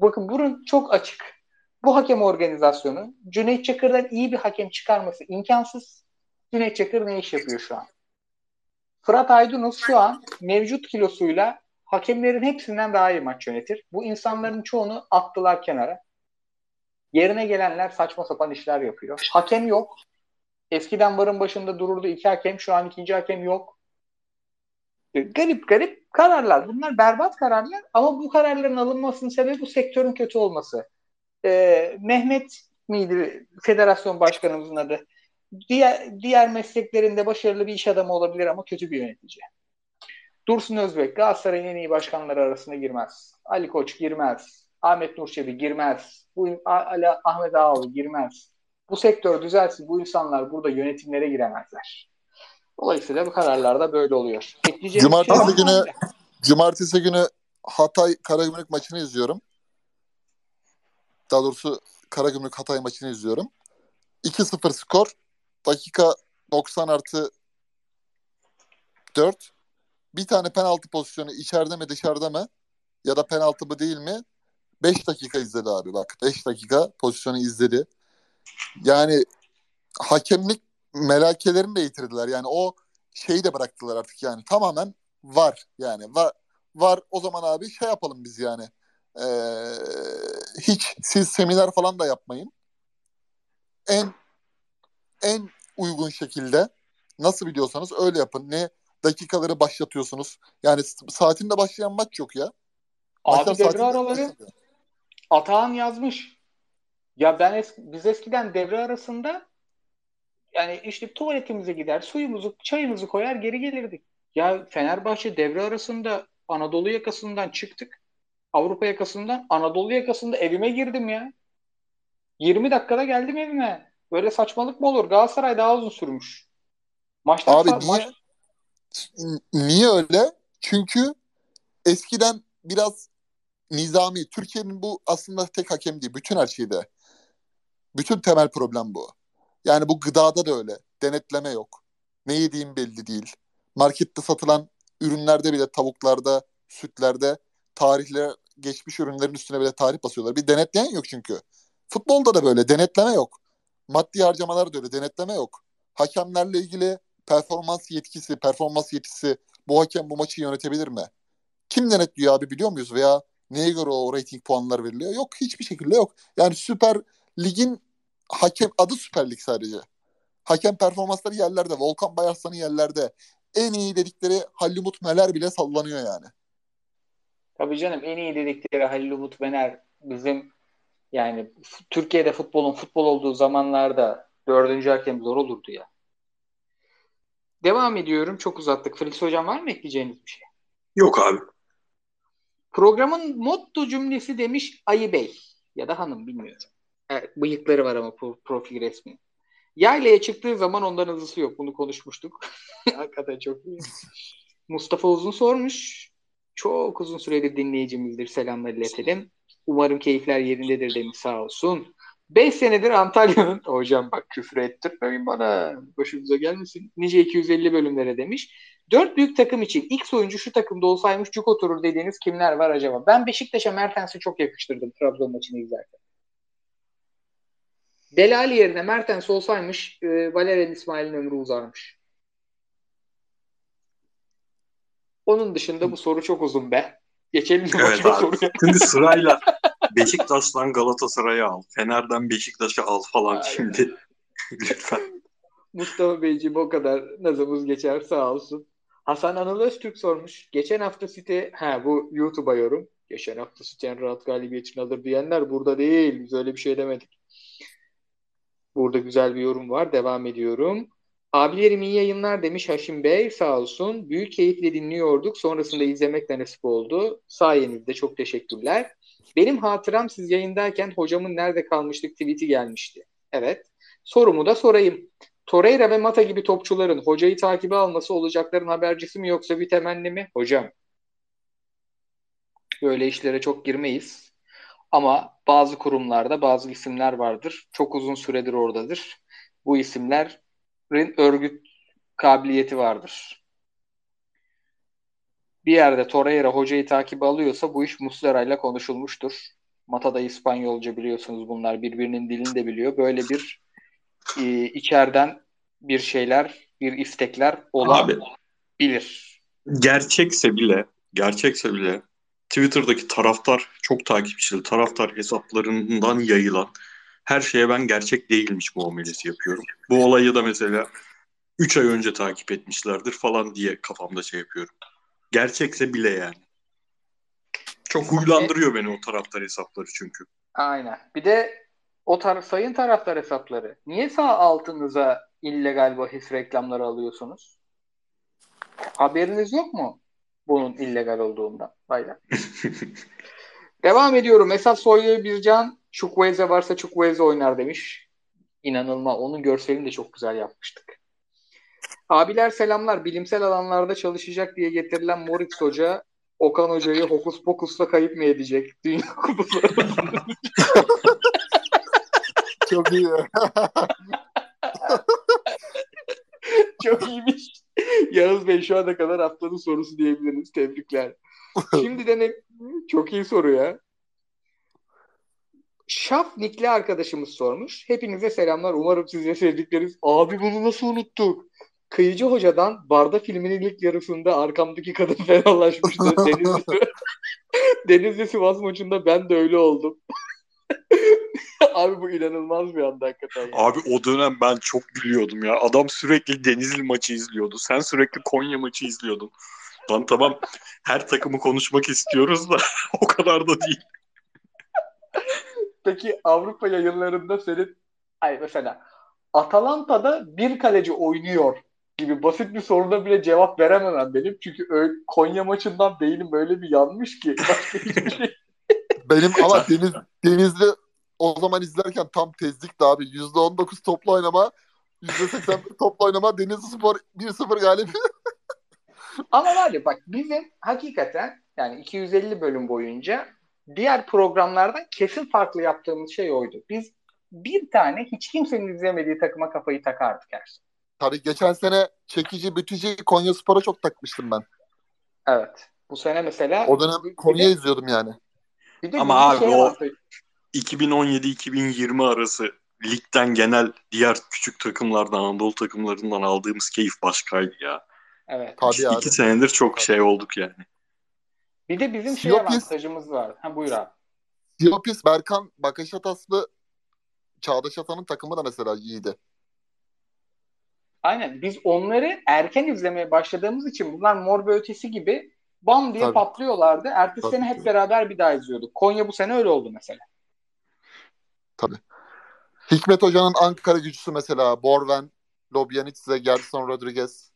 Bakın burun çok açık. Bu hakem organizasyonu Cüneyt Çakır'dan iyi bir hakem çıkarması imkansız. Cüneyt Çakır ne iş yapıyor şu an? Fırat Aydınus şu an mevcut kilosuyla hakemlerin hepsinden daha iyi maç yönetir. Bu insanların çoğunu attılar kenara. Yerine gelenler saçma sapan işler yapıyor. Hakem yok. Eskiden varın başında dururdu iki hakem. Şu an ikinci hakem yok. Garip garip kararlar. Bunlar berbat kararlar ama bu kararların alınmasının sebebi bu sektörün kötü olması. Ee, Mehmet miydi federasyon başkanımızın adı? Diğer, diğer mesleklerinde başarılı bir iş adamı olabilir ama kötü bir yönetici. Dursun Özbek Galatasaray'ın en iyi başkanları arasına girmez. Ali Koç girmez. Ahmet Nurçebi girmez. Bu, Ali, Ahmet Ağaoğlu girmez. Bu sektör düzelsin. Bu insanlar burada yönetimlere giremezler. Dolayısıyla bu kararlar da böyle oluyor. cumartesi şey günü cumartesi günü Hatay Karagümrük maçını izliyorum. Daha doğrusu Karagümrük Hatay maçını izliyorum. 2-0 skor. Dakika 90 artı 4. Bir tane penaltı pozisyonu içeride mi dışarıda mı ya da penaltı mı değil mi? 5 dakika izledi abi bak. 5 dakika pozisyonu izledi. Yani hakemlik melakelerini de yitirdiler. Yani o şeyi de bıraktılar artık yani. Tamamen var yani. Var, var o zaman abi şey yapalım biz yani. Ee, hiç siz seminer falan da yapmayın. En en uygun şekilde nasıl biliyorsanız öyle yapın. Ne dakikaları başlatıyorsunuz. Yani saatinde başlayan maç yok ya. Abi devre araları Atahan yazmış. Ya ben es biz eskiden devre arasında yani işte tuvaletimize gider, suyumuzu, çayımızı koyar geri gelirdik. Ya Fenerbahçe devre arasında Anadolu yakasından çıktık. Avrupa yakasından Anadolu yakasında evime girdim ya. 20 dakikada geldim evime. Böyle saçmalık mı olur? Galatasaray daha uzun sürmüş. Maçtan Abi niye, maç... niye öyle? Çünkü eskiden biraz nizami. Türkiye'nin bu aslında tek hakem değil. Bütün her şeyde. Bütün temel problem bu. Yani bu gıdada da öyle. Denetleme yok. Ne yediğim belli değil. Markette satılan ürünlerde bile tavuklarda, sütlerde tarihler geçmiş ürünlerin üstüne bile tarih basıyorlar. Bir denetleyen yok çünkü. Futbolda da böyle denetleme yok. Maddi harcamalar da öyle denetleme yok. Hakemlerle ilgili performans yetkisi, performans yetkisi bu hakem bu maçı yönetebilir mi? Kim denetliyor abi biliyor muyuz? Veya neye göre o rating puanlar veriliyor? Yok hiçbir şekilde yok. Yani Süper Lig'in hakem adı Süper Lig sadece. Hakem performansları yerlerde. Volkan Bayarslan'ın yerlerde. En iyi dedikleri Halil Umut Meler bile sallanıyor yani. Tabii canım en iyi dedikleri Halil Umut Meler bizim yani Türkiye'de futbolun futbol olduğu zamanlarda dördüncü hakem zor olurdu ya. Devam ediyorum. Çok uzattık. Felix Hocam var mı ekleyeceğiniz bir şey? Yok abi. Programın motto cümlesi demiş Ayı Bey ya da hanım bilmiyorum. Evet, bıyıkları var ama profil resmi. Yaylaya çıktığı zaman ondan hızlısı yok. Bunu konuşmuştuk. Hakikaten çok iyi. Mustafa Uzun sormuş. Çok uzun süredir dinleyicimizdir. Selamlar iletelim. Umarım keyifler yerindedir demiş sağ olsun. 5 senedir Antalya'nın hocam bak küfür ettirmeyin bana başımıza gelmesin. Nice 250 bölümlere demiş. Dört büyük takım için X oyuncu şu takımda olsaymış cuk oturur dediğiniz kimler var acaba? Ben Beşiktaş'a Mertens'i çok yakıştırdım Trabzon maçını izlerken. Delali yerine Mertens olsaymış e, Valerian İsmail'in ömrü uzarmış. Onun dışında bu soru çok uzun be. Geçelim mi evet abi. soruya? Şimdi sırayla Beşiktaş'tan Galatasaray'a al. Fener'den Beşiktaş'a al falan Aynen. şimdi. Lütfen. Mustafa Beyciğim o kadar nazımız geçer sağ olsun. Hasan Anıl Öztürk sormuş. Geçen hafta City, ha bu YouTube'a yorum. Geçen hafta City en rahat galibiyetini alır diyenler burada değil. Biz öyle bir şey demedik. Burada güzel bir yorum var. Devam ediyorum. Abilerim iyi yayınlar demiş Haşim Bey sağ olsun. Büyük keyifle dinliyorduk. Sonrasında izlemek de nasip oldu. Sayenizde çok teşekkürler. Benim hatıram siz yayındayken hocamın nerede kalmıştık tweet'i gelmişti. Evet. Sorumu da sorayım. Torreira ve Mata gibi topçuların hocayı takibe alması olacakların habercisi mi yoksa bir temenni mi? Hocam böyle işlere çok girmeyiz. Ama bazı kurumlarda bazı isimler vardır. Çok uzun süredir oradadır. Bu isimlerin örgüt kabiliyeti vardır. Bir yerde Torreira hocayı takip alıyorsa bu iş Muslera ile konuşulmuştur. Mata da İspanyolca biliyorsunuz bunlar birbirinin dilini de biliyor. Böyle bir e, içeriden bir şeyler, bir istekler olabilir. Gerçekse bile, gerçekse bile Twitter'daki taraftar çok takipçili, taraftar hesaplarından yayılan her şeye ben gerçek değilmiş muamelesi yapıyorum. Bu olayı da mesela 3 ay önce takip etmişlerdir falan diye kafamda şey yapıyorum. Gerçekse bile yani. Çok huylandırıyor beni o taraftar hesapları çünkü. Aynen. Bir de o tar sayın taraftar hesapları. Niye sağ altınıza illegal bahis reklamları alıyorsunuz? Haberiniz yok mu bunun illegal olduğundan? Baylar. Devam ediyorum. Esat Soylu Bircan Chukwueze varsa Chukwueze oynar demiş. İnanılma. Onun görselini de çok güzel yapmıştık. Abiler selamlar. Bilimsel alanlarda çalışacak diye getirilen Moritz Hoca Okan Hoca'yı hokus pokusla kayıp mı edecek? Dünya kupası. Çok iyi. Çok iyiymiş. Yağız Bey şu ana kadar haftanın sorusu diyebiliriz. Tebrikler. Şimdi de ne? Çok iyi soru ya. Şaf Nikli arkadaşımız sormuş. Hepinize selamlar. Umarım siz de sevdikleriniz. Abi bunu nasıl unuttuk? Kıyıcı Hoca'dan Barda filminin ilk yarısında arkamdaki kadın fenalaşmıştı. Denizli, Denizli Sivas maçında ben de öyle oldum. Abi bu inanılmaz bir anda hakikaten. Ya. Abi o dönem ben çok gülüyordum ya. Adam sürekli Denizli maçı izliyordu. Sen sürekli Konya maçı izliyordun. Lan tamam her takımı konuşmak istiyoruz da o kadar da değil. Peki Avrupa yayınlarında senin ay mesela Atalanta'da bir kaleci oynuyor gibi basit bir soruda bile cevap verememem benim. Çünkü öyle, Konya maçından beynim böyle bir yanmış ki. şey. Benim ama Deniz, Denizli o zaman izlerken tam tezlikti abi. %19 toplu oynama, %81 toplu oynama, Denizli Spor 1-0 galibi. Ama var ya bak bizim hakikaten yani 250 bölüm boyunca diğer programlardan kesin farklı yaptığımız şey oydu. Biz bir tane hiç kimsenin izlemediği takıma kafayı takardık her Tabii geçen sene çekici bütücü Konya Spor'a çok takmıştım ben. Evet. Bu sene mesela o dönem Konya izliyordum yani. Bir de Ama abi şey o 2017-2020 arası ligden genel diğer küçük takımlardan Anadolu takımlarından aldığımız keyif başkaydı ya. Evet. Tabii İki, iki senedir çok Tabii. şey olduk yani. Bir de bizim şey avantajımız var. Ha buyur abi. Siopis, Berkan, Bakaşataslı, Çağdaş Atan'ın takımı da mesela iyiydi. Aynen. Biz onları erken izlemeye başladığımız için bunlar mor ve ötesi gibi bam diye Tabii. patlıyorlardı. Ertesi Tabii. sene hep beraber bir daha izliyorduk. Konya bu sene öyle oldu mesela. Tabii. Hikmet Hoca'nın Ankara gücüsü mesela Borven, Lobyanitze, Gerson Rodriguez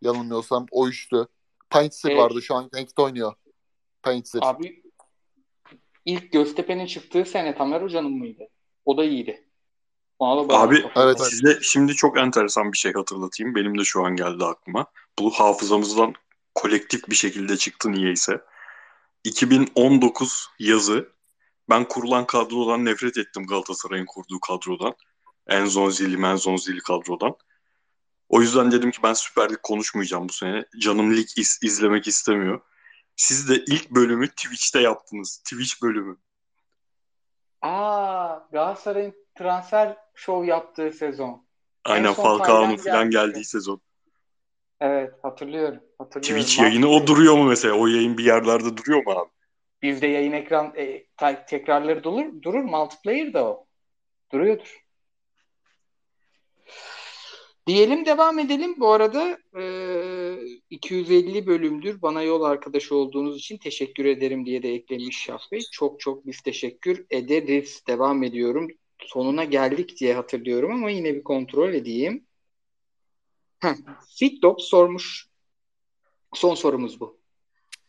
yanılmıyorsam o üçlü. Paintsir evet. vardı şu an Genk'te oynuyor. Paintsir. Abi ilk Göztepe'nin çıktığı sene Tamer Hoca'nın mıydı? O da iyiydi. Abi evet, size şimdi çok enteresan bir şey hatırlatayım. Benim de şu an geldi aklıma. Bu hafızamızdan kolektif bir şekilde çıktı niyeyse. 2019 yazı ben kurulan kadrodan nefret ettim Galatasaray'ın kurduğu kadrodan. Enzon Zili, Menzon Zili kadrodan. O yüzden dedim ki ben Süper Lig konuşmayacağım bu sene. Canım lig iz, izlemek istemiyor. Siz de ilk bölümü Twitch'te yaptınız. Twitch bölümü. Aa, Galatasaray'ın transfer show yaptığı sezon. Aynen Falcao'nun falan geldiği sezon. Evet hatırlıyorum. hatırlıyorum. Twitch yayını o duruyor mu mesela? O yayın bir yerlerde duruyor mu abi? Bizde yayın ekran e, tekrarları durur, durur. Multiplayer da o. Duruyordur. Diyelim devam edelim. Bu arada e, 250 bölümdür bana yol arkadaşı olduğunuz için teşekkür ederim diye de eklemiş Bey. Çok çok biz teşekkür ederiz. Devam ediyorum. Sonuna geldik diye hatırlıyorum ama yine bir kontrol edeyim. Fitdop sormuş. Son sorumuz bu.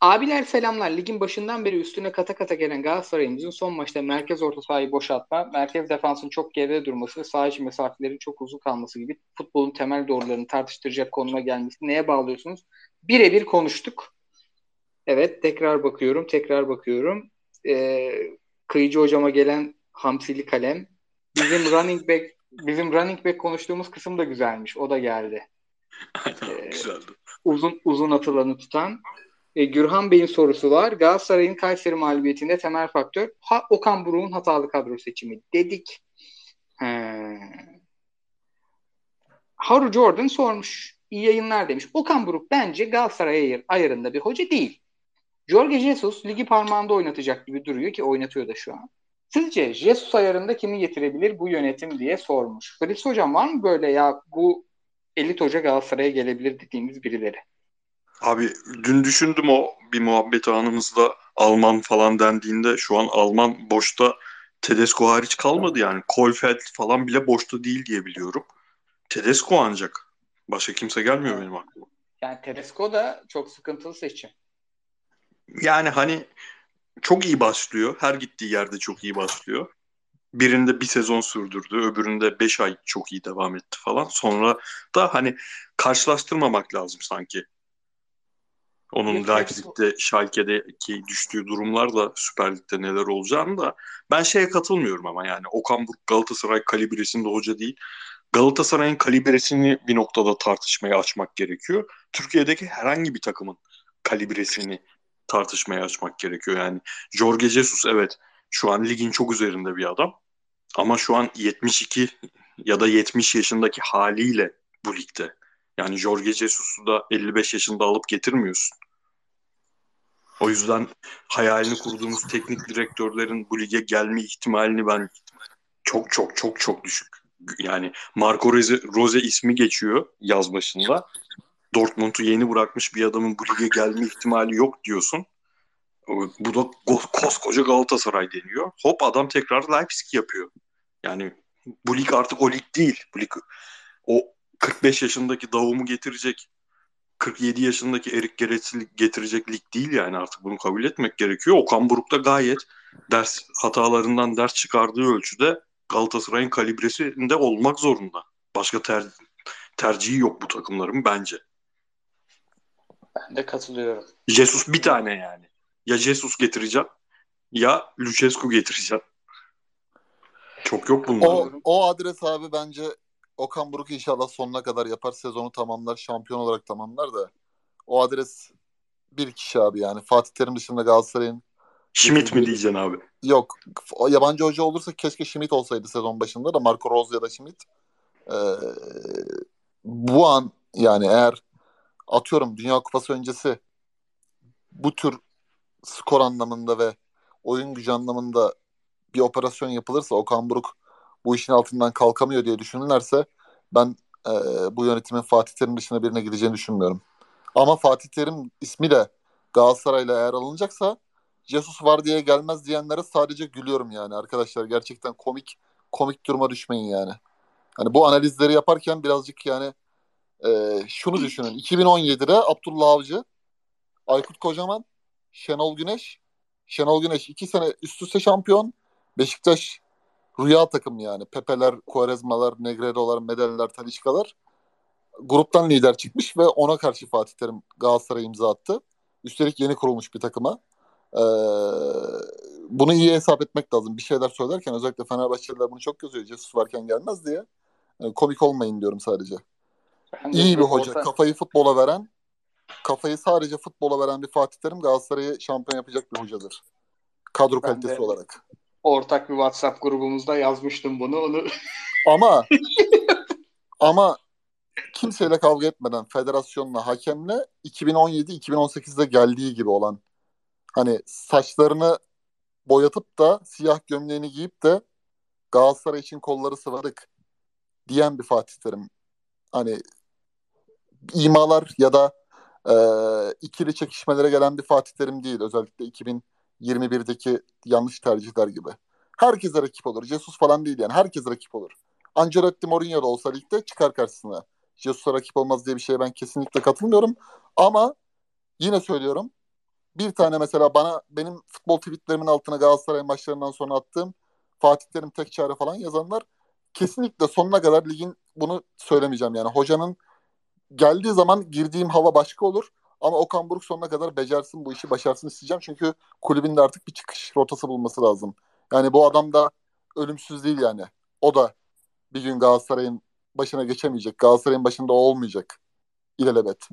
Abiler selamlar. Ligin başından beri üstüne kata kata gelen Galatasaray'ımızın son maçta merkez orta sahayı boşaltma, merkez defansın çok geride durması ve saha içi mesafelerin çok uzun kalması gibi futbolun temel doğrularını tartıştıracak konuma gelmesi neye bağlıyorsunuz? Birebir konuştuk. Evet tekrar bakıyorum, tekrar bakıyorum. Ee, kıyıcı hocama gelen hamsili kalem. Bizim running back bizim running back konuştuğumuz kısım da güzelmiş. O da geldi. Aynen, ee, güzeldi. Uzun uzun atılanı tutan. E, Gürhan Bey'in sorusu var. Galatasaray'ın Kayseri mağlubiyetinde temel faktör ha, Okan Buruk'un hatalı kadro seçimi dedik. He. Haru Jordan sormuş. İyi yayınlar demiş. Okan Buruk bence Galatasaray ayarında bir hoca değil. Jorge Jesus ligi parmağında oynatacak gibi duruyor ki oynatıyor da şu an. Sizce Jesus ayarında kimi getirebilir bu yönetim diye sormuş. Fritz hocam var mı böyle ya bu elit hoca Galatasaray'a gelebilir dediğimiz birileri? Abi dün düşündüm o bir muhabbet anımızda Alman falan dendiğinde şu an Alman boşta Tedesco hariç kalmadı yani. Kohlfeld falan bile boşta değil diye biliyorum. Tedesco ancak. Başka kimse gelmiyor benim aklıma. Yani Tedesco da çok sıkıntılı seçim. Yani hani çok iyi başlıyor. Her gittiği yerde çok iyi başlıyor. Birinde bir sezon sürdürdü. Öbüründe beş ay çok iyi devam etti falan. Sonra da hani karşılaştırmamak lazım sanki. Onun Leipzig'te, Schalke'deki düştüğü durumlarla Süper Lig'de neler olacağını da ben şeye katılmıyorum ama yani Okan Buruk Galatasaray kalibresinde hoca değil. Galatasaray'ın kalibresini bir noktada tartışmaya açmak gerekiyor. Türkiye'deki herhangi bir takımın kalibresini tartışmaya açmak gerekiyor. Yani Jorge Jesus evet şu an ligin çok üzerinde bir adam. Ama şu an 72 ya da 70 yaşındaki haliyle bu ligde. Yani Jorge Jesus'u da 55 yaşında alıp getirmiyorsun. O yüzden hayalini kurduğumuz teknik direktörlerin bu lige gelme ihtimalini ben çok çok çok çok düşük. Yani Marco Rose, Rose ismi geçiyor yaz başında. Dortmund'u yeni bırakmış bir adamın bu lige gelme ihtimali yok diyorsun. Bu da koskoca Galatasaray deniyor. Hop adam tekrar Leipzig yapıyor. Yani bu lig artık o lig değil. Bu lig o 45 yaşındaki Davum'u getirecek 47 yaşındaki Erik Gerets'i getirecek lig değil yani artık bunu kabul etmek gerekiyor. Okan Buruk da gayet ders hatalarından ders çıkardığı ölçüde Galatasaray'ın kalibresinde olmak zorunda. Başka ter, tercihi yok bu takımların bence. Ben de katılıyorum. Jesus bir tane yani. Ya Jesus getireceğim ya Lucescu getireceğim. Çok yok bunlar. O, o adres abi bence Okan Buruk inşallah sonuna kadar yapar. Sezonu tamamlar. Şampiyon olarak tamamlar da. O adres bir kişi abi yani. Fatih Terim dışında Galatasaray'ın Schmidt mi diyeceksin abi? Yok. Yabancı hoca olursa keşke Schmidt olsaydı sezon başında da Marco Rose ya da Schmidt. Ee, bu an yani eğer atıyorum Dünya Kupası öncesi bu tür skor anlamında ve oyun gücü anlamında bir operasyon yapılırsa Okan Buruk bu işin altından kalkamıyor diye düşünürlerse ben e, bu yönetimin Fatih Terim dışında birine gideceğini düşünmüyorum. Ama Fatih Terim ismi de Galatasaray'la eğer alınacaksa Jesus var diye gelmez diyenlere sadece gülüyorum yani arkadaşlar. Gerçekten komik komik duruma düşmeyin yani. Hani bu analizleri yaparken birazcık yani e, şunu düşünün. 2017'de Abdullah Avcı, Aykut Kocaman, Şenol Güneş. Şenol Güneş iki sene üst üste şampiyon. Beşiktaş rüya takım yani. Pepeler, Kuarezmalar, Negredo'lar, Medeliler, Talişkalar. Gruptan lider çıkmış ve ona karşı Fatih Terim Galatasaray imza attı. Üstelik yeni kurulmuş bir takıma. Ee, bunu iyi hesap etmek lazım. Bir şeyler söylerken özellikle Fenerbahçeliler bunu çok yazıyor. Jesus varken gelmez diye. Yani komik olmayın diyorum sadece. İyi bir hoca. Olsa... Kafayı futbola veren, kafayı sadece futbola veren bir Fatih Terim Galatasaray'ı şampiyon yapacak bir hocadır. Kadro ben kalitesi olarak ortak bir WhatsApp grubumuzda yazmıştım bunu. Onu Ama ama kimseyle kavga etmeden federasyonla hakemle 2017-2018'de geldiği gibi olan hani saçlarını boyatıp da siyah gömleğini giyip de Galatasaray için kolları sıvadık diyen bir Fatih Terim. Hani imalar ya da e, ikili çekişmelere gelen bir Fatih Terim değil. Özellikle 2000 21'deki yanlış tercihler gibi. Herkese rakip olur. Jesus falan değil yani. Herkes rakip olur. Ancelotti Mourinho da olsa ligde çıkar karşısına. Jesus'a rakip olmaz diye bir şeye ben kesinlikle katılmıyorum. Ama yine söylüyorum. Bir tane mesela bana benim futbol tweetlerimin altına Galatasaray maçlarından sonra attığım Fatih Terim tek çare falan yazanlar kesinlikle sonuna kadar ligin bunu söylemeyeceğim yani. Hocanın geldiği zaman girdiğim hava başka olur. Ama Okan Buruk sonuna kadar becersin bu işi başarsın isteyeceğim. Çünkü kulübün de artık bir çıkış rotası bulması lazım. Yani bu adam da ölümsüz değil yani. O da bir gün Galatasaray'ın başına geçemeyecek. Galatasaray'ın başında olmayacak. İlelebet.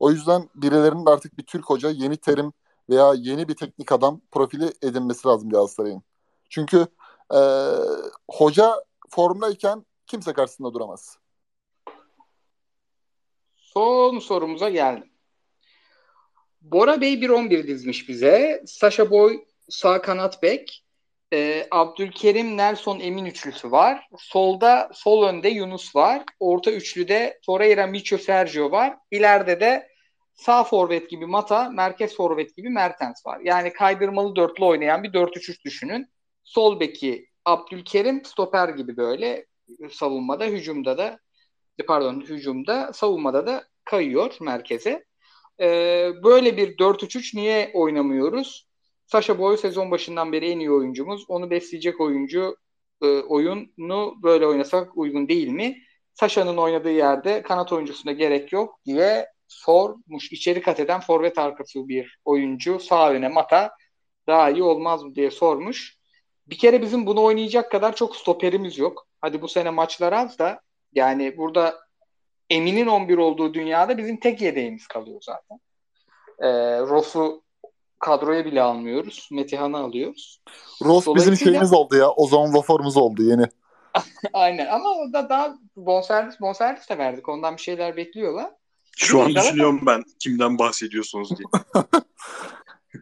O yüzden birilerinin artık bir Türk hoca yeni terim veya yeni bir teknik adam profili edinmesi lazım Galatasaray'ın. Çünkü e, hoca formdayken kimse karşısında duramaz. Son sorumuza geldim. Bora Bey 1-11 dizmiş bize. Sasha Boy sağ kanat bek. Ee, Abdülkerim Nelson Emin üçlüsü var. Solda sol önde Yunus var. Orta üçlüde Torreira Micho Sergio var. İleride de sağ forvet gibi Mata, merkez forvet gibi Mertens var. Yani kaydırmalı dörtlü oynayan bir 4-3-3 düşünün. Sol beki Abdülkerim stoper gibi böyle savunmada, hücumda da pardon hücumda, savunmada da kayıyor merkeze. E, böyle bir 4-3-3 niye oynamıyoruz? Sasha Boy sezon başından beri en iyi oyuncumuz. Onu besleyecek oyuncu e, oyunu böyle oynasak uygun değil mi? Sasha'nın oynadığı yerde kanat oyuncusuna gerek yok diye sormuş. İçeri kat eden forvet arkası bir oyuncu sağ öne mata daha iyi olmaz mı diye sormuş. Bir kere bizim bunu oynayacak kadar çok stoperimiz yok. Hadi bu sene maçlar az da Yani burada Emin'in 11 olduğu dünyada bizim tek yedeğimiz kalıyor zaten. E, Ross'u kadroya bile almıyoruz. Metehan'ı alıyoruz. Ross bizim şeyimiz oldu ya. Ozan Vafor'umuz oldu yeni. Aynen ama o da daha bonservis bonservis de verdik. Ondan bir şeyler bekliyorlar. Şu an düşünüyorum ben kimden bahsediyorsunuz diye.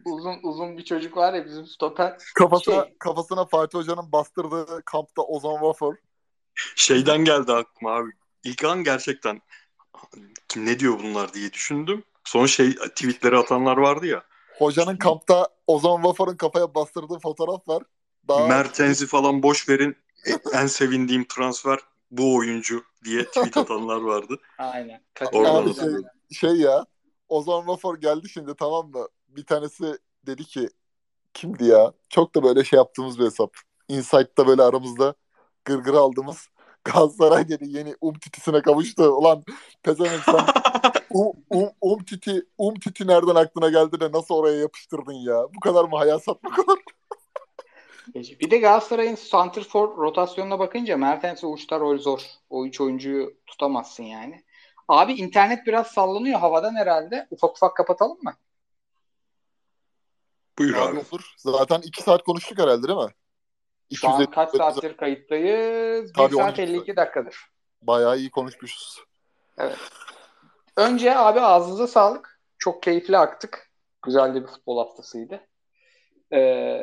Uzun uzun bir çocuk var ya bizim stoper. Kafasına, Şey- kafasına Fatih Hoca'nın bastırdığı kampta Ozan Vafor. Şeyden geldi aklıma abi. İlk an gerçekten kim ne diyor bunlar diye düşündüm. Son şey tweetleri atanlar vardı ya. Hocanın kampta Ozan Vafor'un kafaya bastırdığı fotoğraf var. Daha Mertens'i falan boş verin. E, En sevindiğim transfer bu oyuncu diye tweet atanlar vardı. Aynen. Oradan şey, şey ya Ozan Vafor geldi şimdi tamam mı? Bir tanesi dedi ki kimdi ya? Çok da böyle şey yaptığımız bir hesap. Insight'ta böyle aramızda gırgır aldığımız Galatasaray dedi yeni Umtiti'sine kavuştu. Ulan pezevenk sen um, um, Umtiti, Umtiti nereden aklına geldi de nasıl oraya yapıştırdın ya? Bu kadar mı hayal satmak olur? Bir de Galatasaray'ın Santrfor rotasyonuna bakınca Mertens ve Uçta rol zor. O üç oyuncuyu tutamazsın yani. Abi internet biraz sallanıyor havadan herhalde. Ufak ufak kapatalım mı? Buyur Abi abi. olur. Zaten iki saat konuştuk herhalde değil mi? Şu an 250 kaç saattir kayıttayız? 1 Tabii, saat 12 52 dakikadır. Bayağı iyi konuşmuşuz. Önce abi ağzınıza sağlık. Çok keyifli aktık. Güzel de bir futbol haftasıydı. Ee,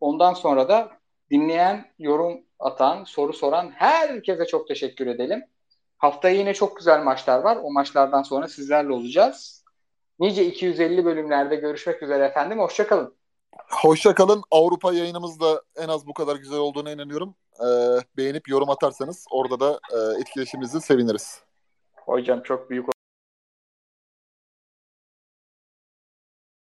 ondan sonra da dinleyen, yorum atan, soru soran herkese çok teşekkür edelim. Haftaya yine çok güzel maçlar var. O maçlardan sonra sizlerle olacağız. Nice 250 bölümlerde görüşmek üzere efendim. Hoşçakalın. Hoşça kalın. Avrupa yayınımız da en az bu kadar güzel olduğuna inanıyorum. Ee, beğenip yorum atarsanız orada da e, etkileşiminizi seviniriz. Hocam çok büyük